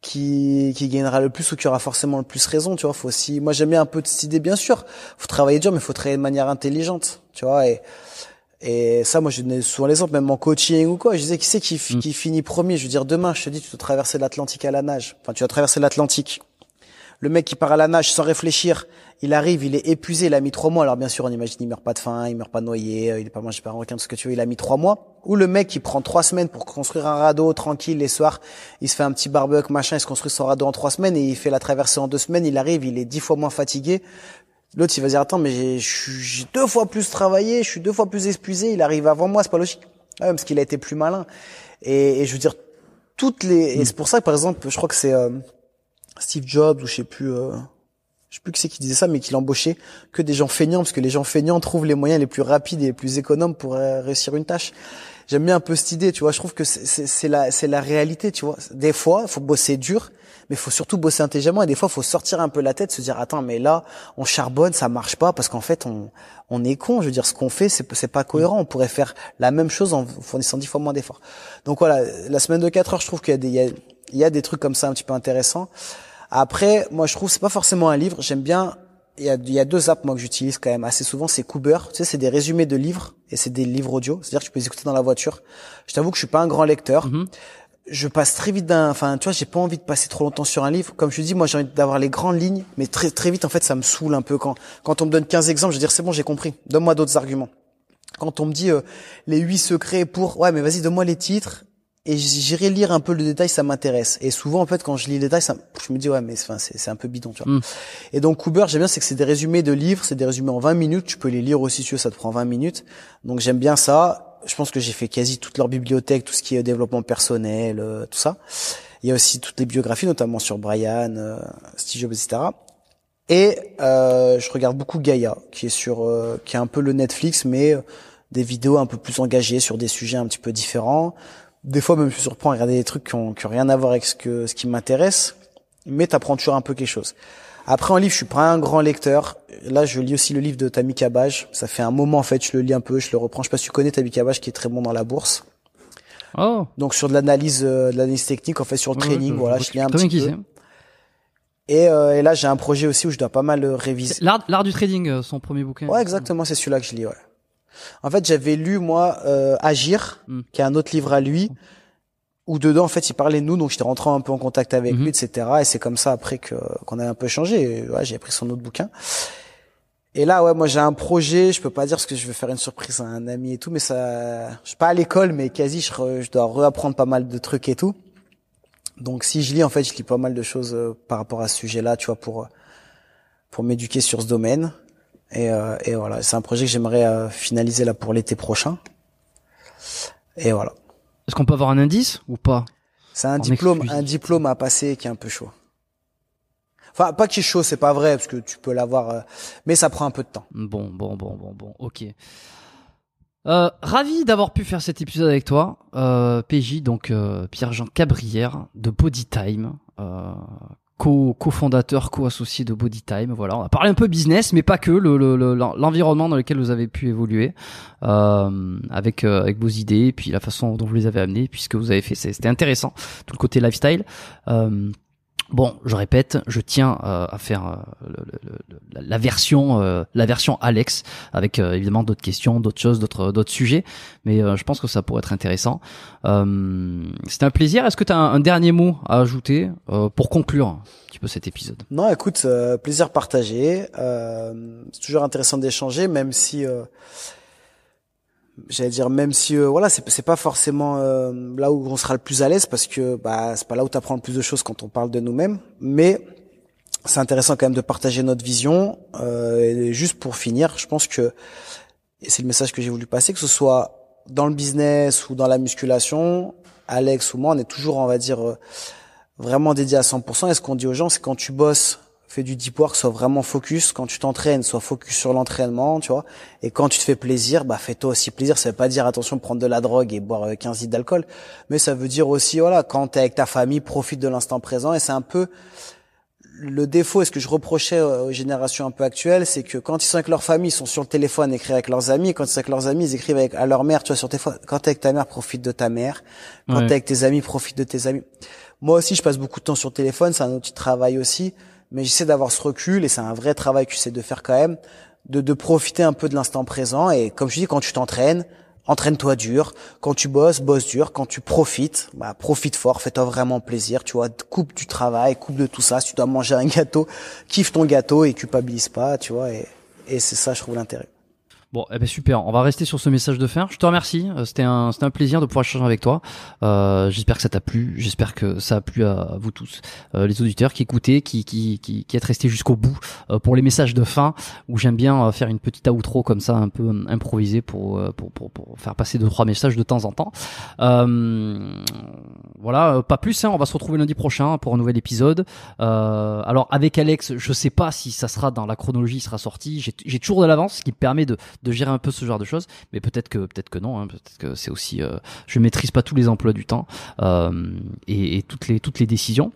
B: qui, qui gagnera le plus ou qui aura forcément le plus raison, tu vois. Faut aussi, moi j'aime bien un peu de cette idée, bien sûr. Faut travailler dur, mais faut travailler de manière intelligente, tu vois. Et, et ça, moi, je donne souvent l'exemple, même en coaching ou quoi. Je disais, qui c'est qui, mm. qui finit premier? Je veux dire, demain, je te dis, tu dois traverser l'Atlantique à la nage. Enfin, tu vas traverser l'Atlantique. Le mec qui part à la nage sans réfléchir, il arrive, il est épuisé, il a mis trois mois. Alors bien sûr, on imagine, il meurt pas de faim, il meurt pas noyé, il est pas mangé par un requin, tout ce que tu veux, il a mis trois mois. Ou le mec qui prend trois semaines pour construire un radeau tranquille les soirs, il se fait un petit barbecue, machin, il se construit son radeau en trois semaines et il fait la traversée en deux semaines, il arrive, il est dix fois moins fatigué. L'autre, il va dire, attends, mais j'ai deux fois plus travaillé, je suis deux fois plus épuisé, il arrive avant moi, c'est pas logique. Ouais, parce qu'il a été plus malin. Et, et, je veux dire, toutes les, et c'est pour ça que par exemple, je crois que c'est, euh, Steve Jobs ou je sais plus, euh, je sais plus qui c'est qui disait ça, mais qu'il embauchait que des gens feignants, parce que les gens feignants trouvent les moyens les plus rapides et les plus économes pour euh, réussir une tâche. J'aime bien un peu cette idée, tu vois. Je trouve que c'est la, c'est la réalité, tu vois. Des fois, faut bosser dur, mais faut surtout bosser intelligemment. Et des fois, faut sortir un peu la tête, se dire attends, mais là, on charbonne, ça marche pas, parce qu'en fait, on, on est con. Je veux dire, ce qu'on fait, c'est, c'est pas cohérent. On pourrait faire la même chose en fournissant dix fois moins d'efforts. Donc voilà, la semaine de 4 heures, je trouve qu'il y a des, y a, il y a des trucs comme ça un petit peu intéressants. Après, moi, je trouve c'est pas forcément un livre. J'aime bien. Il y, a, il y a deux apps moi que j'utilise quand même assez souvent. C'est Cooper. Tu sais, c'est des résumés de livres et c'est des livres audio. C'est-à-dire que tu peux les écouter dans la voiture. Je t'avoue que je suis pas un grand lecteur.
A: Mhm.
B: Je passe très vite d'un. Enfin, tu vois, j'ai pas envie de passer trop longtemps sur un livre. Comme je te dis, moi, j'ai envie d'avoir les grandes lignes, mais très très vite, en fait, ça me saoule un peu quand quand on me donne 15 exemples. Je veux dire, c'est bon, j'ai compris. Donne-moi d'autres arguments. Quand on me dit euh, les huit secrets pour, ouais, mais vas-y, donne-moi les titres et j'irai lire un peu le détail, ça m'intéresse. Et souvent, en fait, quand je lis le détail, ça, je me dis ouais, mais enfin, c'est un peu bidon, tu vois.
A: Mm.
B: Et donc Cooper, j'aime bien, c'est que c'est des résumés de livres, c'est des résumés en 20 minutes. Tu peux les lire aussi, si tu veux, ça te prend 20 minutes. Donc j'aime bien ça. Je pense que j'ai fait quasi toute leur bibliothèque, tout ce qui est développement personnel, euh, tout ça. Il y a aussi toutes les biographies, notamment sur Brian, euh, Steve Jobs, etc. Et euh, je regarde beaucoup Gaia, qui est sur, euh, qui est un peu le Netflix, mais euh, des vidéos un peu plus engagées sur des sujets un petit peu différents des fois même je me surprends à regarder des trucs qui ont, qui ont rien à voir avec ce que ce qui m'intéresse, mais t'apprends toujours un peu quelque chose. Après en livre, je suis pas un grand lecteur. Là, je lis aussi le livre de Tammy Cabage. Ça fait un moment en fait, je le lis un peu, je le reprends. Je sais pas si tu connais Tammy Cabage qui est très bon dans la bourse.
A: Oh.
B: Donc sur de l'analyse, euh, de l'analyse technique, en fait sur le
A: Ouais,
B: training,
A: je-
B: voilà,
A: je
B: je lis un petit peu. Et, euh, et là, j'ai un projet aussi où je dois pas mal euh, réviser.
A: l'art du trading, euh, son premier bouquin.
B: Ouais, exactement, c'est celui-là que je lis, ouais. En fait, j'avais lu, moi, euh, Agir,
A: Mm.
B: qui est un autre livre à lui, où dedans, en fait, il parlait de nous, donc j'étais rentré un peu en contact avec
A: Mhm.
B: lui, etc. Et c'est comme ça, après, que qu'on a un peu changé. Ouais, j'ai pris son autre bouquin. Et là, ouais, moi, j'ai un projet, je peux pas dire parce que je vais faire une surprise à un ami et tout, mais ça, je suis pas à l'école, mais quasi, je, re- je dois réapprendre pas mal de trucs et tout. Donc, si je lis, en fait, je lis pas mal de choses euh, par rapport à ce sujet-là, tu vois, pour, pour m'éduquer sur ce domaine. Et, euh, et voilà, c'est un projet que j'aimerais euh, finaliser là pour l'été prochain. Et voilà.
A: Est-ce qu'on peut avoir un indice ou pas
B: C'est un
A: En
B: diplôme, un diplôme à passer qui est un peu chaud. Enfin, pas qui est chaud, c'est pas vrai, parce que tu peux l'avoir, euh, mais ça prend un peu de temps.
A: Bon, bon, bon, bon, bon, ok. Euh, ravi d'avoir pu faire cet épisode avec toi, euh, PJ, donc euh, Pierre-Jean Cabrière de Bodytime, euh, co- cofondateur, co-associé de Bodytime. Voilà, on a parlé un peu business, mais pas que, le- le- le- l'environnement dans lequel vous avez pu évoluer, euh, avec euh, avec vos idées, puis la façon dont vous les avez amenées, puisque vous avez fait, c'était intéressant, tout le côté lifestyle. Euh, Bon, je répète, je tiens euh, à faire euh, la- version, euh, la version Alex, avec évidemment d'autres questions, d'autres choses, d'autres d'autres sujets, mais je pense que ça pourrait être intéressant. C'était un plaisir. Est-ce que tu as un, dernier mot à ajouter pour conclure un petit peu cet épisode?
B: Non, écoute, plaisir partagé. C'est toujours intéressant d'échanger, même si, j'allais dire, même si, euh, voilà, c'est pas forcément euh, là où on sera le plus à l'aise, parce que bah c'est pas là où tu apprends le plus de choses quand on parle de nous-mêmes, mais c'est intéressant quand même de partager notre vision. Euh, et juste pour finir, je pense que et c'est le message que j'ai voulu passer, que ce soit dans le business ou dans la musculation, Alex ou moi, on est toujours, on va dire, euh, vraiment dédié à 100%. Et ce qu'on dit aux gens, c'est quand tu bosses, fais du deep work, sois vraiment focus. Quand tu t'entraînes, sois focus sur l'entraînement, tu vois. Et quand tu te fais plaisir, bah fais-toi aussi plaisir. Ça veut pas dire attention prendre de la drogue et boire euh, 15 litres d'alcool, mais ça veut dire aussi voilà, quand t'es avec ta famille, profite de l'instant présent. Et c'est un peu le défaut, et ce que je reprochais aux générations un peu actuelles, c'est que quand ils sont avec leur famille, ils sont sur le téléphone, écrivent avec leurs amis. Quand ils sont avec leurs amis, ils écrivent avec, à leur mère, tu vois, sur téléphone. Quand t'es avec ta mère, profite de ta mère. Quand
A: Ouais.
B: t'es avec tes amis, profite de tes amis. Moi aussi, je passe beaucoup de temps sur le téléphone, c'est un outil de travail aussi, mais j'essaie d'avoir ce recul, et c'est un vrai travail que j'essaie de faire quand même, de, profiter un peu de l'instant présent. Et comme je dis, quand tu t'entraînes, entraîne-toi dur. Quand tu bosses, bosse dur. Quand tu profites, bah, profite fort, fais-toi vraiment plaisir. Tu vois, coupe du travail, coupe de tout ça. Si tu dois manger un gâteau, kiffe ton gâteau et culpabilise pas, tu vois. Et, et c'est ça, je trouve l'intérêt.
A: Bon, eh ben super. On va rester sur ce message de fin. Je te remercie. Euh, c'était un, c'était un plaisir de pouvoir échanger avec toi. Euh, j'espère que ça t'a plu. J'espère que ça a plu à, vous tous, euh, les auditeurs qui écoutaient, qui, qui, qui, qui êtes restés jusqu'au bout pour les messages de fin. Où j'aime bien faire une petite outro comme ça, un peu improvisée pour, pour, pour, pour, faire passer deux trois messages de temps en temps. Voilà, pas plus. Hein, on va se retrouver lundi prochain pour un nouvel épisode. alors avec Alex, je sais pas si ça sera dans la chronologie, il sera sorti. J'ai toujours de l'avance, ce qui me permet de gérer un peu ce genre de choses. Mais peut-être que peut-être que non. Hein, peut-être que c'est aussi. Euh, je maîtrise pas tous les emplois du temps euh, et, et, toutes les toutes les décisions.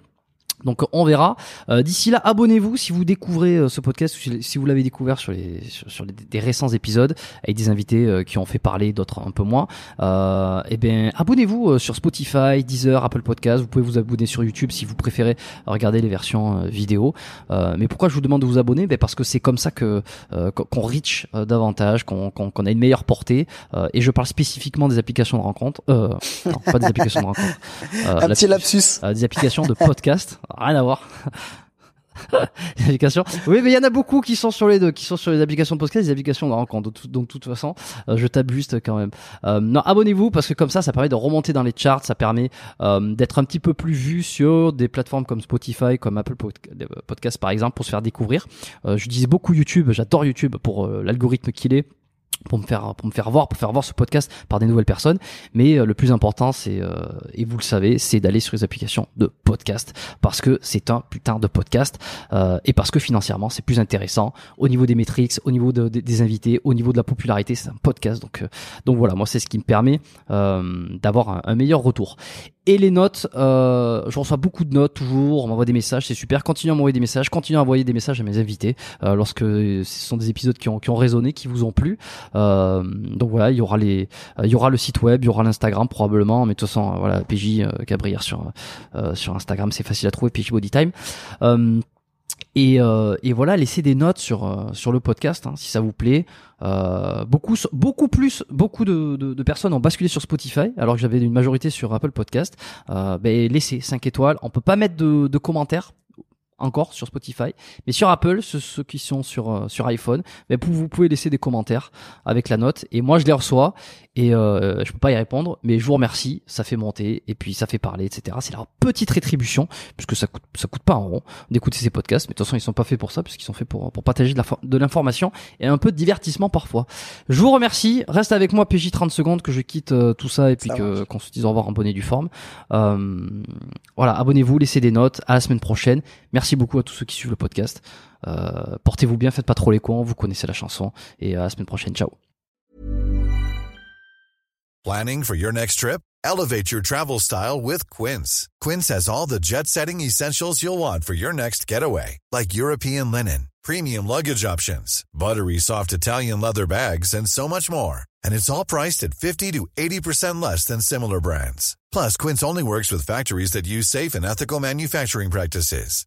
A: Donc on verra. Euh, d'ici là, abonnez-vous si vous découvrez euh, ce podcast, si vous l'avez découvert sur les sur, les, des récents épisodes avec des invités euh, qui ont fait parler, d'autres un peu moins. Euh, et eh bien, abonnez-vous sur Spotify, Deezer, Apple Podcast. Vous pouvez vous abonner sur YouTube si vous préférez regarder les versions vidéo. mais pourquoi je vous demande de vous abonner? Ben Parce que c'est comme ça que qu'on reach davantage, qu'on qu'on a une meilleure portée. et je parle spécifiquement des applications de rencontre. non, pas des applications de rencontre.
B: un petit lapsus.
A: des applications de podcast rien à voir. applications. Oui, mais il y en a beaucoup qui sont sur les deux, qui sont sur les applications de podcast, les applications de rencontre. Donc, de toute façon, euh, je tape juste quand même. Euh, non, abonnez-vous parce que comme ça, ça permet de remonter dans les charts, ça permet euh, d'être un petit peu plus vu sur des plateformes comme Spotify, comme Apple Podcast par exemple, pour se faire découvrir. je disais beaucoup YouTube, j'adore YouTube pour l'algorithme qu'il est pour me faire pour me faire voir pour faire voir ce podcast par des nouvelles personnes. Mais euh, le plus important c'est euh, et vous le savez c'est d'aller sur les applications de podcast parce que c'est un putain de podcast euh, et parce que financièrement c'est plus intéressant au niveau des métriques au niveau de, des invités au niveau de la popularité. C'est un podcast donc donc voilà moi c'est ce qui me permet d'avoir un, meilleur retour et les notes, euh, je reçois beaucoup de notes toujours, on m'envoie des messages, c'est super. Continuez à m'envoyer des messages, continuez à envoyer des messages à mes invités euh, lorsque ce sont des épisodes qui ont, qui ont résonné, qui vous ont plu. Euh, donc voilà, il y aura les, il y aura le site web, il y aura l'Instagram probablement, mais de toute façon, voilà, PJ Gabriel sur sur Instagram, c'est facile à trouver, PJ Bodytime. Et, euh, et, voilà, laissez des notes sur euh, sur le podcast hein, si ça vous plaît. Euh, beaucoup beaucoup plus beaucoup de, de, de, personnes ont basculé sur Spotify alors que j'avais une majorité sur Apple Podcast. Euh, ben laissez 5 étoiles. On peut pas mettre de, de commentaires encore sur Spotify, mais sur Apple, ceux, qui sont sur euh, sur iPhone, mais vous pouvez laisser des commentaires avec la note et moi je les reçois et euh, je peux pas y répondre, mais je vous remercie, ça fait monter et puis ça fait parler, etc. C'est leur petite rétribution puisque ça coûte ça coûte pas en rond d'écouter ces podcasts, mais de toute façon ils sont pas faits pour ça puisqu'ils sont faits pour pour partager de l'information et un peu de divertissement parfois. Je vous remercie, reste avec moi PJ 30 secondes que je quitte euh, tout ça et puis qu'on se dise au revoir en bonne et due forme. Euh, voilà, abonnez-vous, laissez des notes, à la semaine prochaine. Merci beaucoup à tous ceux qui suivent le podcast. Euh, Portez-vous bien, faites pas trop les cons, vous connaissez la chanson. Et à la semaine prochaine, ciao. Planning for your next trip? Elevate your travel style with Quince. Quince has all the jet-setting essentials you'll want for your next getaway, like European linen, premium luggage options, buttery soft Italian leather bags, and so much more. And it's all priced at 50 to 80% less than similar brands. Plus, Quince only works with factories that use safe and ethical manufacturing practices.